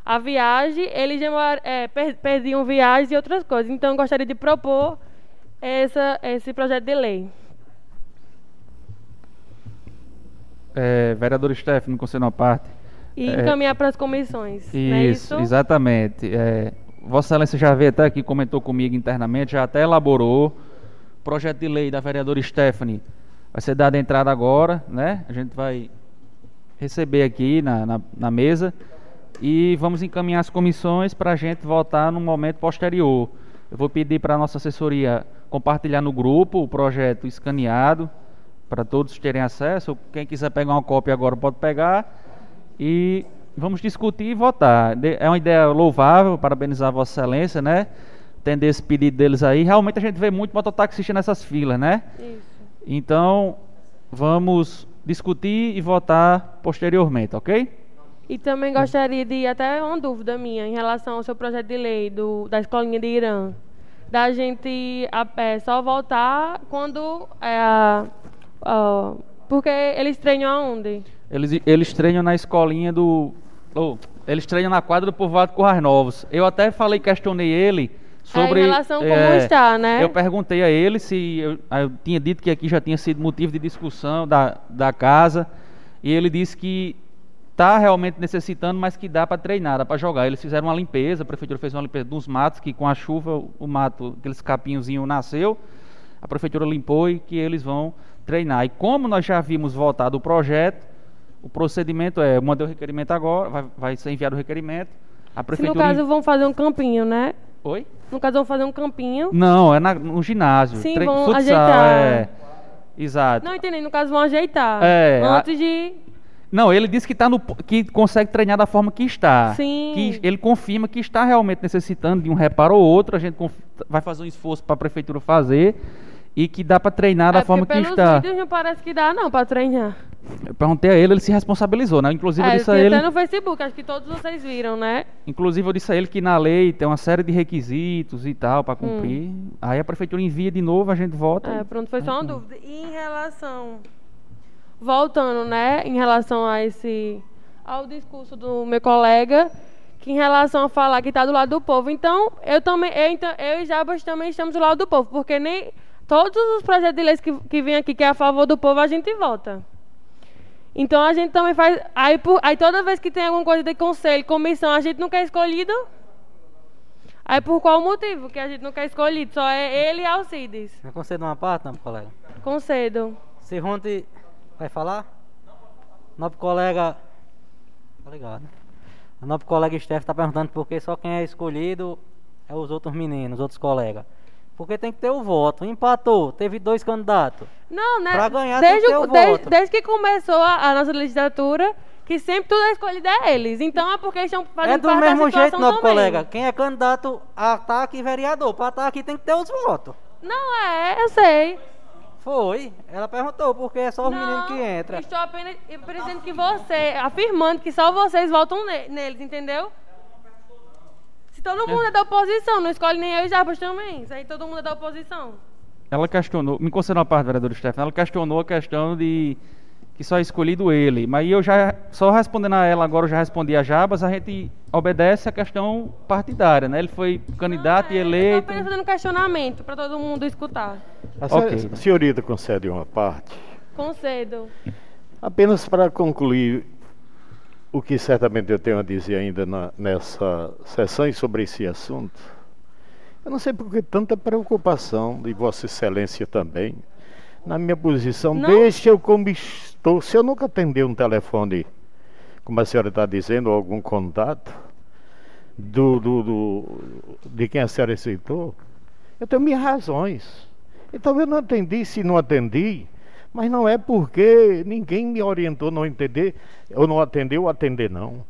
a viagem, eles é, per- perdiam viagens e outras coisas. Então, eu gostaria de propor essa, esse projeto de lei. É, vereador Stephanie, concedendo uma parte. E É, encaminhar para as comissões. é Isso, exatamente. É, Vossa Excelência já veio até aqui, comentou comigo internamente, já até elaborou. Projeto de lei da vereadora Stephanie vai ser dada entrada agora, né? A gente vai receber aqui na, na, na mesa e vamos encaminhar as comissões para a gente votar no momento posterior. Eu vou pedir para a nossa assessoria compartilhar no grupo o projeto escaneado para todos terem acesso. Quem quiser pegar uma cópia agora pode pegar e vamos discutir e votar. É uma ideia louvável, parabenizar Vossa Excelência, né? Tendo esse pedido deles aí. Realmente a gente vê muito mototaxista nessas filas, né? Isso. Então, vamos discutir e votar posteriormente, ok? E também gostaria de até uma dúvida minha em relação ao seu projeto de lei do, da escolinha de Irã. Da gente a- é, só voltar quando é, porque eles treinam aonde? Eles, eles treinam na escolinha do. oh, eles treinam na quadra do povoado Currais Novos. Eu até falei, questionei ele sobre. É, em relação como eh, está, né? Eu perguntei a ele se. Eu, eu tinha dito que aqui já tinha sido motivo de discussão da, da casa. E ele disse que está realmente necessitando, mas que dá para treinar, dá para jogar. Eles fizeram uma limpeza, a prefeitura fez uma limpeza dos matos, que com a chuva o- mato, aqueles capinhozinhos nasceu. A prefeitura limpou e que eles vão treinar. E como nós já vimos voltado o projeto, o procedimento é, eu mandei o requerimento agora, vai, vai ser enviado o requerimento. A Se prefeitura. no caso vão fazer um campinho, né? Oi? No caso vão fazer um campinho. Não, é na- no ginásio. Sim, Tre- vão futsal, ajeitar. É. Exato. Não entendi, no caso vão ajeitar. É, a- Antes de. Não, ele disse que, tá no, que consegue treinar da forma que está. Sim. Que ele confirma que está realmente necessitando de um reparo ou outro. A gente vai fazer um esforço para a prefeitura fazer e que dá para treinar da é forma que pelos está. vídeos não parece que dá, não, para treinar. Eu perguntei a ele, ele se responsabilizou, né? Inclusive eu É, disse a tem ele. até no Facebook, acho que todos vocês viram, né? Inclusive eu disse a ele que na lei tem uma série de requisitos e tal para cumprir. Hum. Aí a prefeitura envia de novo, a gente vota. É, e- pronto, foi só uma dúvida. E em relação. Voltando, né? Em relação a esse. ao discurso do meu colega, que em relação a falar que está do lado do povo. Então, eu também. Eu, então, eu e Jabas também estamos do lado do povo, porque nem. Todos os projetos de leis que, que vêm aqui que é a favor do povo, a gente vota. Então a gente também faz. Aí, por, aí toda vez que tem alguma coisa de conselho, comissão, a gente não quer escolhido. Aí por qual motivo que a gente não quer escolhido? Só é ele e Alcides. Eu concedo uma parte, não, colega? Concedo. Se Ronte vai falar? Nosso colega. Tá ligado. O nosso colega Steph está perguntando por que só quem é escolhido é os outros meninos, os outros colegas. Porque tem que ter o voto. Empatou, teve dois candidatos. Não, né? Pra ganhar desde, tem que ter o- desde, voto. desde que começou a, a nossa legislatura, que sempre tudo é escolhido é eles. Então é porque eles estão fazendo É do parte mesmo jeito, nosso também. colega. Quem é candidato a estar aqui vereador, para estar aqui tem que ter os votos. Não é, eu sei. Foi. Ela perguntou porque é só os Não, meninos que entram. Estou apenas dizendo que você, afirmando que só vocês votam ne- neles, entendeu? Se todo mundo é da oposição, não escolhe nem eu e Jarbas também. Isso aí todo mundo é da oposição. Ela questionou, me concedeu uma parte, vereador Stefano, ela questionou a questão de que só é escolhido ele. Mas eu já, só respondendo a ela agora, eu já respondi a Jabas, a gente obedece a questão partidária, né? Ele foi candidato e Estou eleito. apenas fazendo questionamento para todo mundo escutar. A Ok. se- senhorita concede uma parte. Concedo. Apenas para concluir o que certamente eu tenho a dizer ainda na- nessa sessão e sobre esse assunto. Eu não sei por que tanta preocupação de Vossa Excelência também. Na minha posição, Não. desde eu como estou, se eu nunca atender um telefone, como a senhora está dizendo, ou algum contato do, do- do- de quem a senhora aceitou, eu tenho minhas razões. Então eu não atendi, se não atendi, mas não é porque ninguém me orientou a não entender, ou não atendeu, atender não.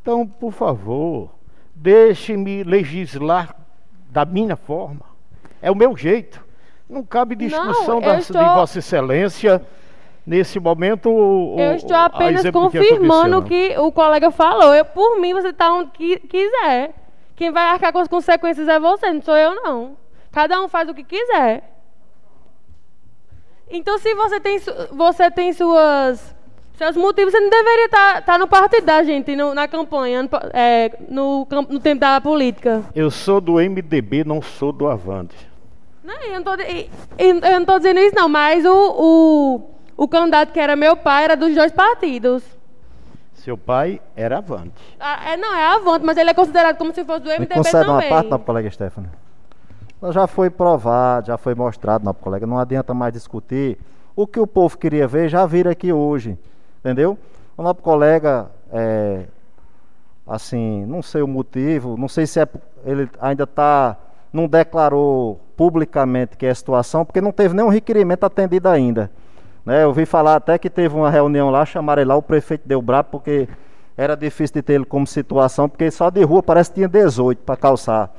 Então, por favor, deixe-me legislar da minha forma. É o meu jeito. Não cabe discussão eu da, estou- de Vossa Excelência nesse momento. o- Eu estou apenas que confirmando o aconteceu. que o colega falou. Eu, por mim, você está onde qui- quiser. Quem vai arcar com as consequências é você, não sou eu, não. Cada um faz o que quiser. Então, se você tem, você tem suas, seus motivos, você não deveria estar no partido da gente, no- na campanha, no, é, no, no tempo da política. Eu sou do MDB, não sou do Avante. Não, eu não e- e- não tô dizendo isso, não, mas o, o, o candidato que era meu pai era dos dois partidos. Seu pai era Avante. Ah, é, não, é Avante, mas ele é considerado como se fosse do Me MDB concede uma também. parte, nobre colega Stephanie. Já foi provado, já foi mostrado, nobre colega. Não adianta mais discutir. O que o povo queria ver, já viram aqui hoje. Entendeu? O nobre colega, é, assim, não sei o motivo, não sei se é, ele ainda está, não declarou publicamente que é a situação, porque não teve nenhum requerimento atendido ainda. Né, eu ouvi falar até que teve uma reunião lá, chamaram lá, o prefeito deu brabo, porque era difícil de ter ele como situação, porque só de rua parece que tinha 18 para calçar.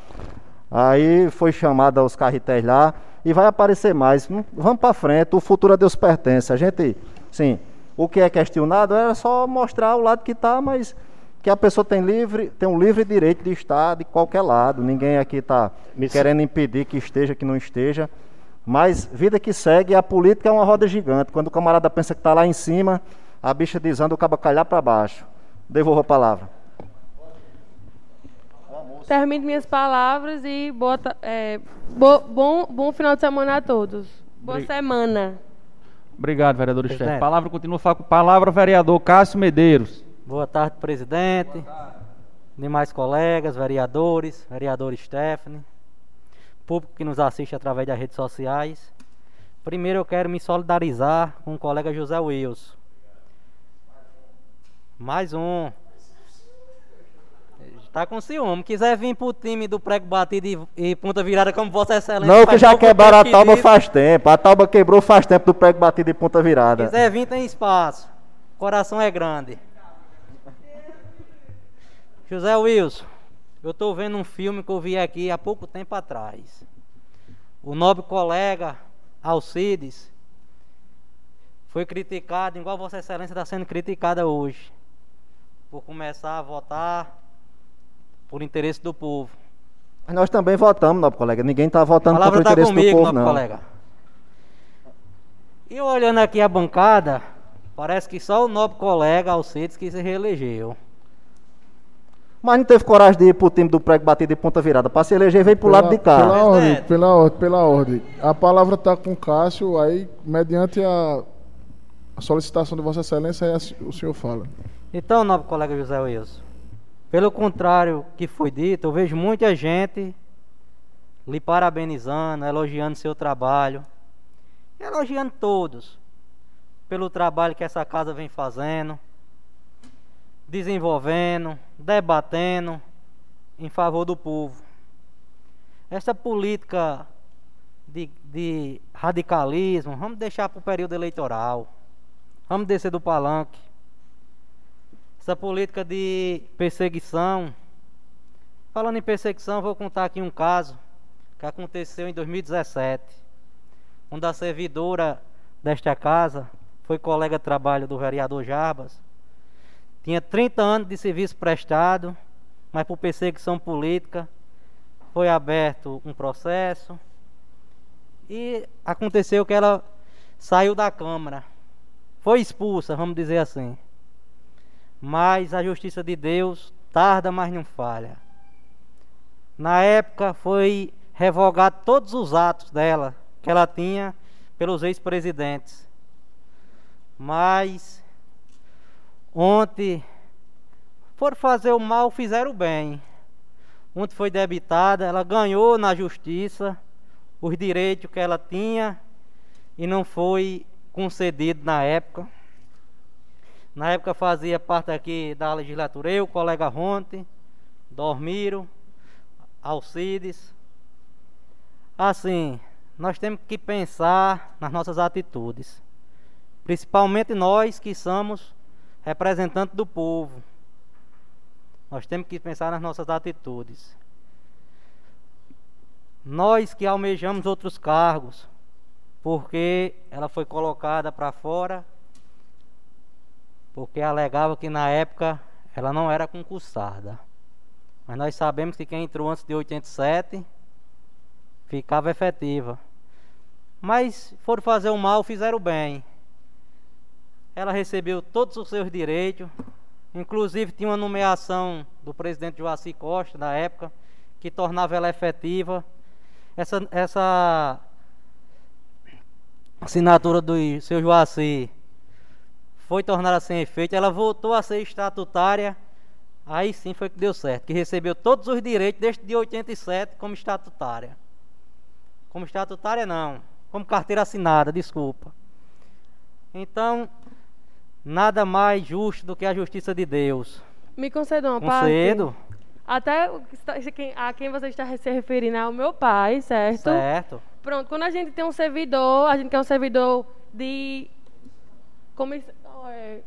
Aí foi chamado os carretéis lá e vai aparecer mais. Hum, Vamos para frente, o futuro a Deus pertence. A gente, sim, o que é questionado era só mostrar o lado que está, mas que a pessoa tem livre, tem um livre direito de estar de qualquer lado. Ninguém aqui está querendo impedir que esteja, que não esteja. Mas vida que segue, a política é uma roda gigante. Quando o camarada pensa que está lá em cima, a bicha desanda, o cabo calhar para baixo. Devolvo a palavra. Termino minhas palavras e boa, é, bo- bom, bom final de semana a todos. Boa Obri- semana. Obrigado, vereador. Stefano. Palavra continua com palavra vereador Cássio Medeiros. Boa tarde, presidente. Demais colegas, vereadores, vereador Stephanie, público que nos assiste através das redes sociais. Primeiro eu quero me solidarizar com o colega José Wilson. Mais um. Tá com ciúme. Quiser vir pro time do prego batido e, e ponta virada como Vossa Excelência. Não, que já quebraram a tauba faz tempo. A tauba quebrou faz tempo do prego batido de ponta virada. quiser vir, tem espaço. Coração é grande. José Wilson, eu estou vendo um filme que eu vi aqui há pouco tempo atrás. O nobre colega Alcides foi criticado, igual Vossa Excelência está sendo criticada hoje, por começar a votar por interesse do povo. Mas nós também votamos, nobre colega. Ninguém está A votando palavra contra o está interesse do comigo, povo, nobre não. colega. E olhando aqui a bancada, parece que só o nobre colega Alcides que se reelegeu. Mas não teve coragem de ir pro time do prego batido de ponta virada. Para se eleger, veio pro lado de cá. Pela ordem, Presidente. pela ordem, pela ordem. A palavra está com o Cássio, aí, mediante a, a solicitação de Vossa Excelência, aí a se- o senhor fala. Então, nobre colega José Wilson, pelo contrário que foi dito, eu vejo muita gente lhe parabenizando, elogiando seu trabalho, elogiando todos pelo trabalho que essa casa vem fazendo, desenvolvendo, debatendo em favor do povo. essa política de, de radicalismo, vamos deixar para o período eleitoral. Vamos descer do palanque. Essa política de perseguição. Falando em perseguição, vou contar aqui um caso que aconteceu em 2017. Onde a servidora desta casa foi colega de trabalho do vereador Jarbas. Tinha 30 anos de serviço prestado, mas por perseguição política foi aberto um processo e aconteceu que ela saiu da Câmara. Foi expulsa, vamos dizer assim. Mas a justiça de Deus tarda, mas não falha. Na época foi revogado todos os atos dela que ela tinha pelos ex-presidentes. Mas ontem por fazer o mal fizeram o bem. Ontem foi debitada, ela ganhou na justiça os direitos que ela tinha e não foi concedido na época. Na época fazia parte aqui da legislatura eu, colega Ronte, Dormiro, Alcides. Assim, nós temos que pensar nas nossas atitudes. Principalmente nós que somos representantes do povo. Nós temos que pensar nas nossas atitudes. Nós que almejamos outros cargos, porque ela foi colocada para fora, porque alegava que na época ela não era concursada. Mas nós sabemos que quem entrou antes de 87 ficava efetiva. Mas foram fazer o mal, fizeram o bem. Ela recebeu todos os seus direitos, inclusive tinha uma nomeação do presidente Joaci Costa na época, que tornava ela efetiva essa, essa assinatura do seu Joaci foi tornada sem efeito, ela voltou a ser estatutária, aí sim foi que deu certo, que recebeu todos os direitos desde de 87 como estatutária. Como estatutária não, como carteira assinada, desculpa. Então, nada mais justo do que a justiça de Deus. Me conceda uma Concedo. parte. Até a quem você está se referindo é o meu pai, certo? Certo. Pronto, quando a gente tem um servidor, a gente quer um servidor de comiss... é,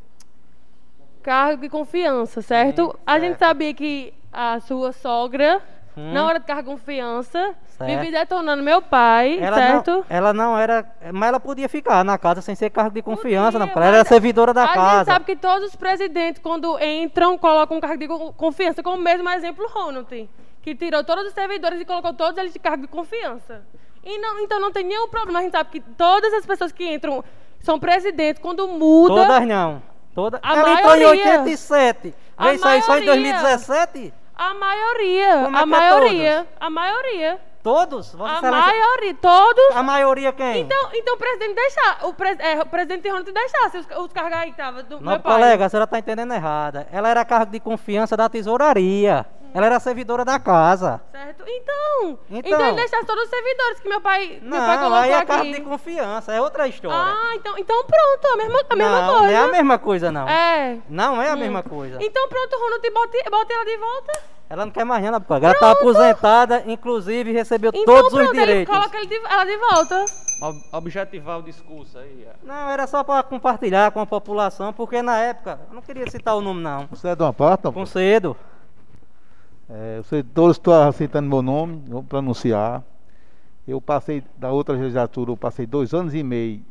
cargo de confiança, certo? Sim, a gente sabia que a sua sogra Hum. Na hora de cargo confiança, certo. vive detonando meu pai, ela certo? Não, ela não era. Mas ela podia ficar na casa sem ser cargo de confiança, podia, não, ela era servidora da a casa. A gente sabe que todos os presidentes, quando entram, colocam um cargo de confiança, como o mesmo exemplo Ronald, que tirou todos os servidores e colocou todos eles de cargo de confiança. E não, então não tem nenhum problema. A gente sabe que todas as pessoas que entram são presidentes, quando muda. Todas não. Toda... A ela maioria, entrou em 87. Veio sair só em 2017? A maioria. Como a é maioria. Todos? A maioria. Todos? A maioria, todos. A maioria quem? Então, então o presidente deixar, o, pre, é, o presidente Ronaldo deixasse os, os cargos aí que estavam do Não, meu pai. colega, a senhora está entendendo errada. Ela era cargo de confiança da tesouraria. Ela era servidora da casa. Certo. Então, então, então ele deixasse todos os servidores que meu pai, não, meu pai colocou aí é aqui. cargo de confiança, é outra história. Ah, então, então pronto, a mesma, a mesma não, coisa. Não é a mesma coisa, não. É. Não é a hum. mesma coisa. Então pronto, Ronaldo, bote, bote ela de volta. Ela não quer mais nada, porque ela está aposentada, inclusive recebeu então, todos pronto, os direitos. Ele coloca ele de, ela de volta. Objetivar o discurso aí. É. Não, era só para compartilhar com a população, porque na época, eu não queria citar o nome não. Você é de uma parte? Concedo. É, você, todos estão aceitando meu nome, vou pronunciar. Eu passei, da outra legislatura, eu passei dois anos e meio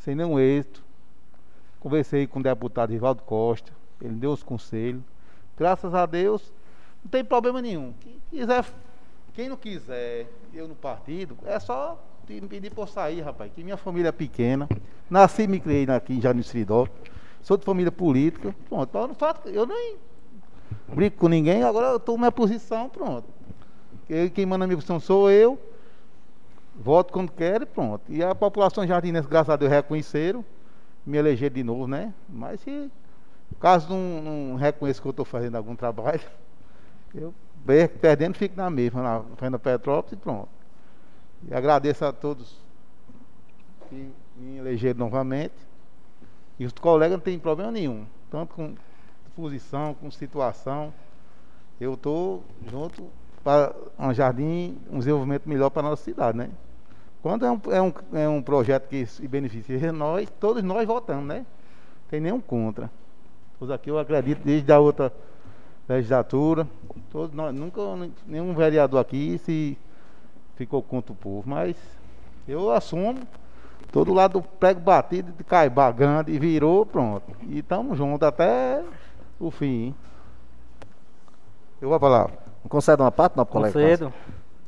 sem nenhum êxito. Conversei com o deputado Rivaldo Costa, ele deu os conselhos. Graças a Deus, não tem problema nenhum. Quem, quiser, quem não quiser eu no partido, é só me pedir por sair, rapaz. Que minha família é pequena. Nasci e me criei aqui em Jardim Seridó. Sou de família política. Pronto, eu não eu nem brigo com ninguém, agora eu tomo minha posição, pronto. Quem manda a minha posição sou eu. Voto quando quero e pronto. E a população jardinense, graças a Deus, reconheceram. Me eleger de novo, né? Mas se caso não, não reconheça que eu estou fazendo algum trabalho, eu perdendo, fico na mesma, na Fenda Petrópolis e pronto. E agradeço a todos que me elegeram novamente. E os colegas não têm problema nenhum, tanto com posição, com situação. Eu estou junto para um jardim, um desenvolvimento melhor para a nossa cidade, né? Quando é um, é um, é um projeto que beneficia nós, todos nós votamos, né? Tem nenhum contra. Todos aqui eu acredito desde a outra legislatura, todos nós, nunca nenhum vereador aqui se ficou contra o povo, mas eu assumo todo lado do prego batido, cai bagando e virou, pronto. E estamos juntos até o fim. Eu vou falar. Concede uma parte, nobre colega? Concedo.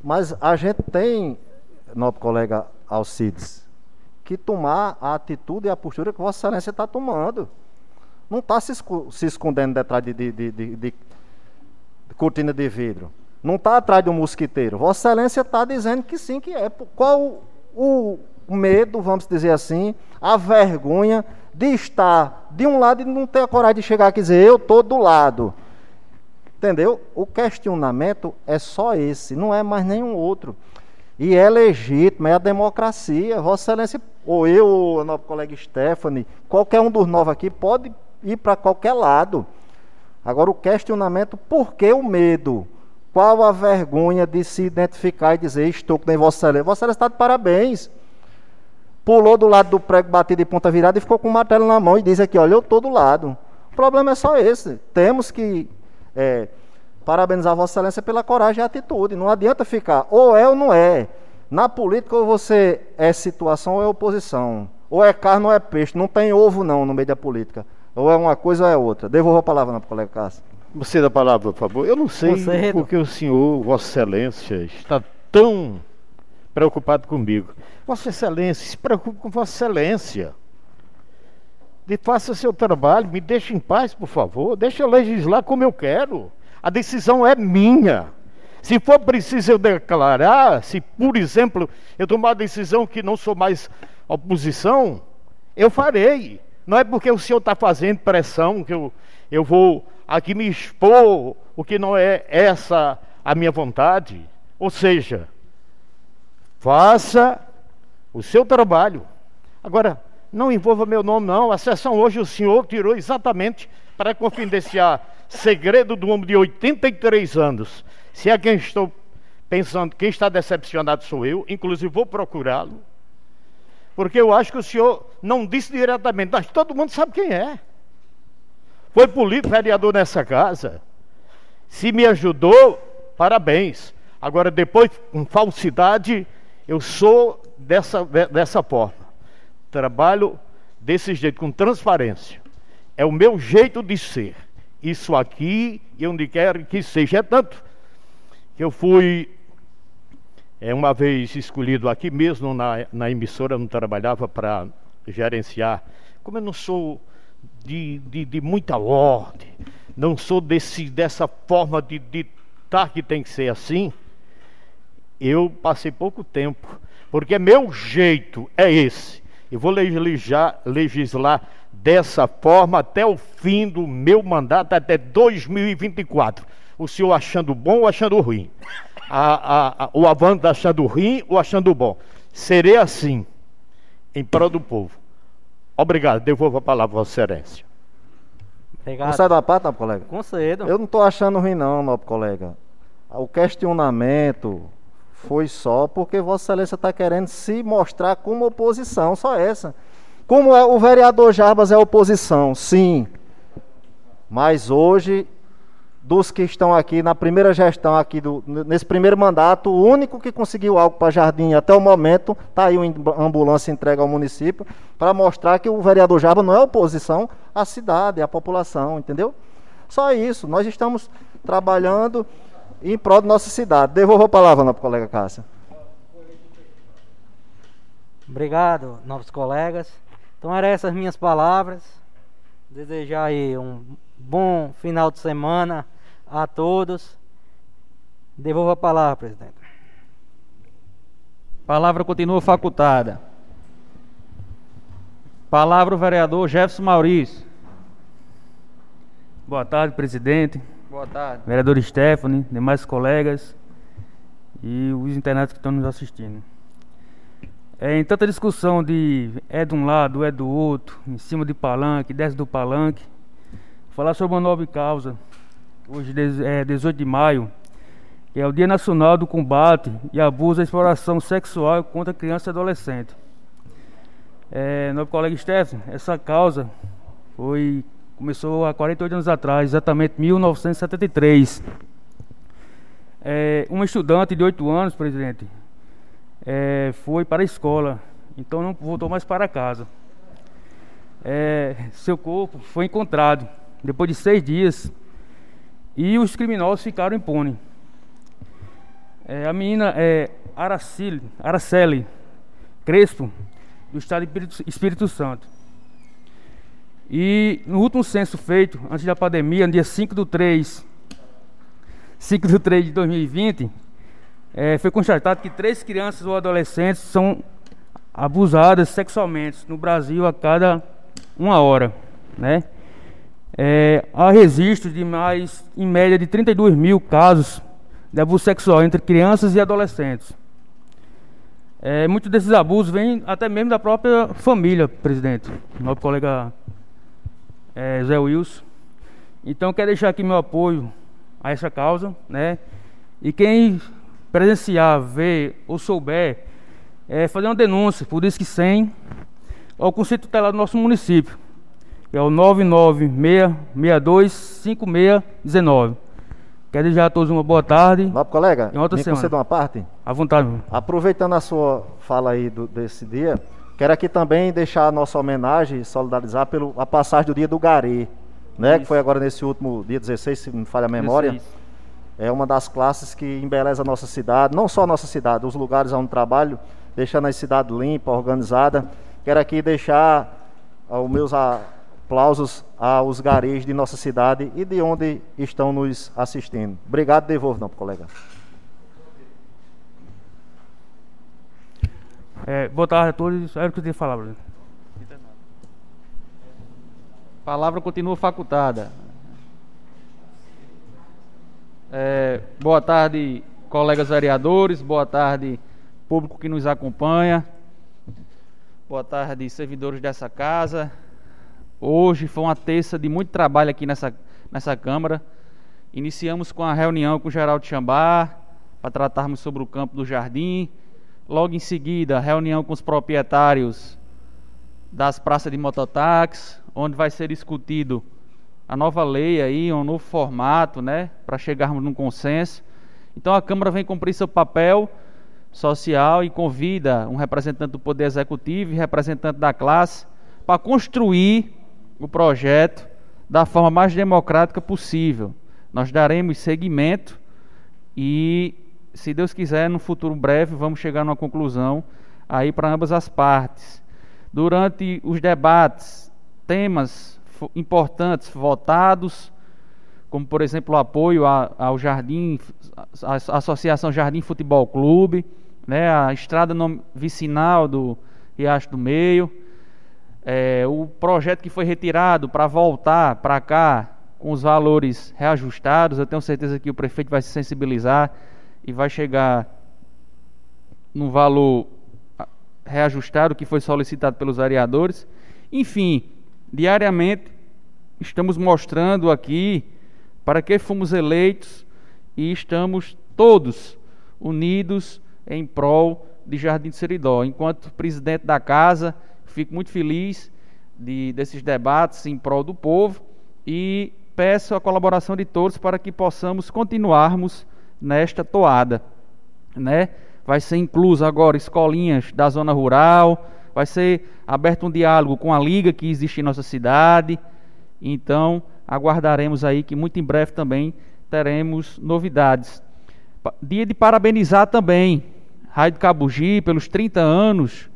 Mas a gente tem, nobre colega Alcides, que tomar a atitude e a postura que Vossa Excelência está tomando. Não está se, esco- se escondendo detrás de, de- de- de- de cortina de vidro. Não está atrás de um mosquiteiro. Vossa Excelência está dizendo que sim, que é. Qual o medo, vamos dizer assim, a vergonha de estar de um lado e não ter a coragem de chegar aqui e dizer, eu estou do lado. Entendeu? O questionamento é só esse, não é mais nenhum outro. E é legítimo, é a democracia. Vossa Excelência, ou eu, ou a nossa colega Stephanie, qualquer um dos novos aqui pode ir para qualquer lado. Agora o questionamento, por que o medo? Qual a vergonha de se identificar e dizer, estou com Vossa Excelência? Vossa Excelência está de parabéns. Pulou do lado do prego batido de ponta virada e ficou com o martelo na mão e diz aqui, olha, eu estou do lado. O problema é só esse. Temos que é, parabenizar Vossa Excelência pela coragem e atitude. Não adianta ficar ou é ou não é. Na política, ou você é situação ou é oposição. Ou é carne ou é peixe. Não tem ovo, não, no meio da política. Ou é uma coisa ou é outra. Devolvo a palavra para o colega Cássio. Você da palavra, por favor. Eu não sei Concedo. porque o senhor, Vossa Excelência, está tão preocupado comigo. Vossa Excelência, se preocupe com Vossa Excelência. De faça seu trabalho, me deixe em paz, por favor. Deixa eu legislar como eu quero. A decisão é minha. Se for preciso eu declarar, se por exemplo eu tomar a decisão que não sou mais oposição, eu farei. Não é porque o senhor está fazendo pressão que eu, eu vou aqui me expor o que não é essa a minha vontade. Ou seja, faça o seu trabalho. Agora, não envolva meu nome, não. A sessão hoje o senhor tirou exatamente para confidenciar segredo do homem de 83 anos. Se é quem estou pensando, quem está decepcionado sou eu, inclusive vou procurá-lo. Porque eu acho que o senhor não disse diretamente, mas todo mundo sabe quem é. Foi político, vereador nessa casa. Se me ajudou, parabéns. Agora, depois, com falsidade, eu sou dessa, de- dessa forma. Trabalho desse jeito, com transparência. É o meu jeito de ser. Isso aqui e onde quer que seja. É tanto que eu fui é, uma vez escolhido aqui mesmo na, na emissora, não trabalhava para gerenciar. Como eu não sou de, de, de muita ordem, não sou desse, dessa forma de ditar que tem que ser assim, eu passei pouco tempo, porque meu jeito é esse. Eu vou legislar, legislar dessa forma até o fim do meu mandato, até 2024. O senhor achando bom ou achando ruim? A, a, a, o Avante achando ruim ou achando bom? Serei assim, em prol do povo. Obrigado, devolvo a palavra, Vossa Excelência. Obrigado. Concede uma parte, nobre colega? Concedo. Eu não estou achando ruim, não, nobre colega. O questionamento foi só porque Vossa Excelência está querendo se mostrar como oposição, só essa. Como é, o vereador Jarbas é oposição, sim. Mas hoje, dos que estão aqui na primeira gestão aqui do, nesse primeiro mandato, o único que conseguiu algo para Jardim até o momento, está aí uma ambulância entregue ao município, para mostrar que o vereador Jarbas não é oposição à cidade, à população, entendeu? Só isso. Nós estamos trabalhando em prol da nossa cidade. Devolvo a palavra para o colega Cássia. Obrigado, novos colegas. Então eram essas minhas palavras. Desejar aí um bom final de semana a todos. Devolvo a palavra, presidente. Palavra continua facultada. Palavra o vereador Jefferson Maurício. Boa tarde, presidente. Boa tarde. Vereador Stephanie, demais colegas e os internautas que estão nos assistindo. É, em tanta discussão de é de um lado, é do outro, em cima de palanque, desce do palanque, falar sobre uma nova causa. Hoje, é 18 de maio, que é o Dia Nacional do Combate e Abuso e Exploração Sexual contra Criança e Adolescente. É, colega Stefan, essa causa foi começou há 48 anos atrás, exatamente 1973. É, uma estudante de 8 anos, presidente, é, foi para a escola, então não voltou mais para casa. É, seu corpo foi encontrado depois de seis dias e os criminosos ficaram impunes. É, a menina é Araceli, Araceli Crespo, do estado de Espírito Santo. E no último censo feito, antes da pandemia, no dia 5 de 3, 5 de 3 de 2020, é, foi constatado que três crianças ou adolescentes são abusadas sexualmente no Brasil a cada uma hora, né? É, há registros de mais, em média, de 32 mil casos de abuso sexual entre crianças e adolescentes. É, muitos desses abusos vêm até mesmo da própria família, presidente. Nosso colega é, Zé Wilson. Então, quero deixar aqui meu apoio a essa causa, né? E quem presenciar, ver ou souber, é, fazer uma denúncia por isso que 100 ao Conselho Tutelar do nosso município, que é o 996625619. Quero desejar a todos uma boa tarde. Nobre colega, e outra me semana. conceda uma parte? À vontade. Aproveitando a sua fala aí do, desse dia, quero aqui também deixar a nossa homenagem e solidarizar pela passagem do dia do Gari, né? Que foi agora nesse último dia 16, se não falha a memória. 16. É uma das classes que embeleza a nossa cidade, não só a nossa cidade, os lugares onde trabalho, deixando a cidade limpa, organizada. Quero aqui deixar os meus aplausos aos garis de nossa cidade e de onde estão nos assistindo. Obrigado, devolvo, não, colega. É, boa tarde a todos. Era o que eu tinha falar, Bruno. Palavra continua facultada. É, boa tarde, colegas vereadores. Boa tarde, público que nos acompanha. Boa tarde, servidores dessa casa. Hoje foi uma terça de muito trabalho aqui nessa, nessa Câmara. Iniciamos com a reunião com o Geraldo Chambar para tratarmos sobre o campo do Jardim. Logo em seguida, reunião com os proprietários das praças de mototáxi, onde vai ser discutido a nova lei aí, um novo formato, né, para chegarmos num consenso. Então a Câmara vem cumprir seu papel social e convida um representante do Poder Executivo e representante da classe para construir o projeto da forma mais democrática possível. Nós daremos seguimento e, se Deus quiser, no futuro breve, vamos chegar numa conclusão aí para ambas as partes. Durante os debates, temas importantes votados, como por exemplo o apoio a- ao Jardim, à Associação Jardim Futebol Clube, né, a estrada vicinal do Riacho do Meio, é, o projeto que foi retirado para voltar para cá com os valores reajustados, eu tenho certeza que o prefeito vai se sensibilizar e vai chegar no valor ah, reajustado que foi solicitado pelos vereadores. Enfim, diariamente estamos mostrando aqui para que fomos eleitos e estamos todos unidos em prol de Jardim do Seridó. Enquanto presidente da casa, fico muito feliz de, desses debates em prol do povo e peço a colaboração de todos para que possamos continuarmos nesta toada, né? Vai ser incluso agora escolinhas da zona rural, vai ser aberto um diálogo com a liga que existe em nossa cidade. Então, aguardaremos aí que muito em breve também teremos novidades. Dia de parabenizar também Rádio Cabugi pelos 30 anos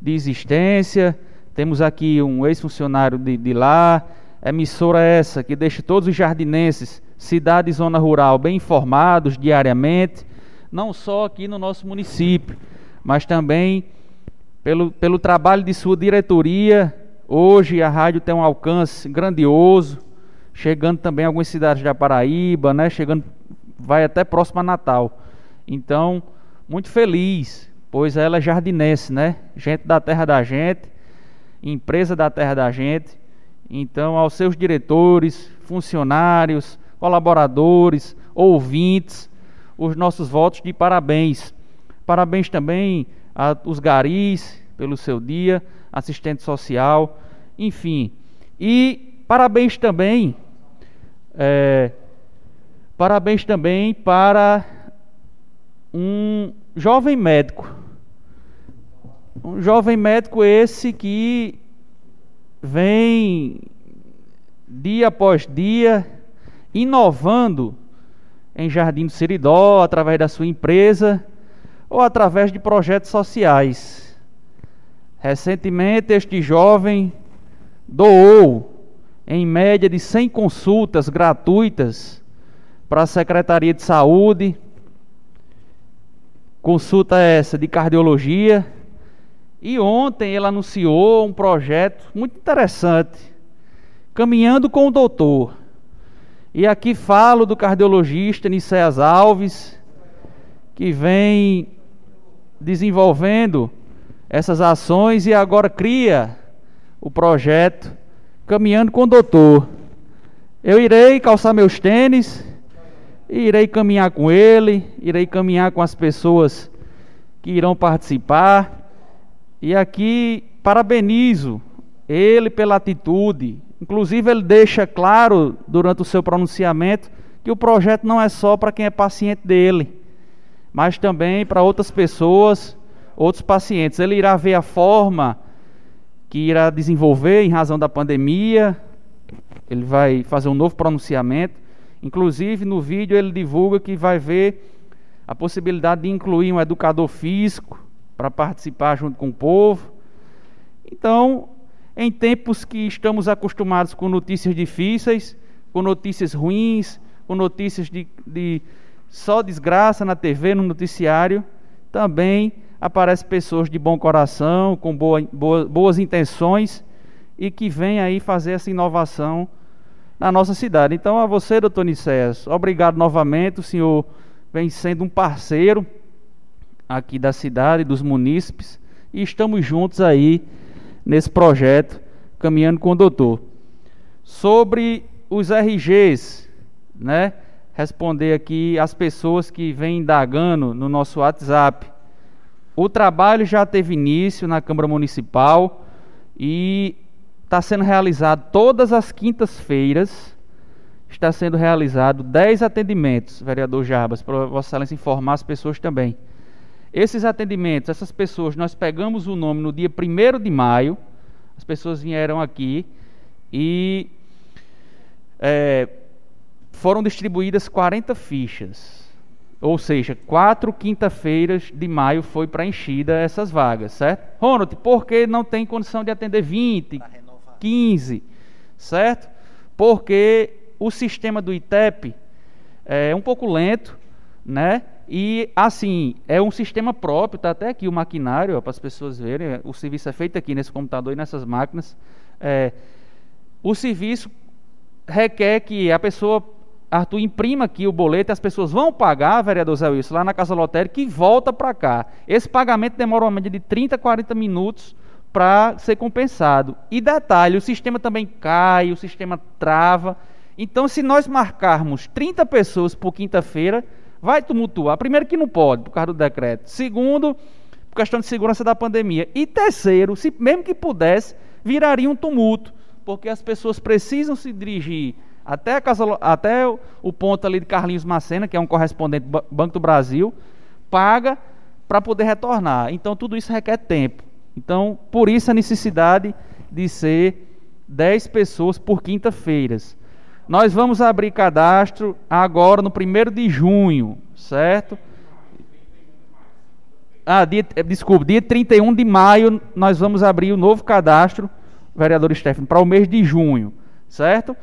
de existência. Temos aqui um ex-funcionário de, de lá, emissora essa que deixa todos os jardinenses, cidade e zona rural, bem informados diariamente, não só aqui no nosso município, mas também pelo, pelo trabalho de sua diretoria. Hoje a rádio tem um alcance grandioso, chegando também a algumas cidades da Paraíba, né? Chegando, vai até próximo a Natal. Então, muito feliz, pois ela é jardinense, né? Gente da terra da gente, empresa da terra da gente. Então, aos seus diretores, funcionários, colaboradores, ouvintes, os nossos votos de parabéns. Parabéns também aos garis pelo seu dia, assistente social, enfim. E parabéns também, é, parabéns também para um jovem médico. Um jovem médico esse que vem dia após dia inovando em Jardim do Seridó, através da sua empresa ou através de projetos sociais. Recentemente, este jovem doou, em média, de 100 consultas gratuitas para a Secretaria de Saúde. Consulta essa de cardiologia. E ontem ele anunciou um projeto muito interessante, caminhando com o doutor. E aqui falo do cardiologista Nicéas Alves, que vem desenvolvendo essas ações e agora cria o projeto Caminhando com o Doutor. Eu irei calçar meus tênis, irei caminhar com ele, irei caminhar com as pessoas que irão participar. E aqui parabenizo ele pela atitude, Inclusive, ele deixa claro durante o seu pronunciamento que o projeto não é só para quem é paciente dele, mas também para outras pessoas, outros pacientes. Ele irá ver a forma que irá desenvolver em razão da pandemia. Ele vai fazer um novo pronunciamento. Inclusive, no vídeo, ele divulga que vai ver a possibilidade de incluir um educador físico para participar junto com o povo. Então, em tempos que estamos acostumados com notícias difíceis, com notícias ruins, com notícias de, de só desgraça na TV, no noticiário, também aparecem pessoas de bom coração, com boa, boa, boas intenções e que vêm aí fazer essa inovação na nossa cidade. Então, a você, doutor Nicéas, obrigado novamente. O senhor vem sendo um parceiro aqui da cidade, dos munícipes, e estamos juntos aí nesse projeto Caminhando com o Doutor. Sobre os RGs, né? Responder aqui as pessoas que vêm indagando no nosso WhatsApp. O trabalho já teve início na Câmara Municipal e está sendo realizado todas as quintas-feiras. Está sendo realizado 10 atendimentos, vereador Jarbas, para Vossa Excelência informar as pessoas também. Esses atendimentos, essas pessoas, nós pegamos o nome no dia 1 de maio, as pessoas vieram aqui e é, foram distribuídas 40 fichas. Ou seja, quatro quinta-feiras de maio foi preenchida essas vagas, certo? Ronald, por que não tem condição de atender 20, 15, certo? Porque o sistema do ITEP é um pouco lento, né? E assim, é um sistema próprio, está até aqui o maquinário, para as pessoas verem, o serviço é feito aqui nesse computador e nessas máquinas. É, o serviço requer que a pessoa, Arthur, imprima aqui o boleto, as pessoas vão pagar, vereador Zé Wilson, lá na casa lotérica e volta para cá. Esse pagamento demora uma média de 30, 40 minutos para ser compensado. E detalhe, o sistema também cai, o sistema trava. Então, se nós marcarmos 30 pessoas por quinta-feira, vai tumultuar. Primeiro, que não pode, por causa do decreto. Segundo, por questão de segurança da pandemia. E terceiro, se mesmo que pudesse, viraria um tumulto, porque as pessoas precisam se dirigir até, a casa, até o ponto ali de Carlinhos Macena, que é um correspondente do Banco do Brasil, paga para poder retornar. Então, tudo isso requer tempo. Então, por isso a necessidade de ser 10 pessoas por quinta-feiras. Nós vamos abrir cadastro agora no 1 de junho, certo? Ah, dia, eh, desculpa, dia 31 de maio nós vamos abrir o novo cadastro, vereador Stefano, para o mês de junho, certo?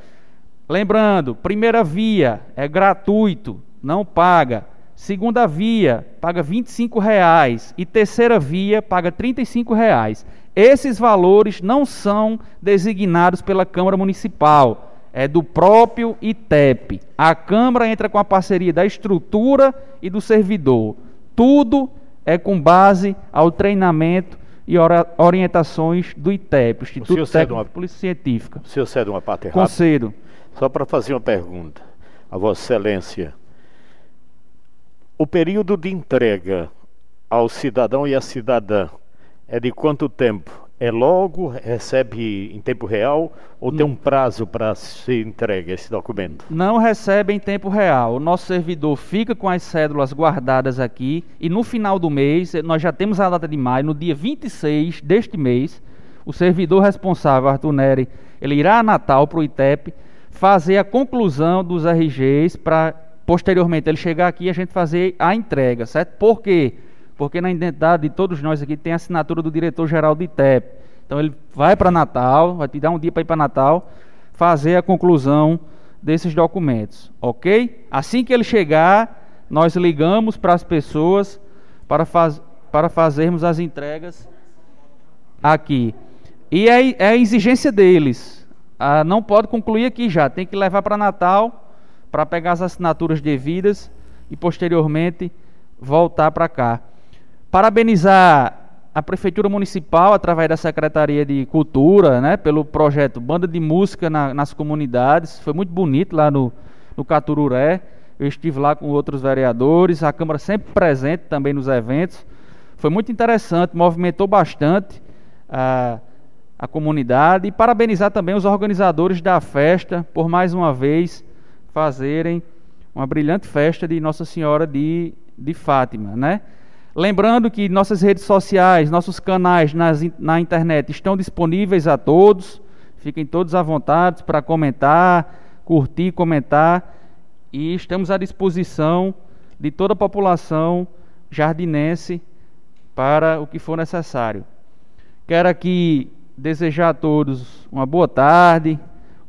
Lembrando, primeira via é gratuito, não paga. Segunda via paga R$ reais e terceira via paga R$ reais. Esses valores não são designados pela Câmara Municipal é do próprio ITEP. A Câmara entra com a parceria da estrutura e do servidor. Tudo é com base ao treinamento e orientações do ITEP, Instituto Técnico uma, de Polícia Científica. O senhor cede uma parte errada? Concedo. Só para fazer uma pergunta. A Vossa Excelência O período de entrega ao cidadão e à cidadã é de quanto tempo? É logo, recebe em tempo real ou tem um prazo para ser entregue esse documento? Não recebe em tempo real. O nosso servidor fica com as cédulas guardadas aqui e no final do mês, nós já temos a data de maio, no dia 26 deste mês, o servidor responsável, Arthur Neri, ele irá a Natal para o ITEP fazer a conclusão dos RGs para posteriormente ele chegar aqui e a gente fazer a entrega, certo? Por quê? Porque na identidade de todos nós aqui tem a assinatura do diretor-geral do ITEP. Então ele vai para Natal, vai te dar um dia para ir para Natal, fazer a conclusão desses documentos, ok? Assim que ele chegar, nós ligamos para as pessoas para, faz, para fazermos as entregas aqui. E é, é a exigência deles. Ah, não pode concluir aqui já, tem que levar para Natal para pegar as assinaturas devidas e posteriormente voltar para cá. Parabenizar a Prefeitura Municipal, através da Secretaria de Cultura, né, pelo projeto Banda de Música na, nas Comunidades. Foi muito bonito lá no, no Catururé. Eu estive lá com outros vereadores, a Câmara sempre presente também nos eventos. Foi muito interessante, movimentou bastante a, a comunidade. E parabenizar também os organizadores da festa por mais uma vez fazerem uma brilhante festa de Nossa Senhora de, de Fátima, né? Lembrando que nossas redes sociais, nossos canais nas, na internet estão disponíveis a todos. Fiquem todos à vontade para comentar, curtir, comentar. E estamos à disposição de toda a população jardinense para o que for necessário. Quero aqui desejar a todos uma boa tarde,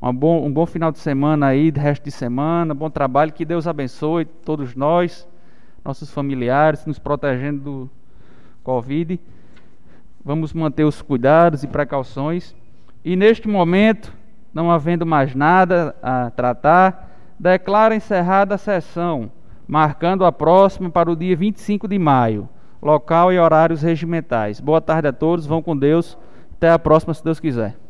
um bom, um bom final de semana aí, de resto de semana, bom trabalho, que Deus abençoe todos nós nossos familiares, nos protegendo do Covid. Vamos manter os cuidados e precauções. E neste momento, não havendo mais nada a tratar, declaro encerrada a sessão, marcando a próxima para o dia 25 de maio. Local e horários regimentais. Boa tarde a todos, vão com Deus. Até a próxima, se Deus quiser.